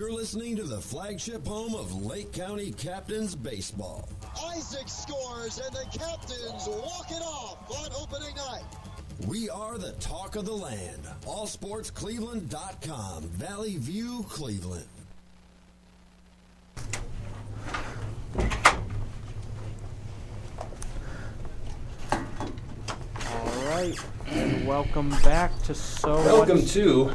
You're listening to the flagship home of Lake County Captains Baseball. Isaac scores, and the Captains walk it off on opening night. We are the talk of the land. AllSportsCleveland.com. Valley View, Cleveland. All right, and welcome back to So. Welcome What's- to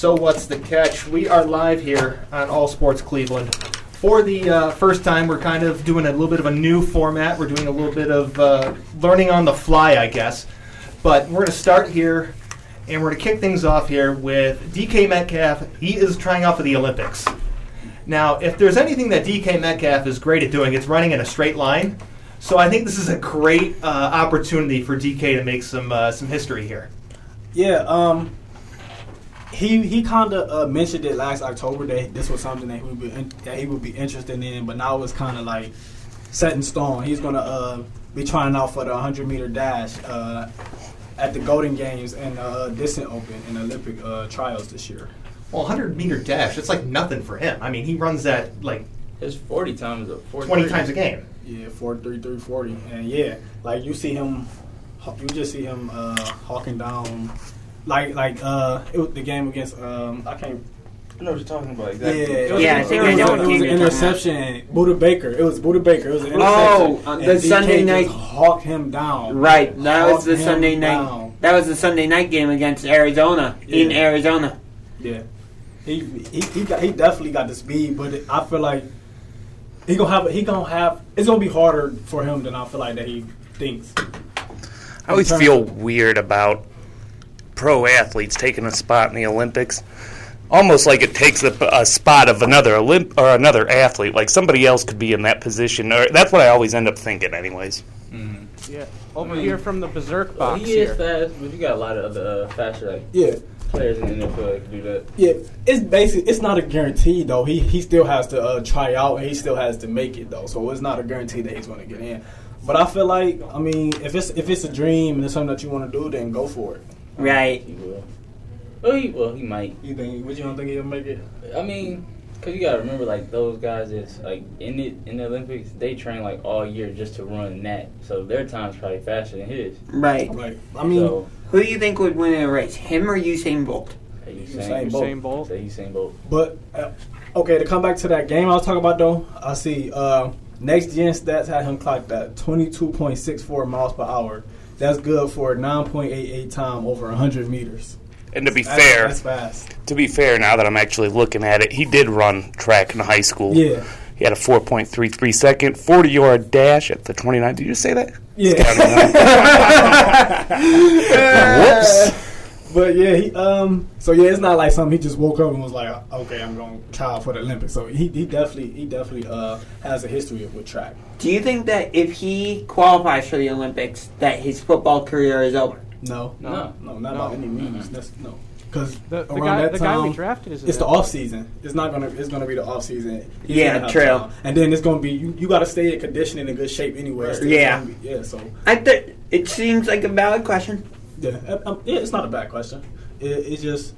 So What's the Catch? We are live here on All Sports Cleveland. For the uh, first time, we're kind of doing a little bit of a new format. We're doing a little bit of uh, learning on the fly, I guess. But we're going to start here, and we're going to kick things off here with DK Metcalf. He is trying out for the Olympics. Now, if there's anything that DK Metcalf is great at doing, it's running in a straight line. So I think this is a great uh, opportunity for DK to make some uh, some history here. Yeah, um, he he kind of uh, mentioned it last October that this was something that he would be in, that he would be interested in, but now it's kind of like set in stone. He's gonna uh, be trying out for the 100 meter dash uh, at the Golden Games and uh, Distance Open and Olympic uh, trials this year. Well, 100 meter dash, it's like nothing for him. I mean, he runs that like His 40 times, 40 20 times a game. Yeah, four three three forty, and yeah, like you see him, you just see him uh, hawking down, like like uh, it was the game against um, I can't. I know what you're talking about. Yeah, Exactly. it was, Yeah, I it was, I know it what was an interception. Budda Baker. It was Budda Baker. It was an Oh, interception. on and the DK Sunday just night- hawked him down. Right, that was the Sunday night. down. That was the Sunday night game against Arizona in Yeah. Arizona. Yeah, he he he, got, he definitely got the speed, but it, I feel like he gonna have he gonna have it's gonna be harder for him than I feel like that he thinks. I always feel weird about pro athletes taking a spot in the Olympics. Almost like it takes a, a spot of another Olymp or another athlete. Like somebody else could be in that position. Or that's what I always end up thinking, anyways. Yeah, over I mean, here from the Berserk Well, box he is here. fast, but you got a lot of other uh, faster like Yeah, players in the NFL that can do that. yeah. It's basic. It's not a guarantee though. He he still has to uh, try out and he still has to make it though. So it's not a guarantee that he's gonna get in. But I feel like I mean if it's if it's a dream and it's something that you want to do, then go for it. Right. He will. Well, he well he might. You think? Would you don't think he'll make it? I mean, cause you gotta remember like those guys is like in it in the Olympics they train like all year just to run that, so their time's probably faster than his. Right. Right. I mean, so Who do you think would win in a race, him or Usain Bolt? say Usain Usain Bolt. Usain Bolt. Say Usain Bolt. But uh, okay, to come back to that game I was talking about though, I see uh, next gen stats had him clocked at twenty two point six four miles per hour. That's good for a nine point eight eight time over hundred meters. And to be That's, fair, that's fast. to be fair, now that I'm actually looking at it, he did run track in high school. Yeah, He had a 4.33 second 40 yard dash at the 29. Did you just say that? yeah. Whoops. But yeah, he um. So yeah, it's not like something he just woke up and was like, okay, I'm going to try for the Olympics. So he, he definitely he definitely uh has a history with track. Do you think that if he qualifies for the Olympics, that his football career is over? No, no, No. no, not No. by any means. That's no, because The, the around guy, that the time, guy we drafted is. It's the off season. It's not gonna. It's gonna be the off season. He's Yeah, gonna true. time. And then it's gonna be you. You got to stay in condition and in good shape anyway. Yeah. be- yeah. So I th- it seems like a valid question. Yeah, um, um, yeah. It's not a bad question. It, it's just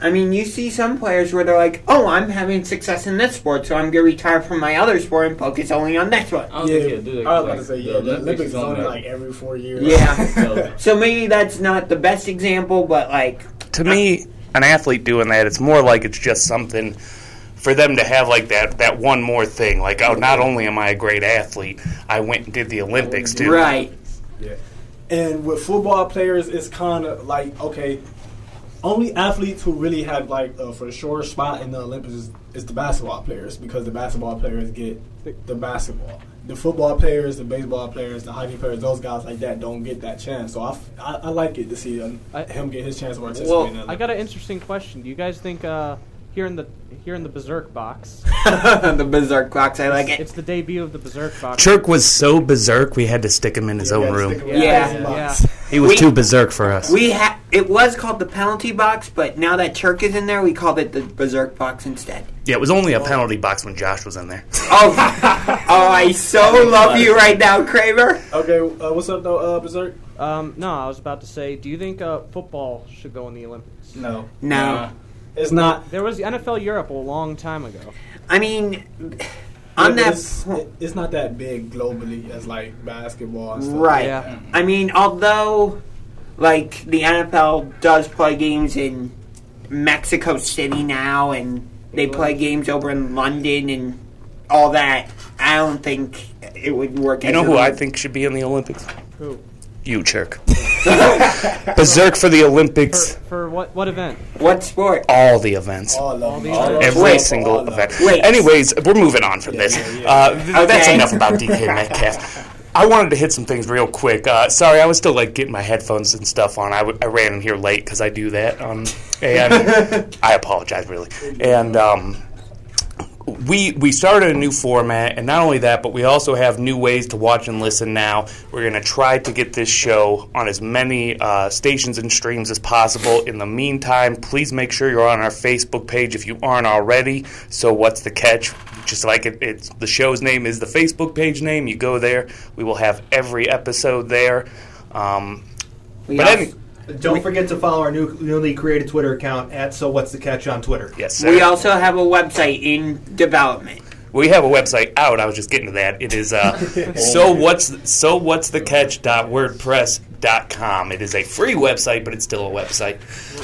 I mean, you see some players where they're like, "Oh, I'm having success in this sport, so I'm going to retire from my other sport and focus only on this one." I don't yeah. think he'll do that. I was 'cause, about to say yeah. The Olympics is only like- like every four years. Yeah. so, So maybe that's not the best example, but like, to me, an athlete doing that, it's more like it's just something for them to have like that that one more thing. Like, oh, not only am I a great athlete, I went and did the Olympics too. right? And with football players, it's kind of like okay, only athletes who really have like a for sure spot in the Olympics is, is the basketball players because the basketball players get the basketball. The football players, the baseball players, the hockey players, those guys like that don't get that chance. So I, f- I- I like it to see um, I- him get his chance to participate. Well, in the I got an interesting question. Do you guys think uh, here in the here in the Berserk box, the Berserk box, I like it. it's the debut of the Berserk box? Churk was so berserk, we had to stick him in his Yeah, own room. stick him in Yeah. Yeah. He was We- too berserk for us. We ha- it was called the penalty box, but now that Turk is in there, we called it the Berserk box instead. yeah, it was only a penalty box when Josh was in there. Oh, oh, I so love you right now, Kramer. Okay, uh, what's up though, uh, Berserk? Um, no, I was about to say, do you think uh, football should go in the Olympics? No, No, it's not. There was the NFL Europe a long time ago. I mean, on that it's, po- it's not that big globally as like basketball. And stuff. Right. Yeah. I mean, although, like, the NFL does play games in Mexico City now, and they play games over in London and all that, I don't think it would work. You know who I think should be in the Olympics? Who? You, Churk. Berserk for the Olympics. for what what event? What sport? All the events. All of All them. these All. Every Wait. single All event. Wait. Anyways, we're moving on from this. Uh, th- That's enough about DK Metcalf. I wanted to hit some things real quick. Uh, sorry, I was still like getting my headphones and stuff on. I, w- I ran in here late because I do that. Um, and I apologize, really. And um, we we started a new format, and not only that, but we also have new ways to watch and listen now. We're going to try to get this show on as many uh, stations and streams as possible. In the meantime, please make sure you're on our Facebook page if you aren't already. So, what's the catch? Just like it, it's the show's name is the Facebook page name. You go there. We will have every episode there. Um, We but also, any, Don't forget to follow our new, newly created Twitter account at So What's the Catch on Twitter. yes, sir. we also have a website in development. We have a website out. I was just getting to that. It is uh, so what's so what's the catch dot wordpress dot com. It is a free website, but it's still a website.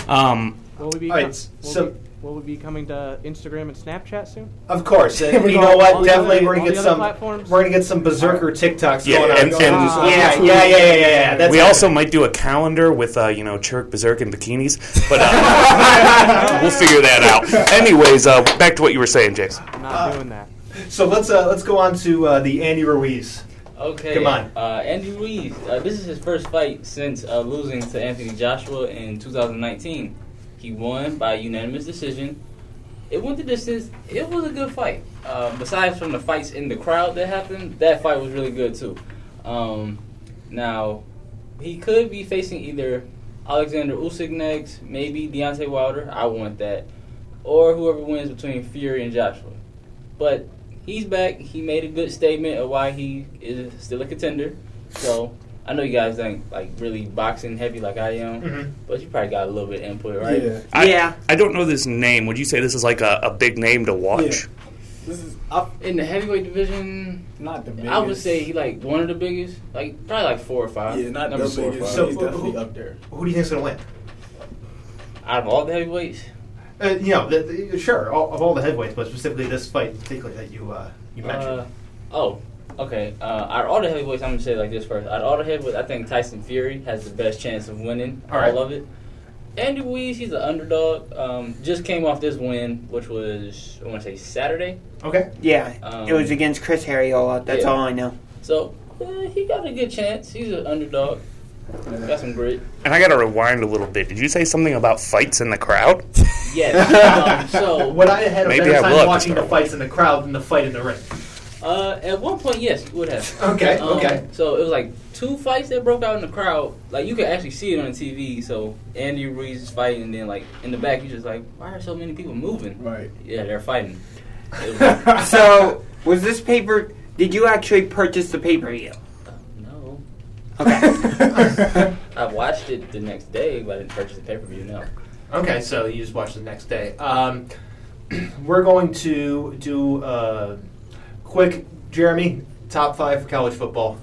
Um, Will we be All right, com- will, so- we, will we be coming to Instagram and Snapchat soon? Of course, and you know what? Definitely, we're gonna the get other some. platforms? We're gonna get some berserker TikToks Yeah, going on. and- and- yeah, Yeah. yeah, yeah, yeah, yeah, yeah. That's we it. also might do a calendar with uh, you know Churk Berserk and bikinis, but uh, we'll figure that out. Anyways, uh, back to what you were saying, James. I'm not doing that. So let's uh, let's go on to uh, the Andy Ruiz. Okay. Come on. Uh, Andy Ruiz. Uh, this is his first fight since uh, losing to Anthony Joshua in 2019. He won by unanimous decision. It went the distance. It was a good fight. Uh, besides from the fights in the crowd that happened, that fight was really good too. Um, now, he could be facing either Alexander Usyk next, maybe Deontay Wilder. I want that, or whoever wins between Fury and Joshua. But he's back. He made a good statement of why he is still a contender. So I know you guys ain't like really boxing heavy like I am, Mhm. but you probably got a little bit of input, right? Yeah. I, Yeah. I don't know this name. Would you say this is like a, a big name to watch? Yeah. This is I, In the heavyweight division, not the biggest. I would say he like one of the biggest, like probably like four or five. yeah, not number the four or biggest. five. So- he's definitely up there. Who do you think's gonna win? Out of all the heavyweights, Uh, you know, the, the, sure, all, of all the heavyweights, but specifically this fight, in particular that you uh, you mentioned. Uh, oh, okay. Uh, out of all the heavyweights, I'm gonna say it like this first. Out of all the heavyweights, I think Tyson Fury has the best chance of winning All right. all of it. Andy Ruiz, he's an underdog. Um, just came off this win, which was I want to say Saturday. okay. Yeah, Um, it was against Chris Arreola. That's yeah. all I know. So eh, he got a good chance. He's an underdog. Got some grit. And I got to rewind a little bit. Did you say something about fights in the crowd? Yes. um, so Would I had a Maybe better I time watching the fights in the crowd than the fight in the ring? Uh, at one point, yes, you would have. Okay, Um, okay. So it was like two fights that broke out in the crowd. Like you could actually see it on the TV. So Andy Ruiz is fighting, and then like in the back, you just like, why are so many people moving? Right. Yeah, they're fighting. It was, So, was this paper? Did you actually purchase the pay per view? no, Okay. I watched it the next day, but I didn't purchase the pay per view. No. Okay, so you just watched the next day. Um, we're going to do a quick, Jeremy, top five for college football.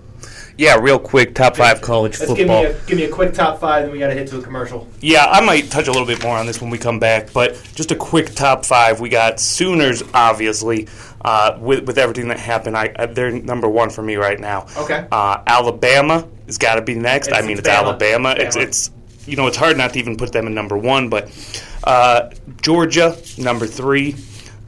Yeah, real quick, top five college Let's give football. me a give me a quick top five, then we got to hit to a commercial. Yeah, I might touch a little bit more on this when we come back, but just a quick top five. We got Sooners, obviously, uh, with with everything that happened. I, they're number one for me right now. Okay. Uh, Alabama has got to be next. I mean, it's it's Bama. Alabama. It's it's you know it's hard not to even put them in number one, but uh, Georgia number three.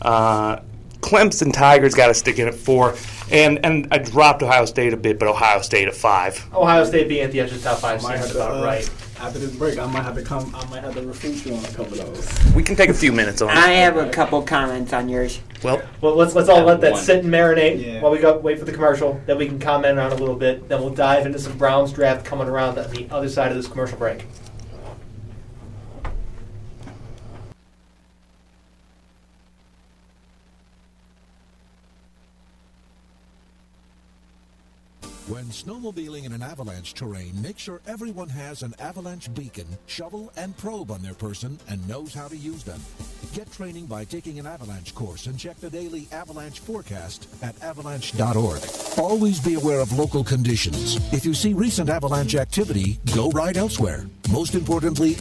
Uh, Clemson Tigers got to stick in at four, and and I dropped Ohio State a bit, but Ohio State at five. Ohio State being at the edge of the top five Might have seems to, about uh, right. After this break, I might have to come. I might have to refute you on a couple of those. We can take a few minutes on I it. have a couple comments on yours. Well, Well, let's let's all let that One. sit and marinate Yeah. while we go wait for the commercial. Then we can comment on it a little bit. Then we'll dive into some Browns draft coming around on the other side of this commercial break. When snowmobiling in an avalanche terrain, make sure everyone has an avalanche beacon, shovel, and probe on their person and knows how to use them. Get training by taking an avalanche course and check the daily avalanche forecast at avalanche.org. Always be aware of local conditions. If you see recent avalanche activity, go ride elsewhere. Most importantly,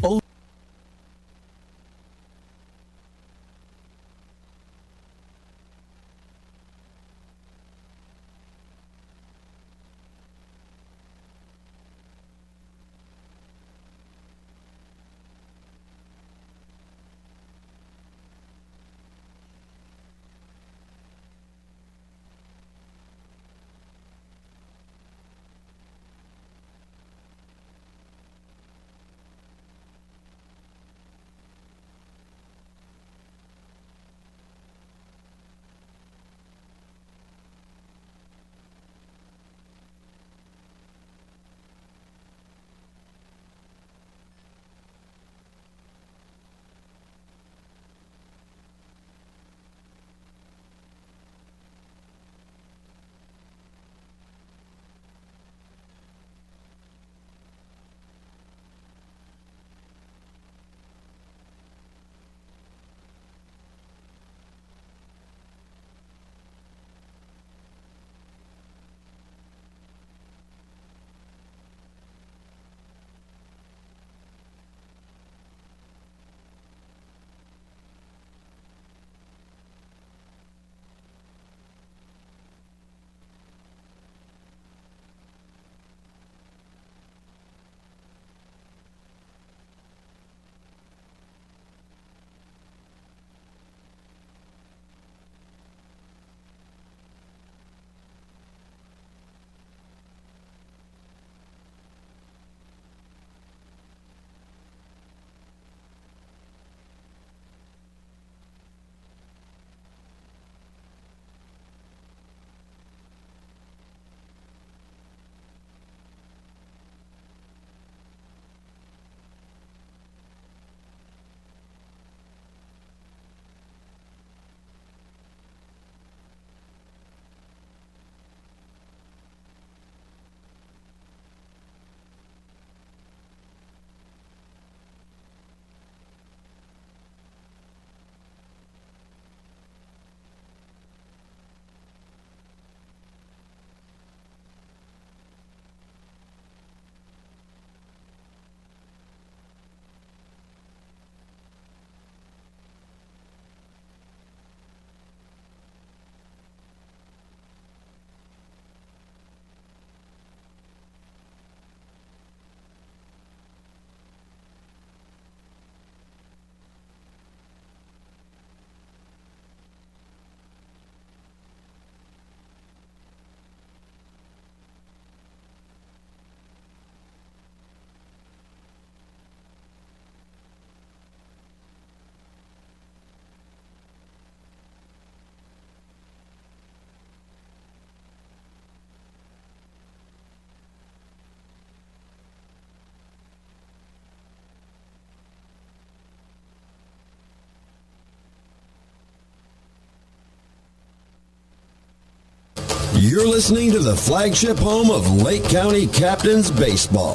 You're listening to the flagship home of Lake County Captains Baseball.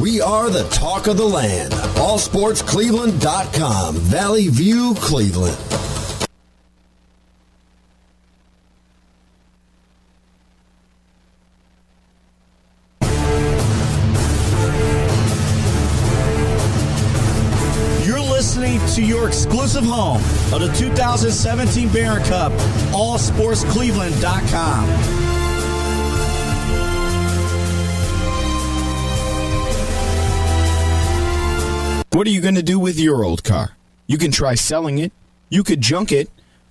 We are the talk of the land. AllSportsCleveland.com, Valley View, Cleveland. You're listening to your exclusive home of the 2017 Barron Cup, What are you going to do with your old car? You can try selling it, you could junk it,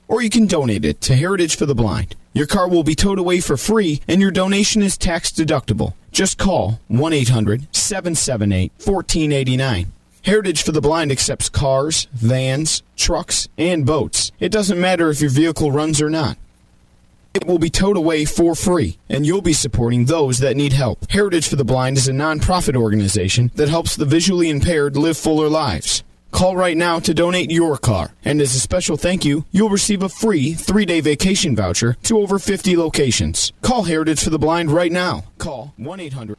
or you can donate it to Heritage for the Blind. Your car will be towed away for free, and your donation is tax deductible. Just call 1 800 778 1489. Heritage for the Blind accepts cars, vans, trucks, and boats. It doesn't matter if your vehicle runs or not. It will be towed away for free, and you'll be supporting those that need help. Heritage for the Blind is a nonprofit organization that helps the visually impaired live fuller lives. Call right now to donate your car. And as a special thank you, you'll receive a free three day vacation voucher to over 50 locations. Call Heritage for the Blind right now. Call 1 800.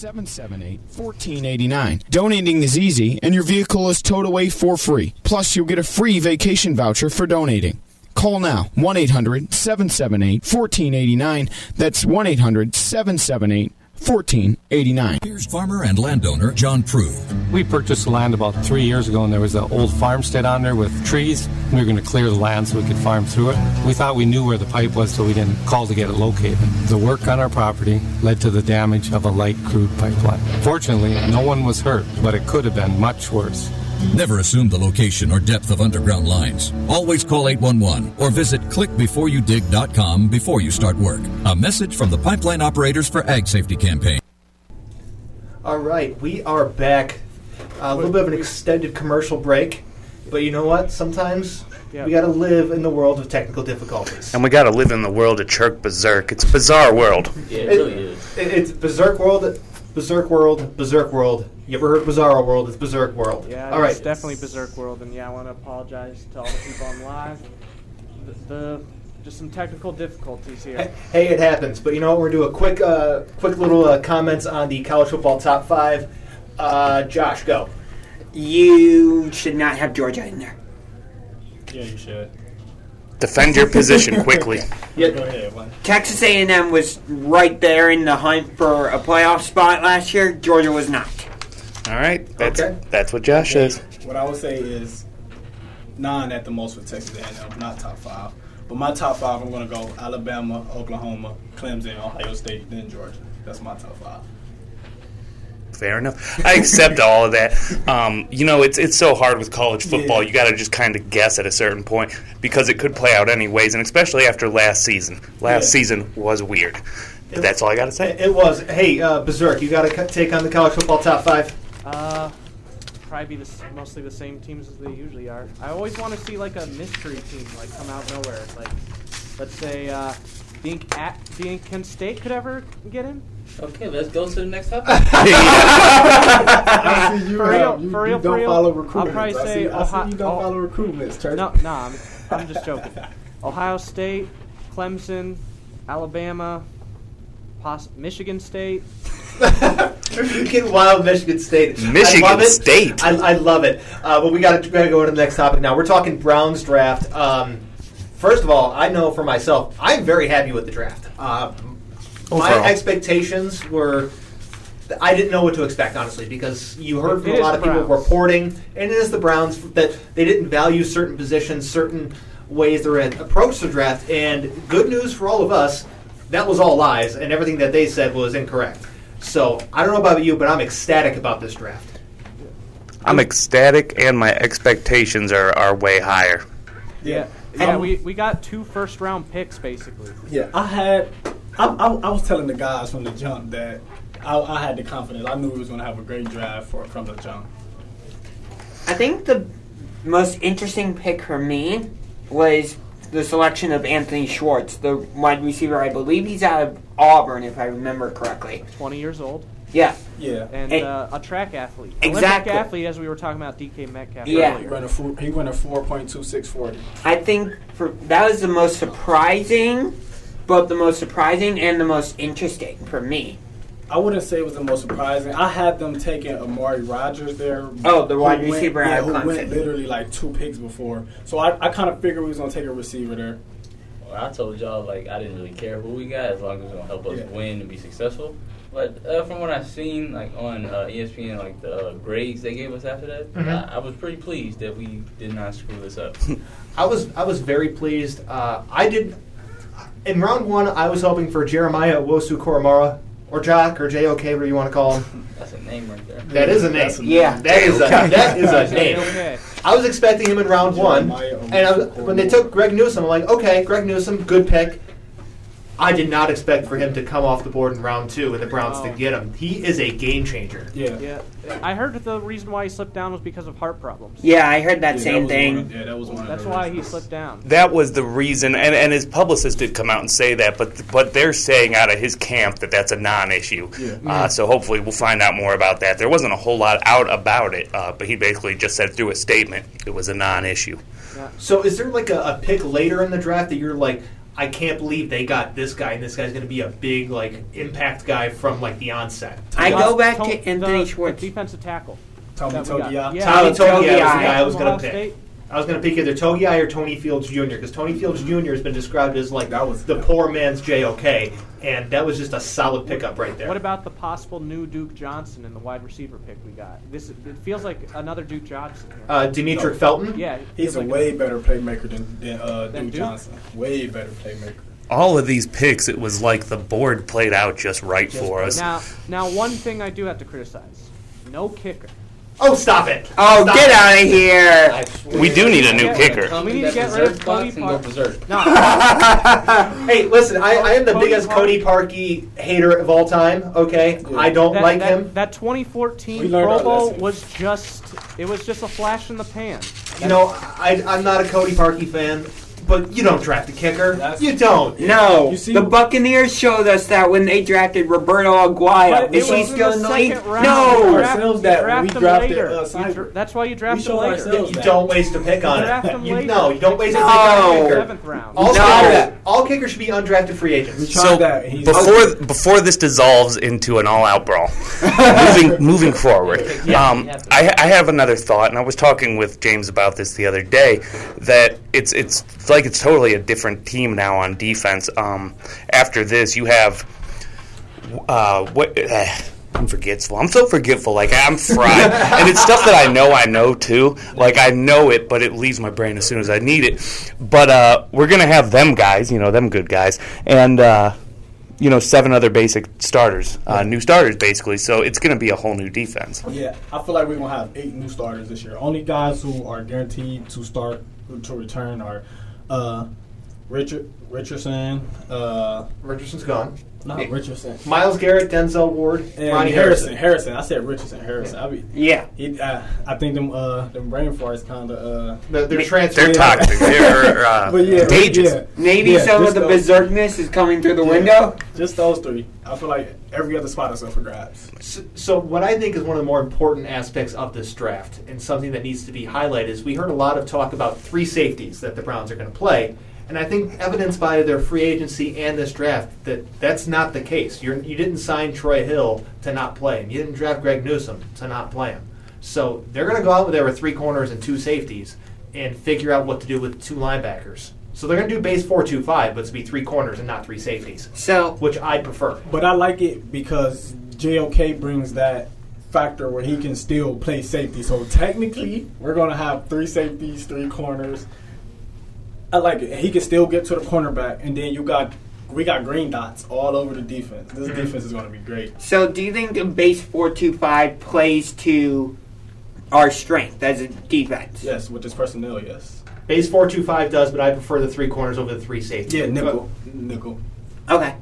Seven seven eight fourteen eighty nine. Donating is easy, and your vehicle is towed away for free. Plus, you'll get a free vacation voucher for donating. Call now 1 800 778 1489. That's 1 800 778 1489. Here's farmer and landowner John Prue. We purchased the land about three years ago, and there was an old farmstead on there with trees. We were going to clear the land so we could farm through it. We thought we knew where the pipe was, so we didn't call to get it located. The work on our property led to the damage of a light crude pipeline. Fortunately, no one was hurt, but it could have been much worse. Never assume the location or depth of underground lines. Always call 811 or visit clickbeforeyoudig.com before you start work. A message from the Pipeline Operators for Ag Safety Campaign. All right, we are back. a little bit of an extended commercial break, but you know what? Sometimes Yeah. we got to live in the world of technical difficulties. And we got to live in the world of Churk Berserk. It's a bizarre world. Yeah, it really is. It- it's Berserk World, Berserk World, Berserk World. You ever heard Bizarro World? It's Berserk World. Yeah, All right. it's definitely Berserk World, and yeah, I want to apologize to all the people on live. The, the just some technical difficulties here. Hey, it happens. But you know what? We're gonna do a quick, uh, quick little uh, comments on the college football top five. Uh, Josh, go. You should not have Georgia in there. Yeah, you should. Defend your position quickly. Yeah. Go ahead, one. Texas A&M was right there in the hunt for a playoff spot last year. Georgia was not. All right, that's Okay. that's what Josh says. What I would say is nine at the most for Texas A&M, not top five. But my top five, I'm going to go Alabama, Oklahoma, Clemson, Ohio State, then Georgia. That's my top five. Fair enough. I accept all of that. Um, you know, it's it's so hard with college football. Yeah. You got to just kind of guess at a certain point because it could play out anyways, and especially after last season. Last Yeah. season was weird. But that's all I got to say. It was. Hey, uh, Berserk, you got to take on the college football top five. Uh, probably be the, mostly the same teams as they usually are. I always want to see like a mystery team like come out nowhere. Like, let's say uh, being at being Kent State could ever get in. Okay, let's go to the next topic. I see you, For uh, real, you, for real, you don't real. follow I'll recruitment. probably I say see, I see Ohio- you don't oh. follow recruitments, Church. No, no, I'm, I'm just joking. Ohio State, Clemson, Alabama, poss- Michigan State. You're wild, Michigan State. Michigan I love it. State. I, I love it. Uh, but we got to go to the next topic now. We're talking Browns draft. Um, first of all, I know for myself, I'm very happy with the draft. Uh, my expectations were. I didn't know what to expect, honestly, because you heard from a lot of people reporting, and it is the Browns that they didn't value certain positions, certain ways they're in approach the draft. And good news for all of us, that was all lies, and everything that they said was incorrect. So I don't know about you, but I'm ecstatic about this draft. I'm ecstatic, and my expectations are, are way higher. Yeah, yeah. we, we got two first round picks basically. Yeah, I had. I, I, I was telling the guys from the jump that I, I had the confidence. I knew we was going to have a great draft for, from the jump. I think the most interesting pick for me was the selection of Anthony Schwartz, the wide receiver. I believe he's out of Auburn, if I remember correctly. Twenty years old. Yeah. Yeah. And Hey. uh, a track athlete. Exactly. Olympic athlete, as we were talking about DK Metcalf. Yeah. He earlier. ran a four, he ran a four point two six forty. I think for that was the most surprising, both the most surprising and the most interesting for me. I wouldn't say it was the most surprising. I had them taking Amari Rodgers there. Oh, the who wide went- receiver yeah, who Clemson. went literally like two picks before. So I, I kind of figured we was gonna take a receiver there. Well, I told y'all like I didn't really care who we got as long as it's gonna help us Yeah. win and be successful. But uh, from what I've seen, like on uh, ESPN, like the uh, grades they gave us after that, Mhm. I, I was pretty pleased that we did not screw this up. I was I was very pleased. Uh, I did in round one. I was hoping for Jeremiah Owusu-Koramoah or Jock or JOK, whatever you want to call him. That's a name right there. That is a name. That's a Yeah. That is a that is a name. I was expecting him in round one, and I was, when they took Greg Newsome, I'm like, okay, Greg Newsome, good pick. I did not expect for him to come off the board in round two and the Browns to get him. He is a game changer. Yeah. Yeah, I heard the reason why he slipped down was because of heart problems. Yeah, I heard that Yeah, same was thing. of- yeah, that was one. That's of the why he slipped down. That was the reason, and, and his publicist did come out and say that, but but they're saying out of his camp that that's a non-issue. Yeah. Uh, so hopefully we'll find out more about that. There wasn't a whole lot out about it, uh, but he basically just said through a statement it was a non-issue. So is there like a, a pick later in the draft that you're like, I can't believe they got this guy, and this guy's going to be a big like impact guy from like the onset. I go back To- to Anthony Schwartz. defensive tackle. Tommy that we got. Togiai. Yeah. Tommy Togiai was the guy I was going to pick. State. I was going to pick either Togiai or Tony Fields Jr. because Tony Fields Jr. has been described as like That was- the poor man's JOK, and that was just a solid pickup right there. What about the possible new Duke Johnson in the wide receiver pick we got? This it feels like another Duke Johnson. Here. uh, Demetric Felton? yeah, He's a like way better playmaker than, than uh, Than Duke Duke? Johnson. Way better playmaker. All of these picks, it was like the board played out just right for us. Now, now one thing I do have to criticize: no kicker. Oh, stop it! Oh, Stop get it. out of here! We do need a new Yeah, kicker. Come We need to that get rid of Cody box Park. No, Hey, listen, I, I am the Cody biggest Park- Cody Parkey hater of all time. Okay, I don't that, like that, him. That We 2014 learned Pro our Bowl lesson. was just it was just a flash in the pan. You know, I, I'm not a Cody Parkey fan, but you don't draft a kicker. That's- you don't. No, You see- the Buccaneers showed us that when they drafted Roberto Aguayo. But Is it he still in the league? round. No. You Ourselves that draft we drafted, later. uh, You that's why you draft showed them later. You that. don't waste a pick on it. You, later. no, you don't waste a pick on a kicker. Seventh round. All, No. kickers, all kickers should be undrafted free We agents. tried So that. and He's before before this dissolves into an all-out brawl, moving moving forward, um, I, I have another thought, and I was talking with James about this the other day. That it's it's like it's totally a different team now on defense. Um, after this, you have uh, what. Uh, I'm forgetful. I'm so forgetful. Like I'm fried, and it's stuff that I know I know too. Like I know it, but it leaves my brain as soon as I need it. But uh, we're gonna have them guys, you know, them good guys, and uh, you know, seven other basic starters, uh, new starters basically. So it's gonna be a whole new defense. Yeah, I feel like we're gonna have eight new starters this year. Only guys who are guaranteed to start to return are uh, Richard Richardson, uh, Richardson's gone. Not Yeah. Richardson, Myles Garrett, Denzel Ward, and Ronnie Harrison. Harrison. Harrison. I said Richardson. Harrison. I mean, Yeah. he, uh, I think them uh, them brain farts kind of. Uh, They're, they're They're toxic. They're uh, but yeah, contagious. yeah, Maybe Yeah, some of the those- berserkness is coming through the Yeah. window. Just those three. I feel like every other spot is up for grabs. So, so what I think is one of the more important aspects of this draft, and something that needs to be highlighted, is we heard a lot of talk about three safeties that the Browns are going to play, and I think evidenced by their free agency and this draft that that's not the case. You're, you didn't sign Troy Hill to not play him. You didn't draft Greg Newsome to not play him. So they're going to go out there with three corners and two safeties and figure out what to do with two linebackers. So they're going to do base four two five, but it's be three corners and not three safeties, So which I prefer. But I like it because JOK brings that factor where he can still play safety. So technically, we're going to have three safeties, three corners. I like it. He can still get to the cornerback, and then you got we got green dots all over the defense. This mm-hmm. defense is going to be great. So, do you think the base four two five plays to our strength as a defense? Yes, with this personnel, yes. Base four two five does, but I prefer the three corners over the three safeties. Yeah, nickel, nickel. Okay.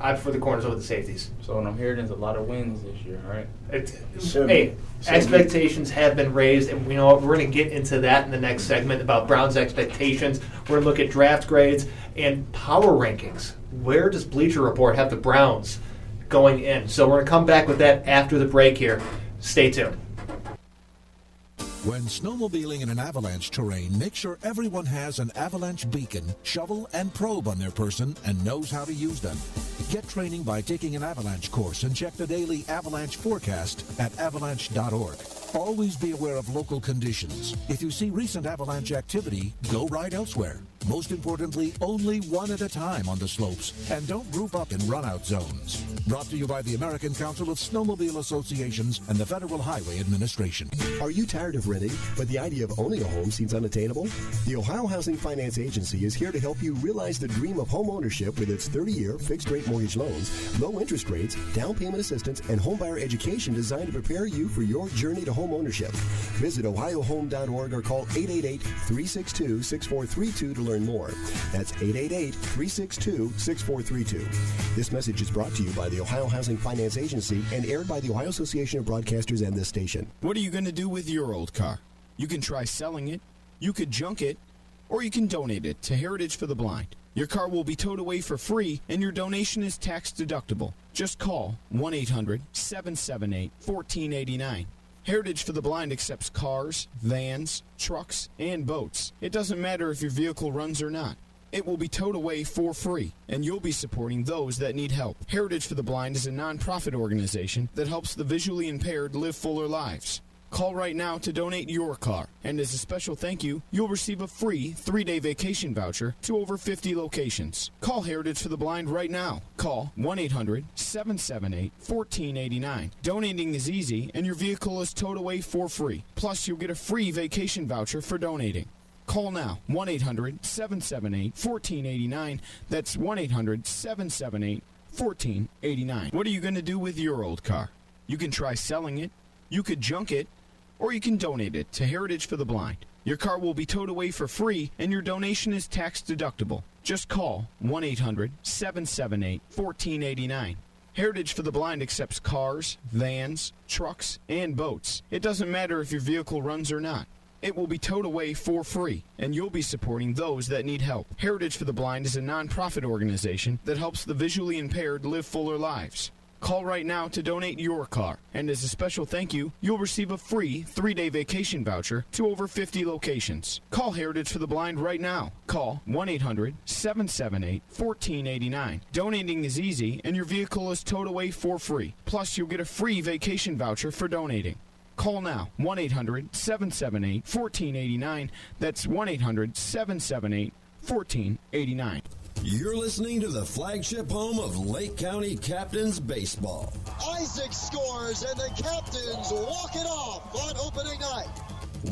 I prefer the corners over the safeties. So what I'm hearing is a lot of wins this year, right? It, Should hey, be. Should expectations have been raised, and we know what, we're going to get into that in the next segment about Browns' expectations. We're going to look at draft grades and power rankings. Where does Bleacher Report have the Browns going in? So we're going to come back with that after the break here. Stay tuned. When snowmobiling in an avalanche terrain, make sure everyone has an avalanche beacon, shovel, and probe on their person and knows how to use them. Get training by taking an avalanche course and check the daily avalanche forecast at avalanche.org. Always be aware of local conditions. If you see recent avalanche activity, go ride elsewhere. Most importantly, only one at a time on the slopes, and don't group up in runout zones. Brought to you by the American Council of Snowmobile Associations and the Federal Highway Administration. Are you tired of renting, but the idea of owning a home seems unattainable? The Ohio Housing Finance Agency is here to help you realize the dream of home ownership with its 30 year fixed rate mortgage loans, low interest rates, down payment assistance, and homebuyer education designed to prepare you for your journey to home ownership. Visit ohiohome.org or call 888-362-6432 to learn more. That's 888-362-6432. This message is brought to you by the Ohio Housing Finance Agency and aired by the Ohio Association of Broadcasters and this station. What are you going to do with your old car? You can try selling it, you could junk it, or you can donate it to Heritage for the Blind. Your car will be towed away for free, and your donation is tax deductible. Just call 1 800 778 1489. Heritage for the Blind accepts cars, vans, trucks, and boats. It doesn't matter if your vehicle runs or not. It will be towed away for free, and you'll be supporting those that need help. Heritage for the Blind is a nonprofit organization that helps the visually impaired live fuller lives. Call right now to donate your car, and as a special thank you, you'll receive a free three day vacation voucher to over 50 locations. Call Heritage for the Blind right now. Call 1 800 778 1489. Donating is easy, and your vehicle is towed away for free. Plus, you'll get a free vacation voucher for donating. Call now 1 800 778 1489. That's 1 800 778 1489. What are you going to do with your old car? You can try selling it, you could junk it, or you can donate it to Heritage for the Blind. Your car will be towed away for free, and your donation is tax deductible. Just call 1 800 778 1489. Heritage for the Blind accepts cars, vans, trucks, and boats. It doesn't matter if your vehicle runs or not. It will be towed away for free, and you'll be supporting those that need help. Heritage for the Blind is a nonprofit organization that helps the visually impaired live fuller lives. Call right now to donate your car, and as a special thank you, you'll receive a free three day vacation voucher to over 50 locations. Call Heritage for the Blind right now. Call 1 800 778 1489. Donating is easy, and your vehicle is towed away for free. Plus, you'll get a free vacation voucher for donating. Call now 1 800 778 1489. That's 1 800 778 1489. You're listening to the flagship home of Lake County Captains Baseball. Isaac scores, and the Captains walk it off on opening night.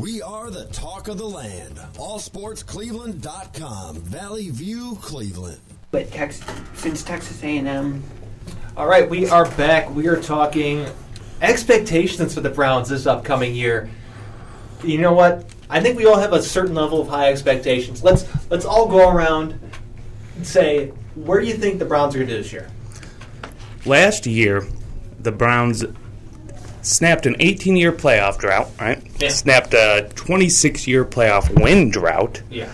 We are the talk of the land. AllSportsCleveland.com. Valley View, Cleveland. But Tex- since Texas A&M, All right, we are back. We are talking expectations for the Browns this upcoming year. You know what? I think we all have a certain level of high expectations. Let's let's all go around and say where do you think the Browns are going to do this year? Last year, the Browns snapped an 18 year playoff drought, right? Yeah. Snapped a 26 year playoff win drought. Yeah.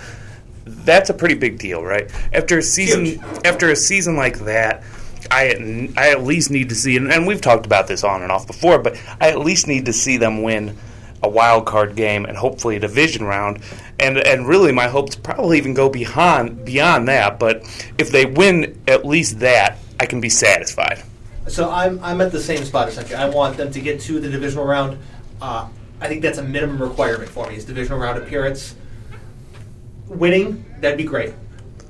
That's a pretty big deal, right? After a season, Huge. after a season like that, I I at least need to see, and, and we've talked about this on and off before, but I at least need to see them win a wild card game and hopefully a division round, and and really my hopes probably even go beyond beyond that. But if they win at least that, I can be satisfied. So I'm I'm at the same spot essentially. I want them to get to the divisional round. Uh, I think that's a minimum requirement for me is divisional round appearance. Winning, that'd be great.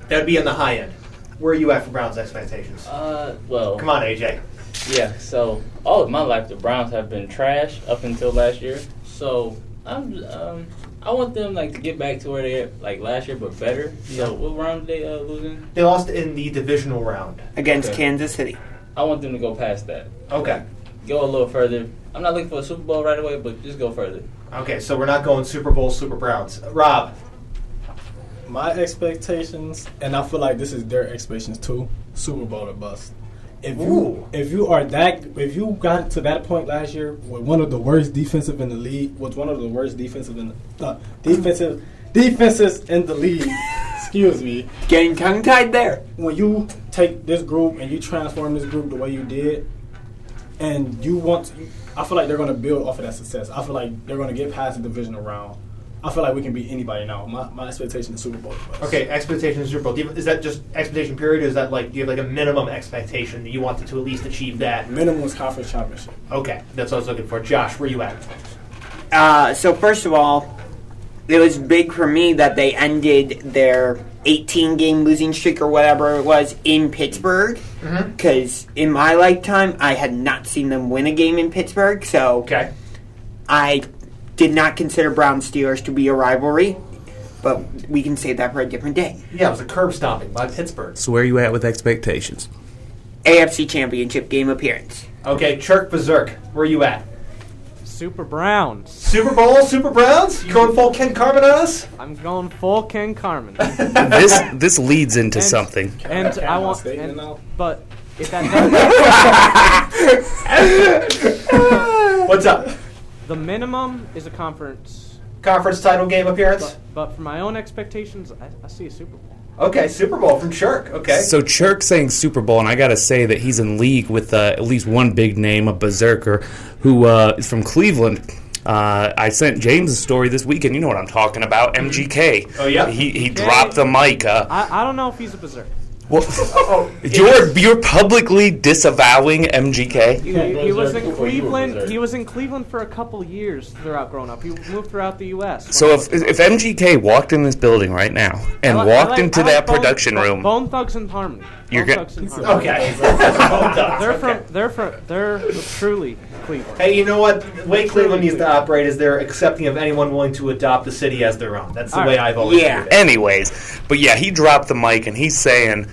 That'd be on the high end. Where are you at for Browns expectations? Uh, well, Come on, AJ. Yeah, so all of my life the Browns have been trash up until last year. So I'm um I want them like to get back to where they like last year but better. So what round did they uh, lose in? They lost in the divisional round against Okay. Kansas City. I want them to go past that. Okay. Go a little further. I'm not looking for a Super Bowl right away, but just go further. Okay, so we're not going Super Bowl, Super Browns. Rob, My expectations, and I feel like this is their expectations too. Super Bowl or bust. If you Ooh. if you are that if you got to that point last year with one of the worst defensive in the league, with one of the worst defensive in the uh, defensive defenses in the league. excuse me. Getting tongue tied there. When you take this group and you transform this group the way you did, and you want, to, I feel like they're going to build off of that success. I feel like they're going to get past the divisional round. I feel like we can beat anybody now. My, my expectation is Super Bowl. okay, expectations Super Bowl. Do you- Is that just expectation period? Or is that like do you have like a minimum expectation that you want to, to at least achieve that? Minimum is conference championship. Okay, that's what I was looking for. Josh, where are you at? Uh, so first of all, it was big for me that they ended their 18 game losing streak or whatever it was in Pittsburgh. Because in my lifetime, I had not seen them win a game in Pittsburgh. So okay. I did not consider Brown Steelers to be a rivalry. But we can save that for a different day. Yeah, it was a curb stomping by Pittsburgh. So where are you at with expectations? AFC Championship game appearance. Okay, Churk Berserk, where are you at? Super Browns. Super Bowl, Super Browns? You going full Ken Carman on us? I'm going full Ken Carman. this this leads into And- something. And I my want, statement and, now. but if that doesn't, What's up? The minimum is a conference. Conference title game appearance? But, but for my own expectations, I, I see a Super Bowl. Okay, Super Bowl from Churk. Okay. So Churk saying Super Bowl, and I got to say that he's in league with uh, at least one big name, a berserker, who uh, is from Cleveland. Uh, I sent James a story this weekend. You know what I'm talking about, MGK. Oh, yeah? He, he dropped the mic. Uh, I, I don't know if he's a berserker. Well, oh. you're you're publicly disavowing MGK. He, he was in Cleveland. He was in Cleveland for a couple years throughout growing up. He moved throughout the U.S. So if if MGK walked in this building right now and I li- I walked like- into like that Bone- production room, Bone Thugs-n-Harmony. You're Bone Thugs-n-Harmony. Okay. they're from. They're from. They're truly Cleveland. Hey, you know what? The way Cleveland needs to operate is they're accepting of anyone willing to adopt the city as their own. That's the All way right. I've always Yeah. it. Anyways, but yeah, he dropped the mic and he's saying,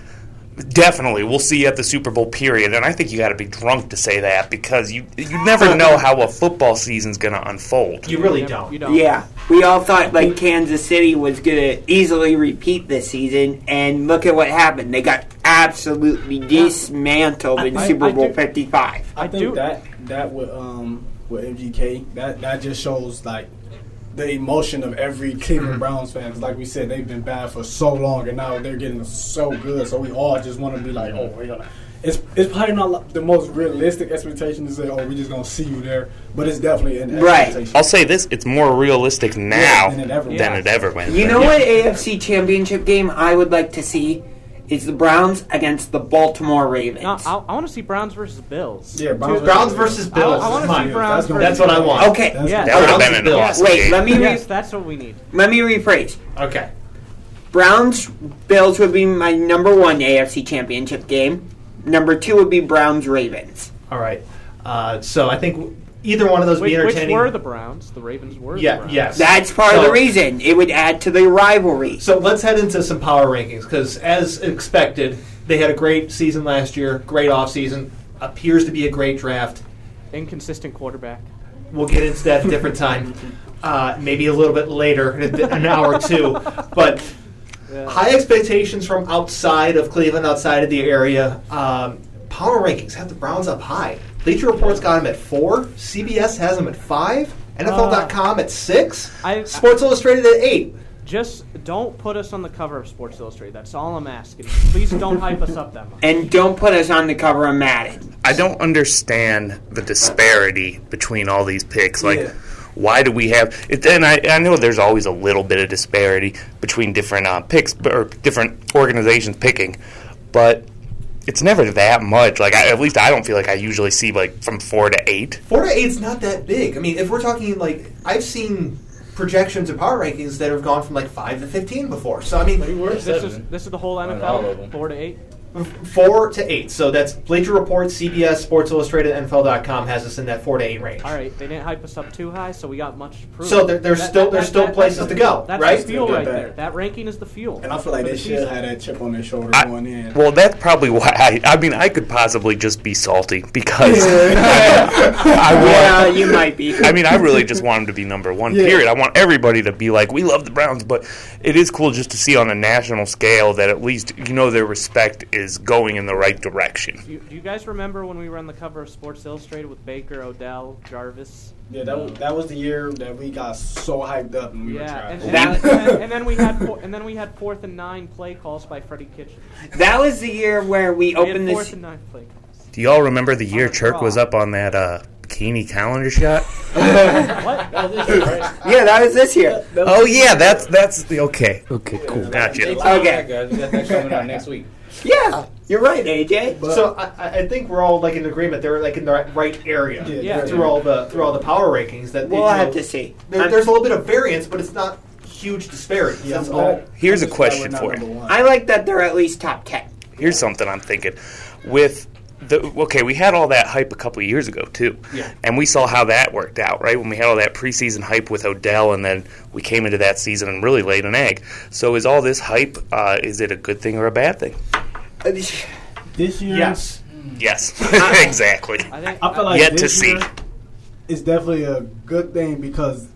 definitely, we'll see you at the Super Bowl. Period. And I think you got to be drunk to say that because you you never know how a football season's going to unfold. You really don't. Yeah, we all thought like Kansas City was gonna easily repeat this season, and look at what happened. They got absolutely dismantled in I- Super I Bowl do- Fifty Five. I think that that with um with MGK that that just shows like the emotion of every Cleveland Browns fans. like we said, they've been bad for so long, and now they're getting so good. So we all just want to be like, oh, we're gonna. It's it's probably not the most realistic expectation to say, oh, we're just gonna see you there, but it's definitely an expectation. I'll say this: it's more realistic now than it ever was. than it ever went. You know what AFC Championship game I would like to see is the Browns against the Baltimore Ravens. No, I, I want to see Browns versus Bills. Yeah, Browns Browns versus Bills I, want to see Browns. That's versus be- That's what I want. Okay. That's- Yeah, That would have been an Yes. awesome Wait, game. let me re- Yes, that's what we need. Let me rephrase. Okay. Browns Bills would be my number one AFC Championship game. Number two would be Browns Ravens. All right. Uh, so I think either one of those would Which, be which were the Browns? The Ravens were. Yeah, the Browns. yes. That's part of the reason. It would add to the rivalry. So let's head into some power rankings because, as expected, they had a great season last year, great offseason, appears to be a great draft. Inconsistent quarterback. We'll get into that at a different time, uh, maybe a little bit later, an hour or two. But high expectations from outside of Cleveland, outside of the area. Um, power rankings have the Browns up high. Bleacher Report's got them at four. CBS has them at five. NFL.com at six. I- Sports Illustrated at eight. Just don't put us on the cover of Sports Illustrated. That's all I'm asking. Please don't hype us up that much. And don't put us on the cover of Madden. I don't understand the disparity between all these picks. Like, Yeah. why do we have it? And I, I know there's always a little bit of disparity between different uh, picks or different organizations picking, but it's never that much. Like, I, at least I don't feel like I usually see like from four to eight. Four to eight's not that big. I mean, if we're talking like I've seen projections of power rankings that have gone from like five to fifteen before. So I mean, This is this is the whole NFL. Four to eight. Four to eight. So that's Bleacher Report, CBS, Sports Illustrated, NFL.com has us in that four to eight range. All right, they didn't hype us up too high, so we got much to prove. So there- there's still- there's still places to go. That's right? the fuel right that- there. That ranking is the fuel. And I feel like they the should season. have that chip on their shoulder going in. Well, that's probably why. I, I mean, I could possibly just be salty because I want. Yeah, you might be. I mean, I really just want them to be number one. Yeah. Period. I want everybody to be like, we love the Browns, but it is cool just to see on a national scale that at least you know their respect is going in the right direction. Do you, do you guys remember when we were on the cover of Sports Illustrated with Baker, Odell, Jarvis? Yeah, that was, that was the year that we got so hyped up and we were Yeah, trash. and, and, and, then, and then we had four, and then we had fourth and nine play calls by Freddie Kitchens. That was the year where we We had opened fourth this. and nine play calls. Do y'all remember the year Churk was up on that uh, bikini calendar shot? what? Yeah, that was this year. oh yeah, that's that's the okay. Okay, cool. Stay Gotcha. Okay. guys. We got that coming out next week. Yeah, you're right, AJ. so I, I- I think we're all like in agreement. They're like in the right, right area Yeah, Yeah. through all the through all the power rankings. That We'll you know, have to see. There, there's a little bit of variance, but it's not huge disparity. Yeah, That's all. Here's a I'm just glad question for you. I like that they're at least top ten. Here's something I'm thinking. With the okay, we had all that hype a couple of years ago too, Yeah. and we saw how that worked out, right? When we had all that preseason hype with Odell, and then we came into that season and really laid an egg. So, is all this hype? Uh, is it a good thing or a bad thing? This year, Yes. Yes, exactly. I think I feel like Yet to this see. year is definitely a good thing because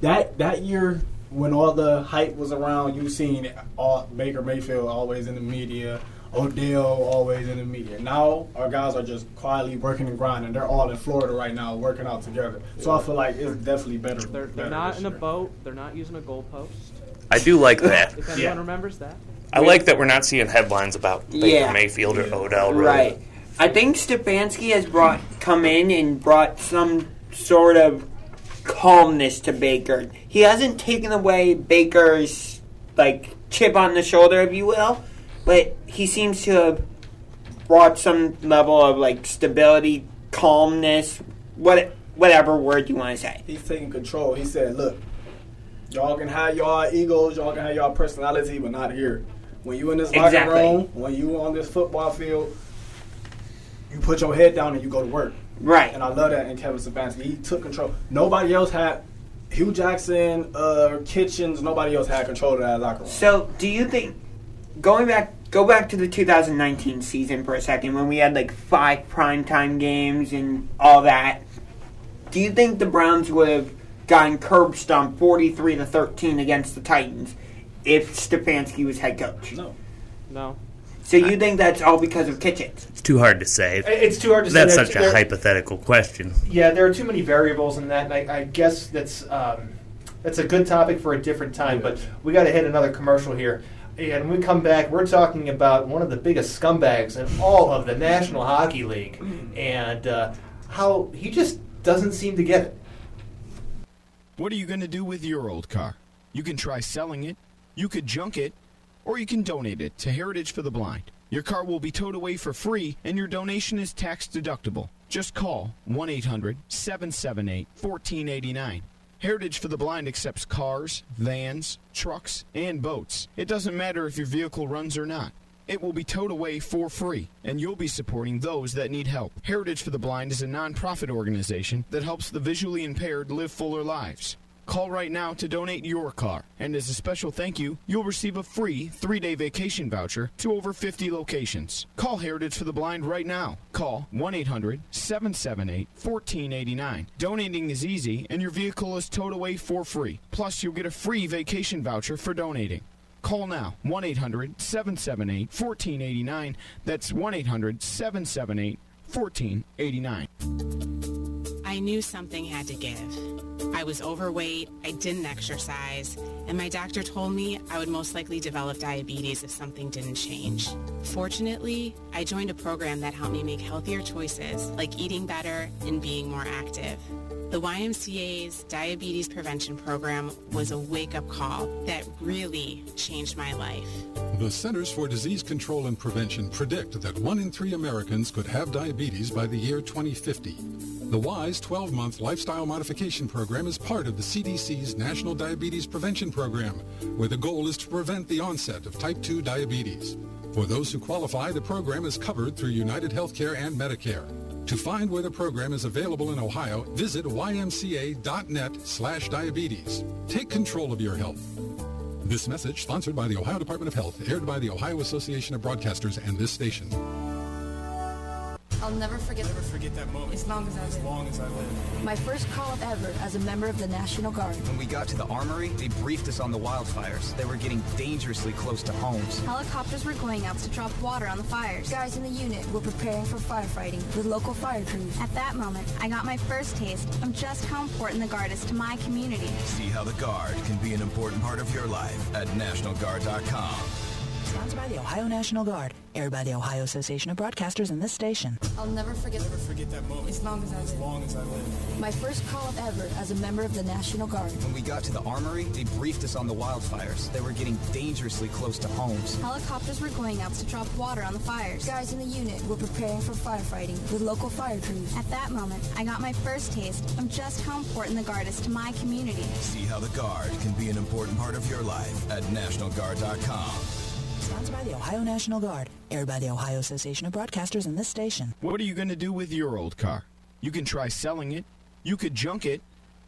that that year when all the hype was around, you seen all, Baker Mayfield always in the media, Odell always in the media. Now our guys are just quietly working and grinding. They're all in Florida right now, working out together. So I feel like it's definitely better. they're, they're better not this in a boat. They're not using a goalpost. I do like that. If anyone remembers that. I like that we're not seeing headlines about Baker Yeah. Mayfield or Odell. Really. Right. I think Stefanski has brought come in and brought some sort of calmness to Baker. He hasn't taken away Baker's like chip on the shoulder, if you will, but he seems to have brought some level of like stability, calmness, what whatever word you want to say. He's taking control. He said, "Look, y'all can have y'all egos, y'all can have y'all personality, but not here. When you in this locker Exactly. room, when you on this football field, you put your head down and you go to work. Right. And I love that in Kevin Stefanski. He took control. Nobody else had Hue Jackson, uh, Kitchens. Nobody else had control of that locker room. So, do you think going back go back to the 2019 season for a second when we had like five primetime games and all that? Do you think the Browns would have gotten curb stomped 43 to 13 against the Titans if Stefanski was head coach? No. No. So you think that's all because of Kitchens? It's too hard to say. It's too hard to say. That's There's- such a there- hypothetical question. Yeah, there are too many variables in that, and I, I guess that's um, that's a good topic for a different time. But we got to hit another commercial here, and when we come back, we're talking about one of the biggest scumbags in all of the National Hockey League, and uh, how he just doesn't seem to get it. What are you going to do with your old car? You can try selling it, you could junk it, or you can donate it to Heritage for the Blind. Your car will be towed away for free, and your donation is tax deductible. Just call 1 800 778 1489. Heritage for the Blind accepts cars, vans, trucks, and boats. It doesn't matter if your vehicle runs or not. It will be towed away for free, and you'll be supporting those that need help. Heritage for the Blind is a nonprofit organization that helps the visually impaired live fuller lives. Call right now to donate your car, and as a special thank you, you'll receive a free three day vacation voucher to over 50 locations. Call Heritage for the Blind right now. Call 1 800 778 1489. Donating is easy, and your vehicle is towed away for free. Plus, you'll get a free vacation voucher for donating. Call now 1 800 778 1489. That's 1 800 778 1489. I knew something had to give. I was overweight, I didn't exercise, and my doctor told me I would most likely develop diabetes if something didn't change. Fortunately, I joined a program that helped me make healthier choices, like eating better and being more active. The YMCA's diabetes prevention program was a wake-up call that really changed my life. The Centers for Disease Control and Prevention predict that one in three Americans could have diabetes by the year 2050. The WISE 12-month lifestyle modification program is part of the CDC's National Diabetes Prevention Program, where the goal is to prevent the onset of type 2 diabetes. For those who qualify, the program is covered through United Healthcare and Medicare. To find where the program is available in Ohio, visit ymca.net slash diabetes. Take control of your health. This message sponsored by the Ohio Department of Health, aired by the Ohio Association of Broadcasters and this station. I'll never forget. Never forget that moment. As long as I live. As long as I live. My first call up ever as a member of the National Guard. When we got to the armory, they briefed us on the wildfires. They were getting dangerously close to homes. Helicopters were going out to drop water on the fires. Guys in the unit were preparing for firefighting with local fire crews. At that moment, I got my first taste of just how important the Guard is to my community. See how the Guard can be an important part of your life at NationalGuard.com. Sponsored by the Ohio National Guard, aired by the Ohio Association of Broadcasters and this station. I'll never forget. Never forget that moment. As long as I live. As long as I live. My first call up ever as a member of the National Guard. When we got to the armory, they briefed us on the wildfires. They were getting dangerously close to homes. Helicopters were going out to drop water on the fires. Guys in the unit were preparing for firefighting with local fire crews. At that moment, I got my first taste of just how important the Guard is to my community. See how the Guard can be an important part of your life at NationalGuard.com. Sponsored by the Ohio National Guard, aired by the Ohio Association of Broadcasters and this station. What are you going to do with your old car? You can try selling it, you could junk it,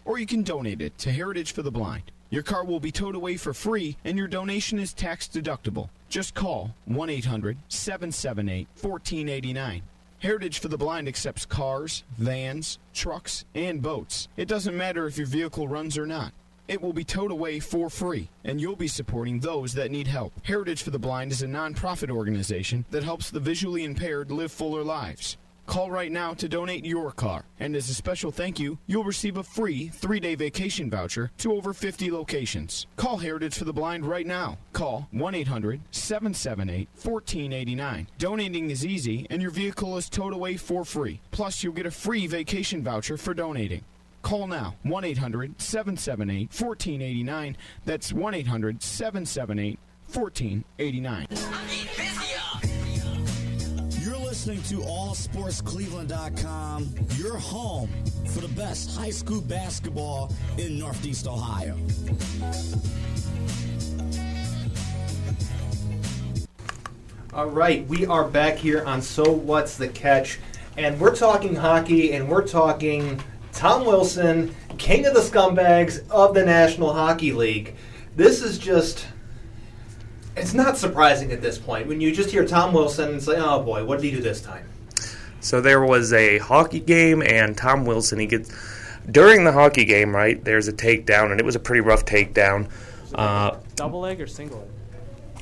or you can donate it to Heritage for the Blind. Your car will be towed away for free, and your donation is tax deductible. Just call 1 800 778 1489. Heritage for the Blind accepts cars, vans, trucks, and boats. It doesn't matter if your vehicle runs or not. It will be towed away for free, and you'll be supporting those that need help. Heritage for the Blind is a nonprofit organization that helps the visually impaired live fuller lives. Call right now to donate your car, and as a special thank you, you'll receive a free three day vacation voucher to over 50 locations. Call Heritage for the Blind right now. Call 1 800 778 1489. Donating is easy, and your vehicle is towed away for free. Plus, you'll get a free vacation voucher for donating. Call now 1 800 778 1489. That's 1 800 778 1489. You're listening to AllSportsCleveland.com, your home for the best high school basketball in Northeast Ohio. All right, we are back here on So What's the Catch, and we're talking hockey, and we're talking Tom Wilson, king of the scumbags of the National Hockey League. This is just. It's not surprising at this point. When you just hear Tom Wilson, it's like, oh boy, what did he do this time? So there was a hockey game, and Tom Wilson, he gets during the hockey game, right? There's a takedown, and it was a pretty rough takedown. Uh, Double leg or single leg?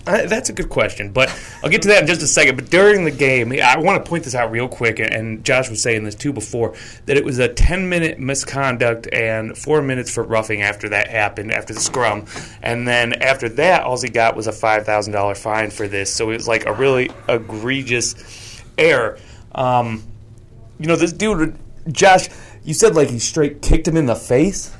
Uh, that's a good question, but I'll get to that in just a second. But during the game, I want to point this out real quick, and Josh was saying this too before, that it was a 10 minute misconduct and four minutes for roughing after that happened, after the scrum. And then after that, all he got was a $5,000 fine for this. So it was like a really egregious error. Um, you know, this dude, Josh, you said like he straight kicked him in the face?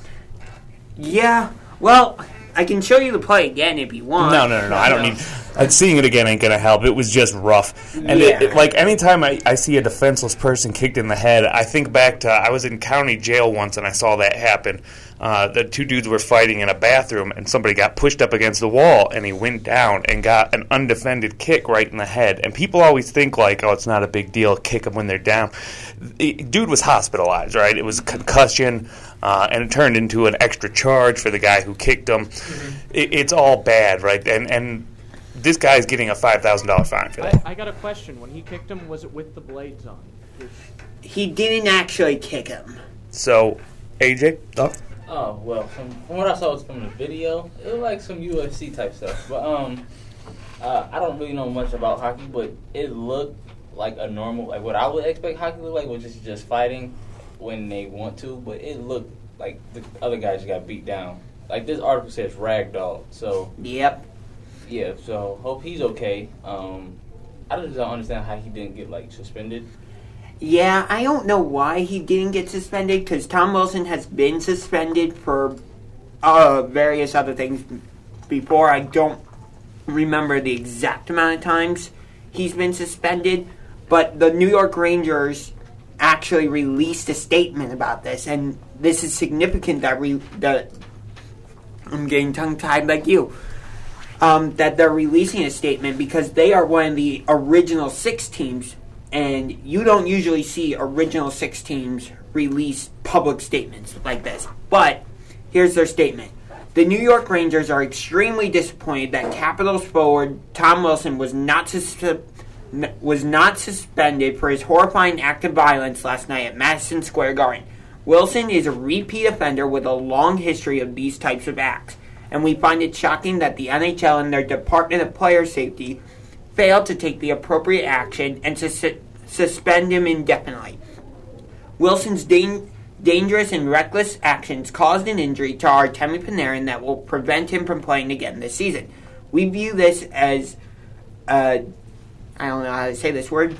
Yeah. Well, I can show you the play again if you want. No, no, no, no. I don't need. Uh, seeing it again ain't gonna help. It was just rough, and it, it- like anytime I, I see a defenseless person kicked in the head, I think back to I was in county jail once and I saw that happen. Uh, the two dudes were fighting in a bathroom, and somebody got pushed up against the wall, and he went down and got an undefended kick right in the head. And people always think like, oh, it's not a big deal, kick them when they're down. The dude was hospitalized, right? It was concussion, uh, and it turned into an extra charge for the guy who kicked him. It, it's all bad, right? And and this guy's getting a five thousand dollar fine for that. I, I got a question. When he kicked him, was it with the blades on? He didn't actually kick him. So, AJ, thoughts? Oh well, from, from what I saw was from the video, it was like some UFC type stuff. But um, uh, I don't really know much about hockey, but it looked like a normal, like what I would expect hockey to look like, which is just fighting when they want to. But it looked like the other guy just got beat down. Like this article says ragdoll. So Yep. yeah. So hope he's okay. Um, I just don't understand how he didn't get like suspended. Yeah, I don't know why he didn't get suspended because Tom Wilson has been suspended for uh, various other things before. I don't remember the exact amount of times he's been suspended, but the New York Rangers actually released a statement about this, and this is significant that we that I'm getting tongue tied like you. Um, that they're releasing a statement because they are one of the original six teams, and you don't usually see original six teams release public statements like this. But here's their statement. The New York Rangers are extremely disappointed that Capitals forward Tom Wilson was not sus- was not suspended for his horrifying act of violence last night at Madison Square Garden. Wilson is a repeat offender with a long history of these types of acts, and we find it shocking that the NHL and their Department of Player Safety failed to take the appropriate action and sus- suspend him indefinitely. Wilson's dan- dangerous and reckless actions caused an injury to Artemi Panarin that will prevent him from playing again this season. We view this as, uh, I don't know how to say this word,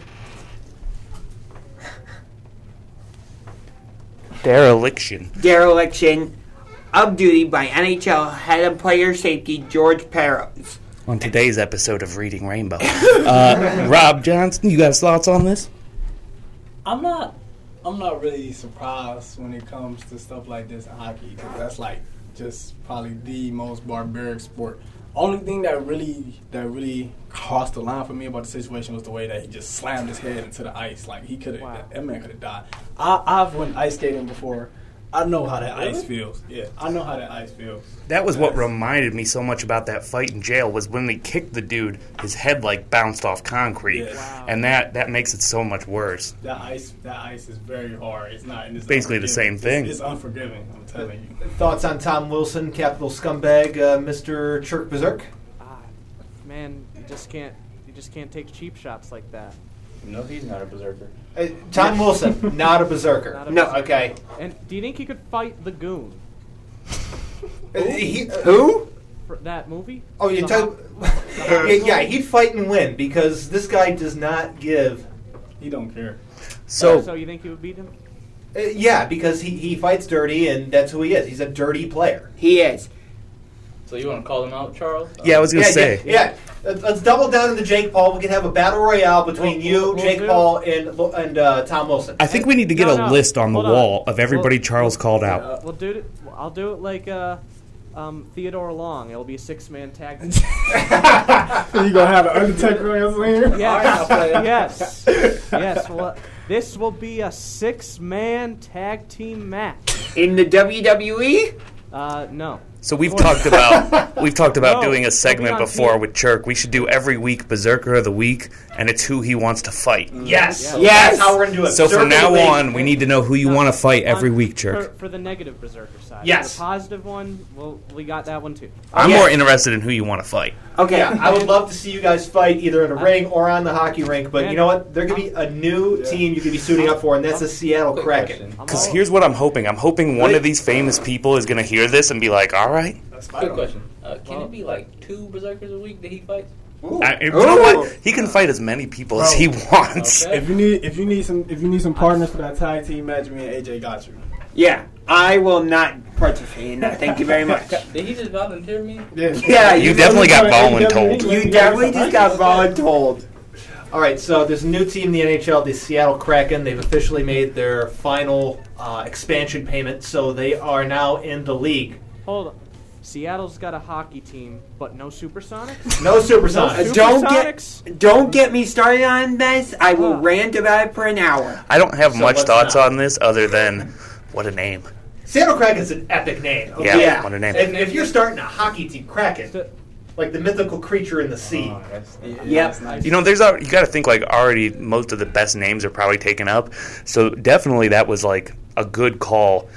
Dereliction. dereliction of duty by NHL head of player safety George Parros. On today's episode of Reading Rainbow, uh, Rob Johnson, you got thoughts on this? I'm not. I'm not really surprised when it comes to stuff like this in hockey because that's like just probably the most barbaric sport. Only thing that really that really crossed the line for me about the situation was the way that he just slammed his head into the ice. Like he could have, that man could have died. I, I've went ice skating before, I know how that ice feels. Yeah, I know how that ice feels. That was what reminded me so much about that fight in jail was when they kicked the dude, his head like bounced off concrete, Yeah. Wow. and that that makes it so much worse. That ice, that ice is very hard. It's not. and It's Basically the same thing. It's, it's unforgiving. I'm telling you. Thoughts on Tom Wilson, capital scumbag, uh, Mr. Churk Berserk? Ah, Man, you just can't you just can't take cheap shots like that. No, he's not a berserker. Uh, Tom Wilson, not a berserker. Not a no, berserker. okay. And do you think he could fight the goon? Uh, he- Who? For that movie? Oh, you The talk. Yeah, yeah, he'd fight and win because this guy does not give. He don't care. So, so you think he would beat him? Uh, yeah, because he, he fights dirty and that's who he is. He's a dirty player. He is. So you want to call him out, Charles? Yeah, I was gonna yeah, say. Yeah, yeah. Let's- Let's double down into Jake Paul. We can have a battle royale between We'll- you, we'll- we'll Jake do- Paul, and and uh, Tom Wilson. I think we need to get No, a no, list on the hold on. wall of everybody We'll- Charles called out. Uh, we'll do it. I'll do it like uh, um, Theodore Long. It'll be a six-man tag. team. So you gonna have an Undertaker on your sleeve? yes, yes, yes. Well, this will be a six-man tag team match. In the WWE? Uh, no. So we've talked about we've talked about No, doing a segment before with Churk. We should do every week Berserker of the Week, and it's who he wants to fight. Mm. Yes, Yeah. yes. That's how we're gonna do it. So Berserker from now of the week. on, we need to know who you want to fight every On- week, For, Churk. for the negative berserker side. Yes. The positive one, well, we got that one too. I'm Yes. more interested in who you want to fight. Okay. Yeah, I would love to see you guys fight either in a uh, ring or on the hockey rink. But you know what? There could be a new team you could be suiting up for, and that's the Seattle Quick Kraken. Because here's what I'm hoping. I'm hoping one of these famous people is going to hear this and be like, "All right." Quick question. Uh, can it be like two berserkers a week that he fights? I, you know what? He can fight as many people as he wants. Okay. If you need, if you need some, if you need some partners for that tag team match, me and AJ got you. Yeah. I will not participate in that. Thank you very much. Did he just volunteer me? Yeah. Yeah, You definitely got voluntold. You definitely just got voluntold. All right, so there's a new team in the NHL, the Seattle Kraken. They've officially made their final uh, expansion payment, so they are now in the league. Hold on. Seattle's got a hockey team, but no supersonics. No Supersonics. No Don't Supersonics? get don't get me started on this. I will Huh. rant about it for an hour. I don't have So much thoughts now? on this other than what a name. Seattle Kraken's an epic name. Yeah, Yeah. what a name. If, if you're starting a hockey team, Kraken, like the mythical creature in the sea. Oh, that's, Yep. that's nice. You know, there's al- you got to think like already most of the best names are probably taken up. So definitely that was like a good call.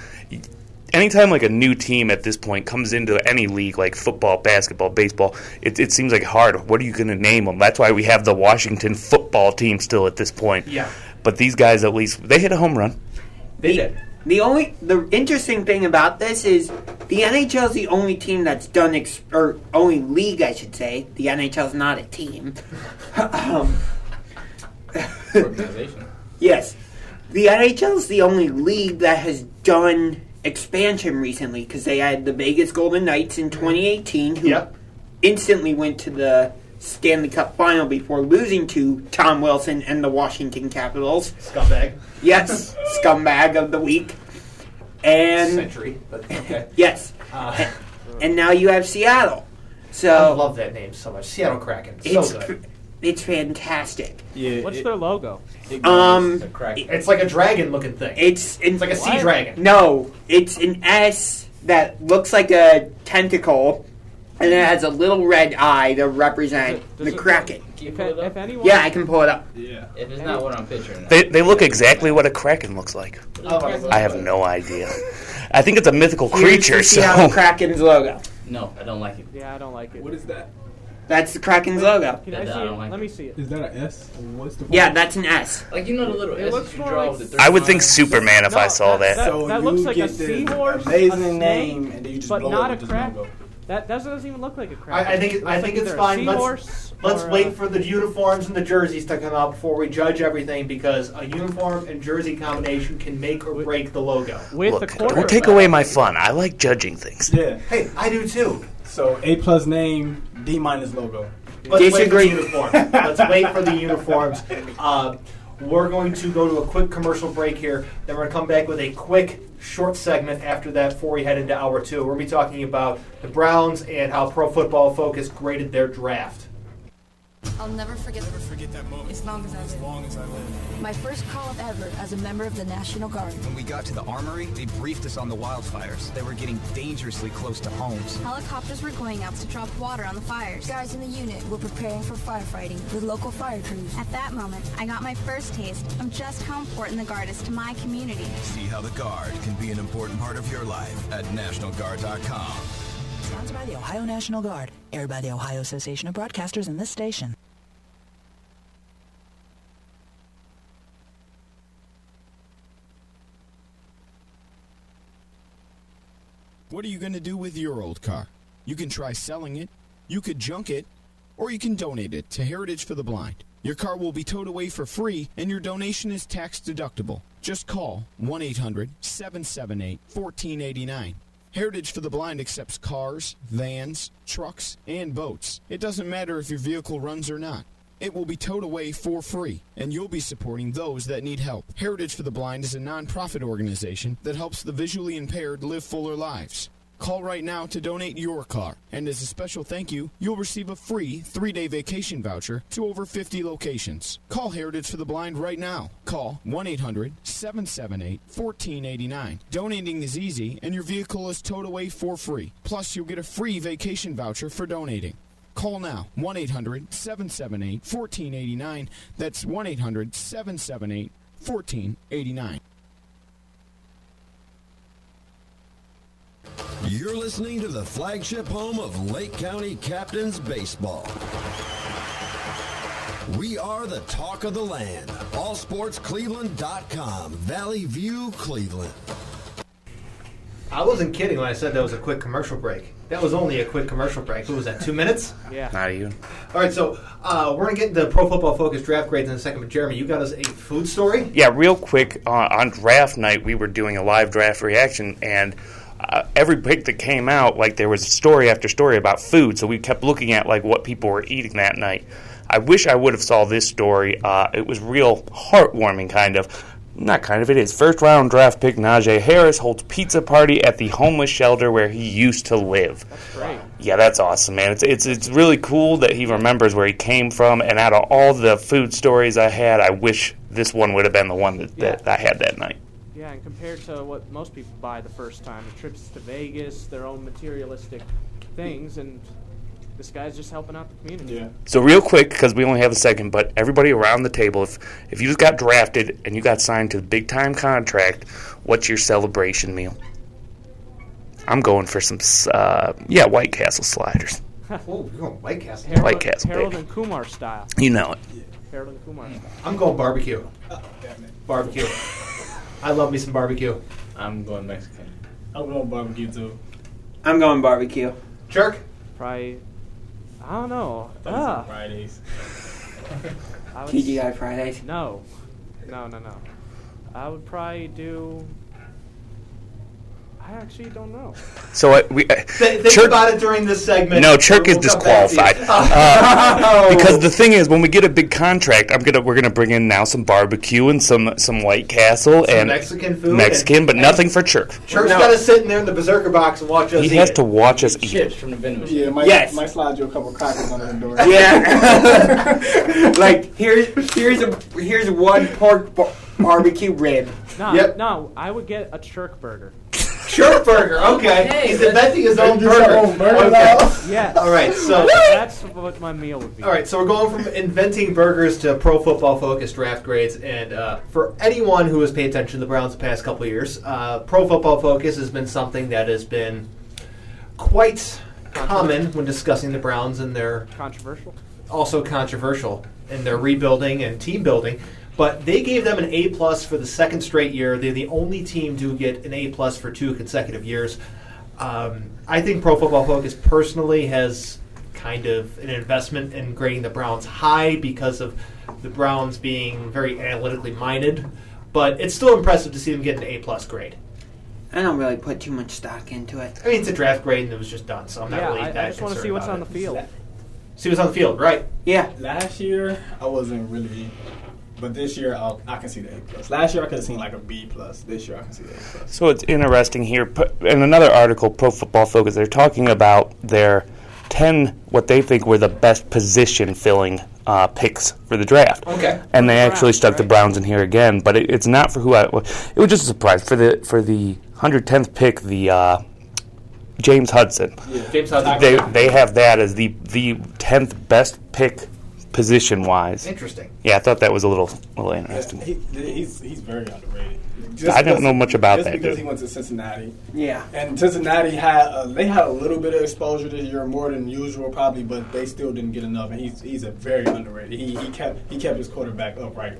Anytime like a new team at this point comes into any league, like football, basketball, baseball, it, it seems like hard. What are you going to name them? That's why we have the Washington football team still at this point. Yeah. But these guys at least they hit a home run. They did. The only the interesting thing about this is the NHL is the only team that's done ex- or only league I should say. The NHL is not a team. um, organization. yes, the NHL is the only league that has done expansion recently because they had the Vegas Golden Knights in 2018, who Yep. instantly went to the Stanley Cup final before losing to Tom Wilson and the Washington Capitals. Scumbag. Yes, scumbag of the week. And Century, but okay. yes, Uh, and now you have Seattle. So I So love that name so much. Seattle Kraken. So it's good. It's fantastic. Yeah. What's it- their logo? it Um, It's a crack. It's like a dragon looking thing. It's It's like a sea dragon. no, it's an S that looks like a tentacle, and it has a little red eye to represent Does it- does the it- Kraken. Can you If, pull it if anyone, Yeah, I can pull it up. yeah. If it's not what I'm picturing. They they look exactly what a kraken looks like. Oh. I have no idea. I think it's a mythical Here's creature. the So Seattle Kraken's logo. No, I don't like it. yeah, I don't like it. What is that? That's the Kraken's logo. Can I see it? like Let me see it. Is that an S? What's the? Yeah, that's an S. Like you know the little It S looks you more draw like- with the I would think lines? Superman if I saw that- that. So that looks you like a get the seahorse, amazing a snake, name, and then you just but blow not it a with this crack. logo. That that doesn't even look like a crack. I, I think It I looks think like it's either a fine. Let's seahorse let's or, wait for the uniforms and the jerseys to come out before we judge everything because a uniform and jersey combination can make or break the logo. with the Look, quarter. don't take away my fun. I like judging things. Yeah. Hey, I do too. So A plus name, D minus logo. Let's Disagree. wait for the uniform. Let's wait for the uniforms. Uh, we're going to go to a quick commercial break here. Then we're going to come back with a quick, short segment after that before we head into hour two. We're going to be talking about the Browns and how Pro Football Focus graded their draft. I'll never forget, Never forget that moment. as long as I As live. long as I live. My first call up ever as a member of the National Guard. When we got to the armory, they briefed us on the wildfires. They were getting dangerously close to homes. Helicopters were going out to drop water on the fires. Guys in the unit were preparing for firefighting with local fire crews. At that moment, I got my first taste of just how important the Guard is to my community. See how the Guard can be an important part of your life at NationalGuard.com. Sponsored by the Ohio National Guard. Aired by the Ohio Association of Broadcasters and this station. What are you going to do with your old car? You can try selling it, you could junk it, or you can donate it to Heritage for the Blind. Your car will be towed away for free, and your donation is tax deductible. Just call 1 800 778 1489. Heritage for the Blind accepts cars, vans, trucks, and boats. It doesn't matter if your vehicle runs or not. It will be towed away for free, and you'll be supporting those that need help. Heritage for the Blind is a nonprofit organization that helps the visually impaired live fuller lives. Call right now to donate your car, and as a special thank you, you'll receive a free three day vacation voucher to over 50 locations. Call Heritage for the Blind right now. Call 1 800 778 1489. Donating is easy, and your vehicle is towed away for free. Plus, you'll get a free vacation voucher for donating. Call now 1 800 778 1489. That's 1 800 778 1489. You're listening to the flagship home of Lake County Captains Baseball. We are the talk of the land. AllSportsCleveland.com. Valley View, Cleveland. I wasn't kidding when I said that was a quick commercial break. That was only a quick commercial break. What was that, two minutes? Yeah. Not even. All right, so uh, we're going to get into Pro Football Focus draft grades in a second, but Jeremy, you got us a food story? Yeah, real quick. Uh, on draft night, we were doing a live draft reaction, and uh, every pick that came out, like there was story after story about food. So we kept looking at like what people were eating that night. I wish I would have saw this story. Uh, it was real heartwarming, kind of. Not kind of. It is. First round draft pick Najee Harris holds pizza party at the homeless shelter where he used to live. Great. Yeah, that's awesome, man. It's it's it's really cool that he remembers where he came from. And out of all the food stories I had, I wish this one would have been the one that, that I had that night. Yeah, and compared to what most people buy the first time, the trips to Vegas, their own materialistic things, and this guy's just helping out the community. Yeah. So real quick, because we only have a second, but everybody around the table, if if you just got drafted and you got signed to the big time contract, what's your celebration meal? I'm going for some, uh, yeah, White Castle sliders. oh, you're going White Castle. Harold, White Castle, Harold baby. and Kumar style. You know it. Harold and Kumar style. I'm going barbecue. Barbecue. I love me some barbecue. I'm going Mexican. I'm going barbecue too. I'm going barbecue. Jerk? Probably, I don't know. Ah. Fridays. I would TGI Fridays. No, no, no, no. I would probably do. I actually don't know. So uh, we uh, Th- think Churk- about it during this segment. No, Churk is We'll come back to you. disqualified. Uh, because the thing is, when we get a big contract, I'm gonna we're gonna bring in now some barbecue and some some White Castle Some and Mexican food Mexican, and- but nothing for Churk. Churk's got to sit in there in the berserker box and watch us He eat has it. to watch us eat. Chips from the vending machine. Yeah, might, Yes. might slide you a couple crackers under the door. Yeah. like here's here's a here's one pork bar- barbecue rib. No, Yep. no. I would get a Churk burger. Churk burger. Okay, Okay, he's inventing his own burger. own burger Okay. now? Yes. All right, so That's what my meal would be. All right, so we're going from inventing burgers to pro football focused draft grades. And uh, for anyone who has paid attention to the Browns the past couple of years, uh, pro football focus has been something that has been quite common when discussing the Browns and their Controversial. also controversial in their rebuilding and team building. But they gave them an A plus for the second straight year. They're the only team to get an A plus for two consecutive years. Um, I think Pro Football Focus personally has kind of an investment in grading the Browns high because of the Browns being very analytically minded. But it's still impressive to see them get an A plus grade. I don't really put too much stock into it. I mean, it's a draft grade and it was just done, so I'm not yeah, really I, that I just want to concerned see what's on it. the field. See what's on the field, right? Yeah. Last year I wasn't really, but this year I'll, I can see the A plus. Last year I could have seen like a B plus. This year I can see the A plus. So it's interesting here. Pu- In another article, Pro Football Focus, they're talking about their ten what they think were the best position filling uh, picks for the draft. Okay. And they actually stuck the Browns in here again, but it, it's not for who I. It was just a surprise for the for the 110th pick. The uh, James Hudson. James Hudson. They they have that as the the 10th best pick position wise. Interesting. Yeah, I thought that was a little little interesting. He, he's he's very underrated. I don't know much about just that because dude. he went to Cincinnati. Yeah. And Cincinnati had uh, they had a little bit of exposure this year, more than usual probably, but they still didn't get enough. And he's he's a very underrated. He he kept he kept his quarterback upright.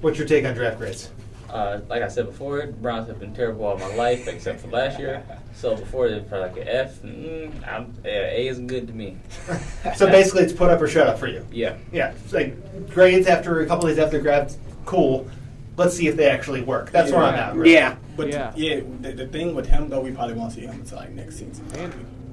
What's your take on draft grades? Uh, like I said before, the Browns have been terrible all my life except for last year. So before they were like an F, mm, I'm, yeah, A is good to me. So basically, it's put up or shut up for you. Yeah. Yeah. It's like grades after a couple days after draft, cool. Let's see if they actually work. That's where I'm at. really. But Yeah. yeah, the, the thing with him though, we probably won't see him until like next season.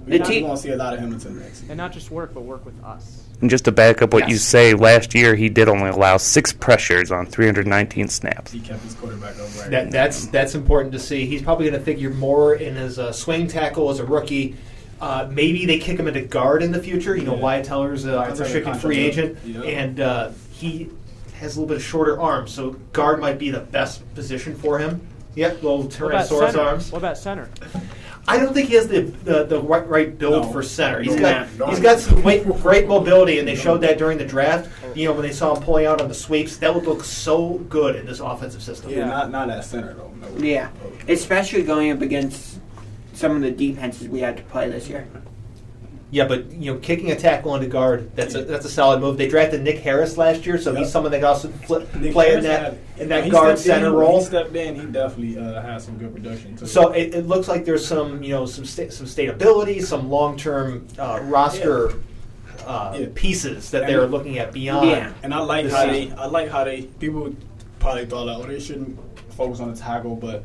The We probably team- won't see a lot of him until next season. And not just work, but work with us. And just to back up what you say, last year he did only allow six pressures on 319 snaps. He kept his quarterback upright. That, that's that's important to see. He's probably going to figure more in his uh, swing tackle as a rookie. Uh, maybe they kick him into guard in the future. You know, Yeah. Wyatt Teller's a Wyatt Teller unrestricted free agent, Yeah. and uh, he has a little bit of shorter arms, so guard might be the best position for him. Yep, little Tyrannosaurus arms. What about center? I don't think he has the the, the right, right build No. for center. He's No. got No. he's got some great, great mobility, and they showed that during the draft. You know, when they saw him pulling out on the sweeps, that would look so good in this offensive system. Yeah, not not at center though. No. Yeah, especially going up against some of the defenses we had to play this year. Yeah, but you know, kicking a tackle into guard, that's a that's a solid move. They drafted Nick Harris last year, so he's someone that can also flip, Nick play in that had- in that guard stepped in, center role. He stepped in. He definitely uh, had some good production too. So it, it looks like there's some you know some sta- some stability, some long term uh, roster uh, pieces that they're looking at beyond. And I like how season. they, I like how they, people probably thought like, oh, they shouldn't focus on the tackle, but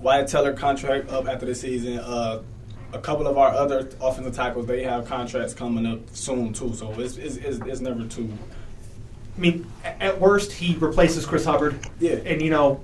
Wyatt Teller contract up after the season. Uh, a couple of our other offensive tackles, they have contracts coming up soon too. So it's it's, it's, it's never too. I mean, at worst, he replaces Chris Hubbard. Yeah. And, you know,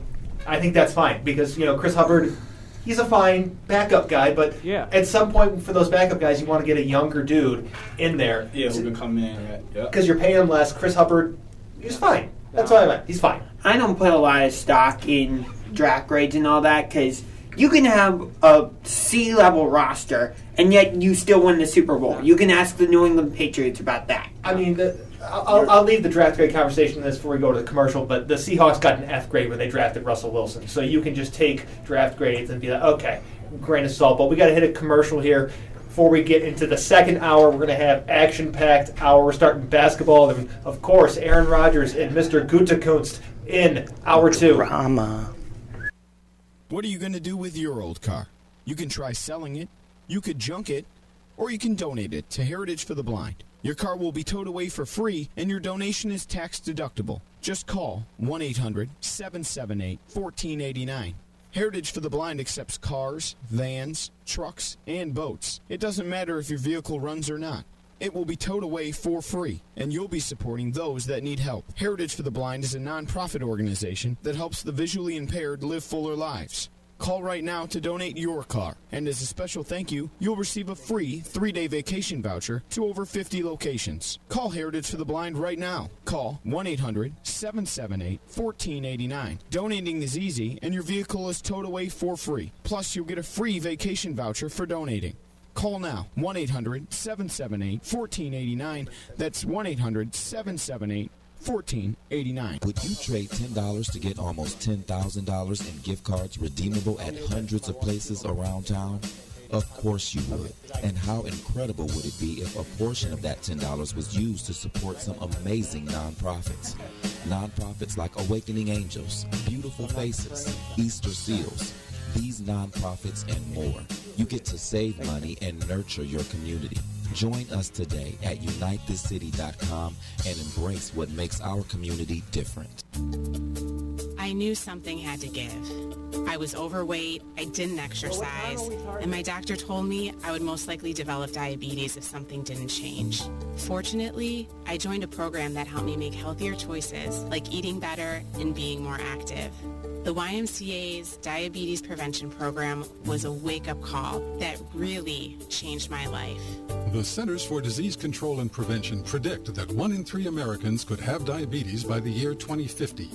I think that's fine because, you know, Chris Hubbard, he's a fine backup guy, but Yeah. at some point for those backup guys, you want to get a younger dude in there. Yeah, who can come in? Yeah. Because you're paying him less. Chris Hubbard, he's fine. That's what I meant. He's fine. I don't put a lot of stock in draft grades and all that because you can have a C level roster and yet you still win the Super Bowl. You can ask the New England Patriots about that. I mean, the, I'll, I'll leave the draft grade conversation in this before we go to the commercial, but the Seahawks got an F grade when they drafted Russell Wilson. So you can just take draft grades and be like, okay, grain of salt. But we got to hit a commercial here. Before we get into the second hour, we're going to have action-packed hour. We're starting basketball, and of course, Aaron Rodgers and Mr. Gutekunst in hour two. Drama. What are you going to do with your old car? You can try selling it, you could junk it, or you can donate it to Heritage for the Blind. Your car will be towed away for free, and your donation is tax deductible. Just call 1 800 778 1489. Heritage for the Blind accepts cars, vans, trucks, and boats. It doesn't matter if your vehicle runs or not. It will be towed away for free, and you'll be supporting those that need help. Heritage for the Blind is a nonprofit organization that helps the visually impaired live fuller lives. Call right now to donate your car, and as a special thank you, you'll receive a free three day vacation voucher to over 50 locations. Call Heritage for the Blind right now. Call 1 800 778 1489. Donating is easy, and your vehicle is towed away for free. Plus, you'll get a free vacation voucher for donating. Call now 1 800 778 1489. That's 1 800 778 1489. Would you trade $10 to get almost $10,000 in gift cards redeemable at hundreds of places around town? Of course you would. And how incredible would it be if a portion of that $10 was used to support some amazing nonprofits? Nonprofits like Awakening Angels, Beautiful Faces, Easter Seals. These nonprofits and more. You get to save money and nurture your community. Join us today at unitethiscity.com and embrace what makes our community different. I I knew something had to give. I was overweight, I didn't exercise, and my doctor told me I would most likely develop diabetes if something didn't change. Fortunately, I joined a program that helped me make healthier choices, like eating better and being more active. The YMCA's diabetes prevention program was a wake-up call that really changed my life. The Centers for Disease Control and Prevention predict that one in three Americans could have diabetes by the year 2050.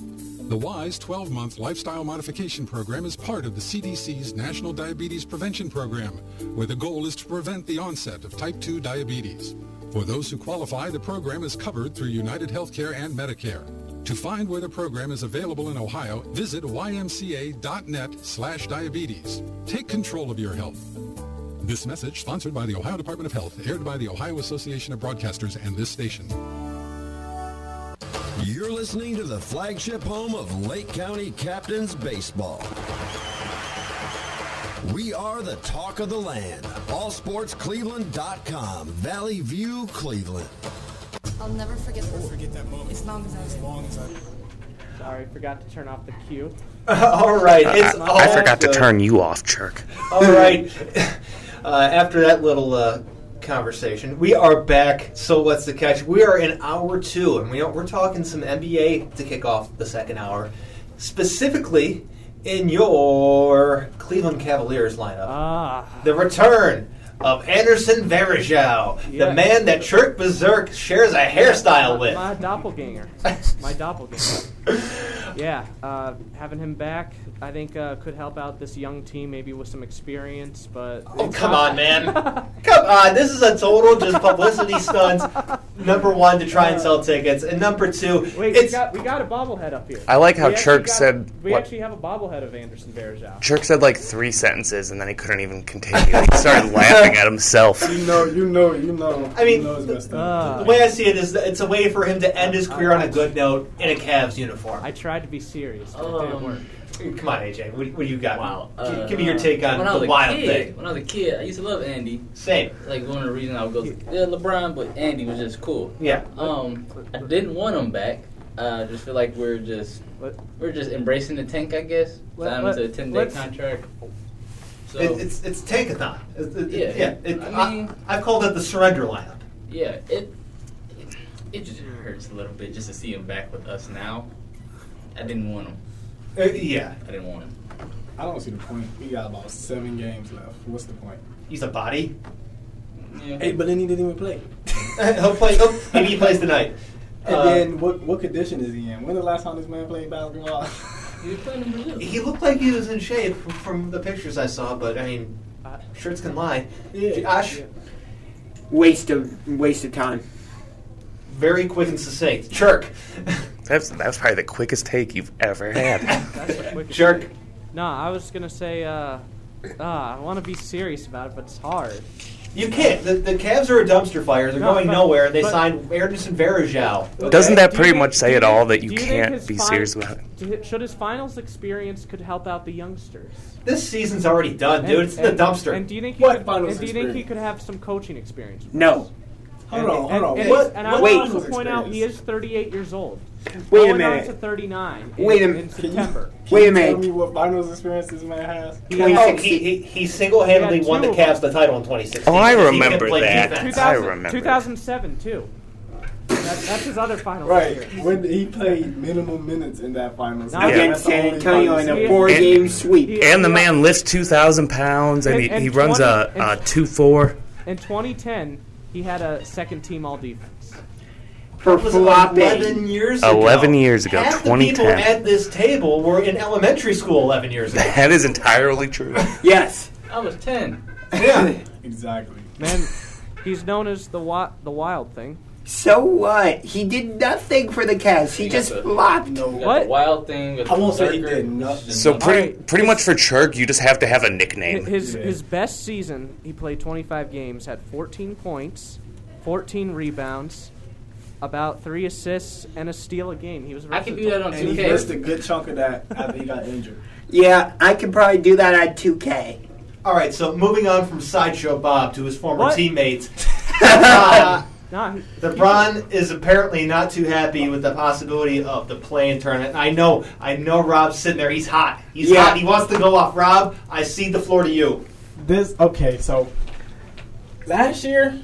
The WISE 12 month lifestyle modification program is part of the CDC's National Diabetes Prevention Program, where the goal is to prevent the onset of type 2 diabetes. For those who qualify, the program is covered through United Healthcare and Medicare. To find where the program is available in Ohio, visit ymca.net slash diabetes. Take control of your health. This message sponsored by the Ohio Department of Health, aired by the Ohio Association of Broadcasters and this station. You're listening to the flagship home of Lake County Captains Baseball. We are the talk of the land. AllSportsCleveland.com. Valley View, Cleveland. I'll never forget this. forget that moment. As long as I As long as I. Sorry, forgot to turn off the cue. all right, it's I, all I forgot to turn you off, jerk. All right. Uh, after that little uh, conversation, we are back. So what's the catch? We are in hour two, and we are, we're talking some NBA to kick off the second hour, specifically in your Cleveland Cavaliers lineup. Ah. The return of Anderson Varejao, Yeah. the man that Churk Berserk shares a hairstyle with. My doppelganger. My doppelganger. Yeah, uh, having him back, I think uh, could help out this young team, maybe with some experience. But Oh, come on, man. Come on, this is a total just publicity stunt. Number one, to try and sell tickets, and number two, Wait, we it's got we got a bobblehead up here. I like how We actually Churk got- said we what- actually have a bobblehead of Anderson Varejao. Churk said like three sentences and then he couldn't even continue. He started laughing at himself. You know, you know, you know. I mean, you know it's messed Uh, up. the way I see it is that it's a way for him to end his career on a good note in a Cavs uniform. I tried to be serious, but it didn't Um, work. Come on, AJ, what, what do you got? Wow. Gi- Uh, give me your take on when I was the wild kid, thing. When I was a kid, I used to love Andy. Same. Like one of the reasons I would go, yeah, LeBron, but Andy was just cool. Yeah. Um, I didn't want him back. Uh, I just feel like we're just we're just embracing the tank, I guess. Let- Signed let- to a ten day contract. So It, it's it's tankathon. It, it, Yeah. yeah. It, I mean- I, have called it the surrender lineup. yeah, it, it it just hurts a little bit just to see him back with us now. I didn't want him. Uh, yeah. I didn't want him. I don't see the point. We got about seven games left. What's the point? He's a body. Yeah. Hey, but then he didn't even play. He'll play. Oh, maybe he plays tonight. And Uh, then what? What condition is he in? When the last time this man played basketball? He was playing in Brazil. He looked like he was in shape from, from the pictures I saw, but I mean, shirts can lie. Josh, Waste of waste of time. Very quick and succinct. Churk. That's that's probably the quickest take you've ever had. That's the quickest Jerk. thing. No, I was gonna say. Uh, uh, I want to be serious about it, but it's hard. You can't. The, the Cavs are a dumpster fire. They're No, going but- nowhere, and they but- signed Anderson Varejao. Doesn't that Do pretty you much say do it all that do you can't be fin- serious about it? Should his finals experience could help out the youngsters? This season's already done, dude. And- it's in the dumpster. And do you think he What could, finals and do you think he could have some coaching experience? No. Hold And- on, hold and- on. And, What- and I what want to finals also point out he is 38 years old. Wait a minute. To 39. In, Wait a in minute. Can you- Can Wait a minute. Tell me what finals experience this man has. Oh, he, he, he single-handedly He won the Cavs the title in 2016. Oh, I remember that. 2000, I remember. 2007 too. That, that's his other finals Right. experience. When he played minimum minutes in that finals. No, That's Against the San Antonio in a He- four-game sweep. he- And the man lifts two thousand pounds, and, And- he, and he runs a, 20 a two four. In 2010, he had a second team All Defense. For That was flopping. 11 years ago. 11 years ago, Half the people at this table were in elementary school 11 years ago. That is entirely true. Yes. I was ten. yeah. Exactly. Man, he's known as the wi- the Wild Thing. So what? He did nothing for the Cavs. He You just got the- flopped. We got What? The wild thing. With I won't say he did nothing. So pretty pretty much for Churk, you just have to have a nickname. His Yeah. his best season, he played 25 games, had 14 points, 14 rebounds, about three assists, and a steal a game. He was I can do that on And he 2K. missed a good chunk of that after he got injured. Yeah, I could probably do that at 2K. All right, so moving on from Sideshow Bob to his former What? teammates. Uh, Nah, he- LeBron is apparently not too happy with the possibility of the play-in tournament. I know, I know. Rob's sitting there. He's hot. He's Yeah. hot. He wants to go off. Rob, I cede the floor to you. This okay, so last year,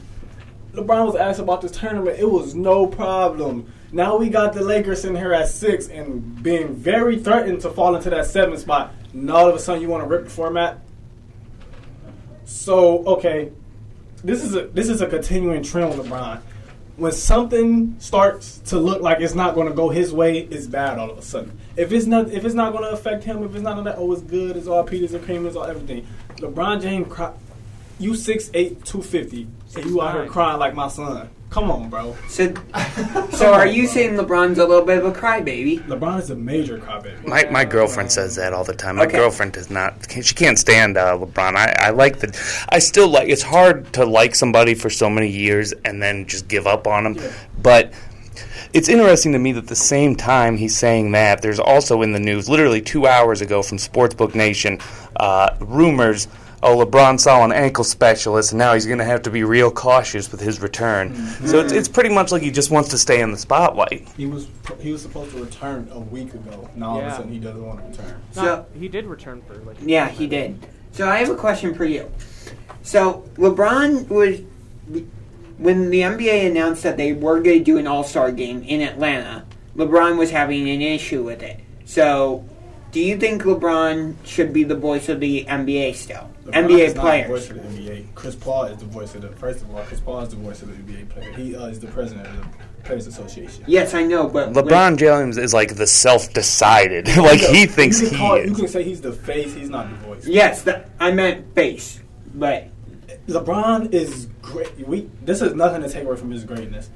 LeBron was asked about this tournament. It was no problem. Now we got the Lakers in here at six and being very threatened to fall into that seventh spot. And all of a sudden, you want to rip the format. So okay, this is a this is a continuing trend with LeBron. When something starts to look like it's not going to go his way, it's bad all of a sudden. If it's not if it's not going to affect him, if it's not going to oh it's good, it's all Peters and cream, it's all everything. LeBron James, cry, you 6'8", 250, and you out here crying like my son. Come on, bro. So, so are you saying LeBron's a little bit of a crybaby? LeBron is a major crybaby. My my girlfriend says that all the time. My Okay. girlfriend does not. She can't stand uh, LeBron. I, I like the. I still like. It's hard to like somebody for so many years and then just give up on them. But it's interesting to me that the same time he's saying that, there's also in the news, literally two hours ago from Sportsbook Nation, uh, rumors. Oh, LeBron saw an ankle specialist, and now he's going to have to be real cautious with his return. Mm-hmm. So it's, it's pretty much like he just wants to stay in the spotlight. He was he was supposed to return a week ago. Now all of a sudden he doesn't want to return. No, he did return for like. Yeah, he did. So I have a question for you. So LeBron was when the NBA announced that they were going to do an All Star game in Atlanta. LeBron was having an issue with it. So, do you think LeBron should be the voice of the NBA still? LeBron NBA is not the voice of the NBA. Chris Paul is the voice of the. First of all, Chris Paul is the voice of the NBA player. He uh, is the president of the Players Association. Yes, I know, but LeBron James is like the self-decided. like He's a- he thinks he call- is. You can say he's the face. He's not the voice. Yes, that, I meant face, but LeBron is great. We this is nothing to take away from his greatness.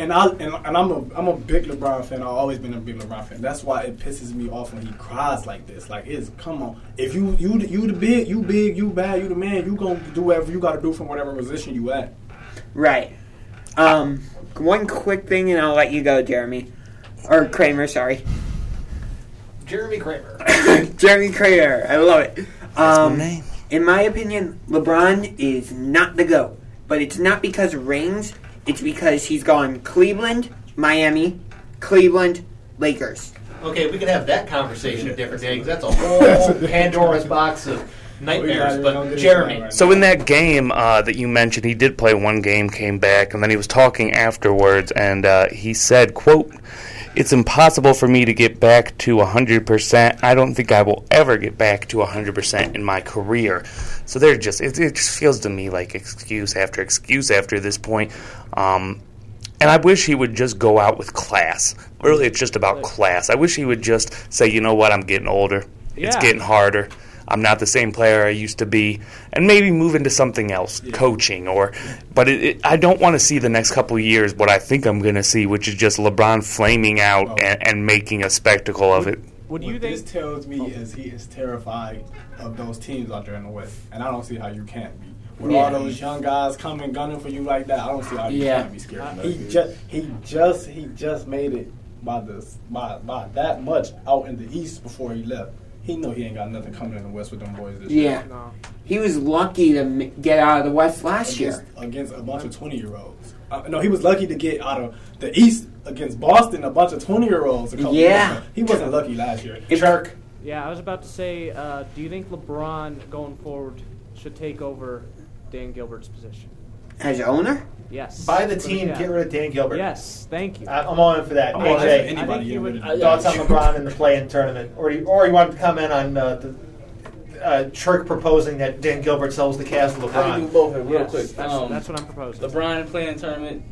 And I and, and I'm a I'm a big LeBron fan. I've always been a big LeBron fan. That's why it pisses me off when he cries like this. Like it's come on. If you you you the big, you big, you bad, you the man. You gonna do whatever you got to do from whatever position you at. Right. Um, one quick thing, and I'll let you go, Jeremy. Or Kramer, sorry. Jeremy Kramer. Jeremy Kramer. I love it. That's my Um, name. In my opinion, LeBron is not the GOAT. But it's not because rings, it's because he's gone Cleveland, Miami, Cleveland, Lakers. Okay, we can have that conversation a different day 'cause that's a whole Pandora's box of nightmares. But Jeremy, So in that game uh, that you mentioned, he did play one game, came back, and then he was talking afterwards, and uh, he said, "quote It's impossible for me to get back to 100%. I don't think I will ever get back to 100% in my career." So they're just it, it just feels to me like excuse after excuse after this point. Um, and I wish he would just go out with class. Really, it's just about class. I wish he would just say, you know what, I'm getting older. It's Yeah. getting harder. I'm not the same player I used to be, and maybe move into something else, coaching or. But it, it, I don't want to see the next couple of years what I think I'm going to see, which is just LeBron flaming out oh. and, and making a spectacle of it. What do you what think? this tells me is he is terrified of those teams out there in the West, and I don't see how you can't be. With Yeah. all those young guys coming gunning for you like that, I don't see how you Yeah. can't be scared. He just he just he just made it by this by by that much out in the East before he left. He know he ain't got nothing coming in the West with them boys this year. Yeah. year. He was lucky to m- get out of the West last against, year. against a bunch of twenty year olds. Uh, no, he was lucky to get out of the East against Boston, a bunch of twenty year olds. Yeah. he wasn't lucky last year. Shark. Yeah, I was about to say, uh, do you think LeBron going forward should take over Dan Gilbert's position? As owner? Yes. Buy the team, yeah. get rid of Dan Gilbert. Yes, thank you. I- I'm all in for that. I'm all in for AJ, anybody I think you getting would- rid of uh, Dan thoughts on LeBron in the play-in tournament, or you, or you want to comment on uh, the uh, Churk proposing that Dan Gilbert sells the Cavs to I can do LeBron? both of them real Yes, quick. That's, Um, that's what I'm proposing. LeBron playing tournament,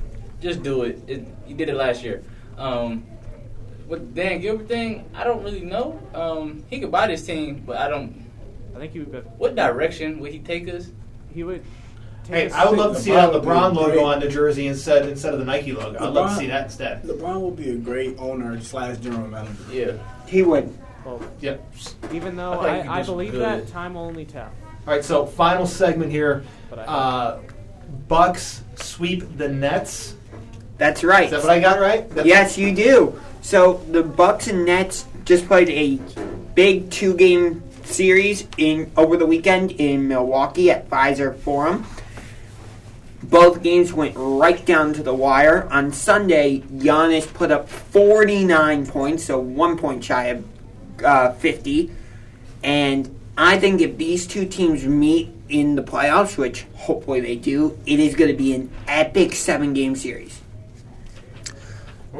just do it. it. You did it last year. Um, with Dan Gilbert thing, I don't really know. Um, he could buy this team, but I don't. I think he would. What direction would he take us? He would. Hey, I would love to see that LeBron would LeBron logo great. on the jersey instead instead of the Nike logo. I'd love to see that instead. LeBron will be a great owner slash general manager. Yeah. He would. Well, Yep. even though I I, I, believe good. that, time will only tell. All right, so final segment here. Uh, Bucks sweep the Nets. That's right. Is that what I got right? That's- Yes, you do. So the Bucks and Nets just played a big two-game series in over the weekend in Milwaukee at Pfizer Forum. Both games went right down to the wire. On Sunday, Giannis put up 49 points, so one point shy of uh, 50. And I think if these two teams meet in the playoffs, which hopefully they do, it is going to be an epic seven game series.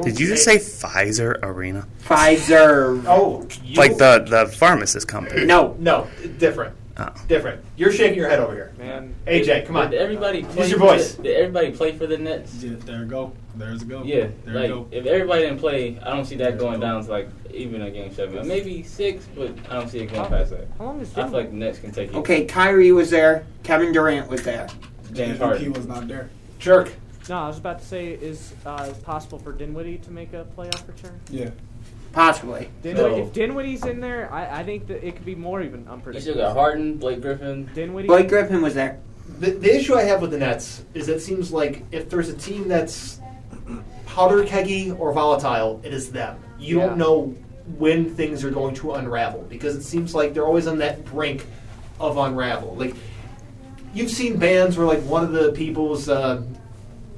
Did you just say Pfizer Arena? Pfizer. Oh, Like the, the pharmacist company? No. No, different. Oh. Different. You're shaking your head over here. Man. AJ, come on. Did everybody play Use your voice. The, did everybody play for the Nets? Yeah, there you go. There's a go. Yeah, there like you go. if everybody didn't play, I don't see that going down to like even a game seven, maybe six, but I don't see it going past that. How long is that? I feel like the Nets can take it. Okay, Kyrie was there. Kevin Durant was there. James MVP Harden. was not there. Jerk. No, I was about to say, is uh, is possible for Dinwiddie to make a playoff return? Yeah. Possibly. Dinwiddie, So- if Dinwiddie's in there, I, I think that it could be more even You unpredictable. still got Harden, Blake Griffin. Dinwiddie. Blake Griffin was there. The, the issue I have with the Nets is it seems like if there's a team that's powder keggy or volatile, it is them. You Yeah. don't know when things are going to unravel because it seems like they're always on that brink of unravel. Like you've seen bands where like one of the people's uh,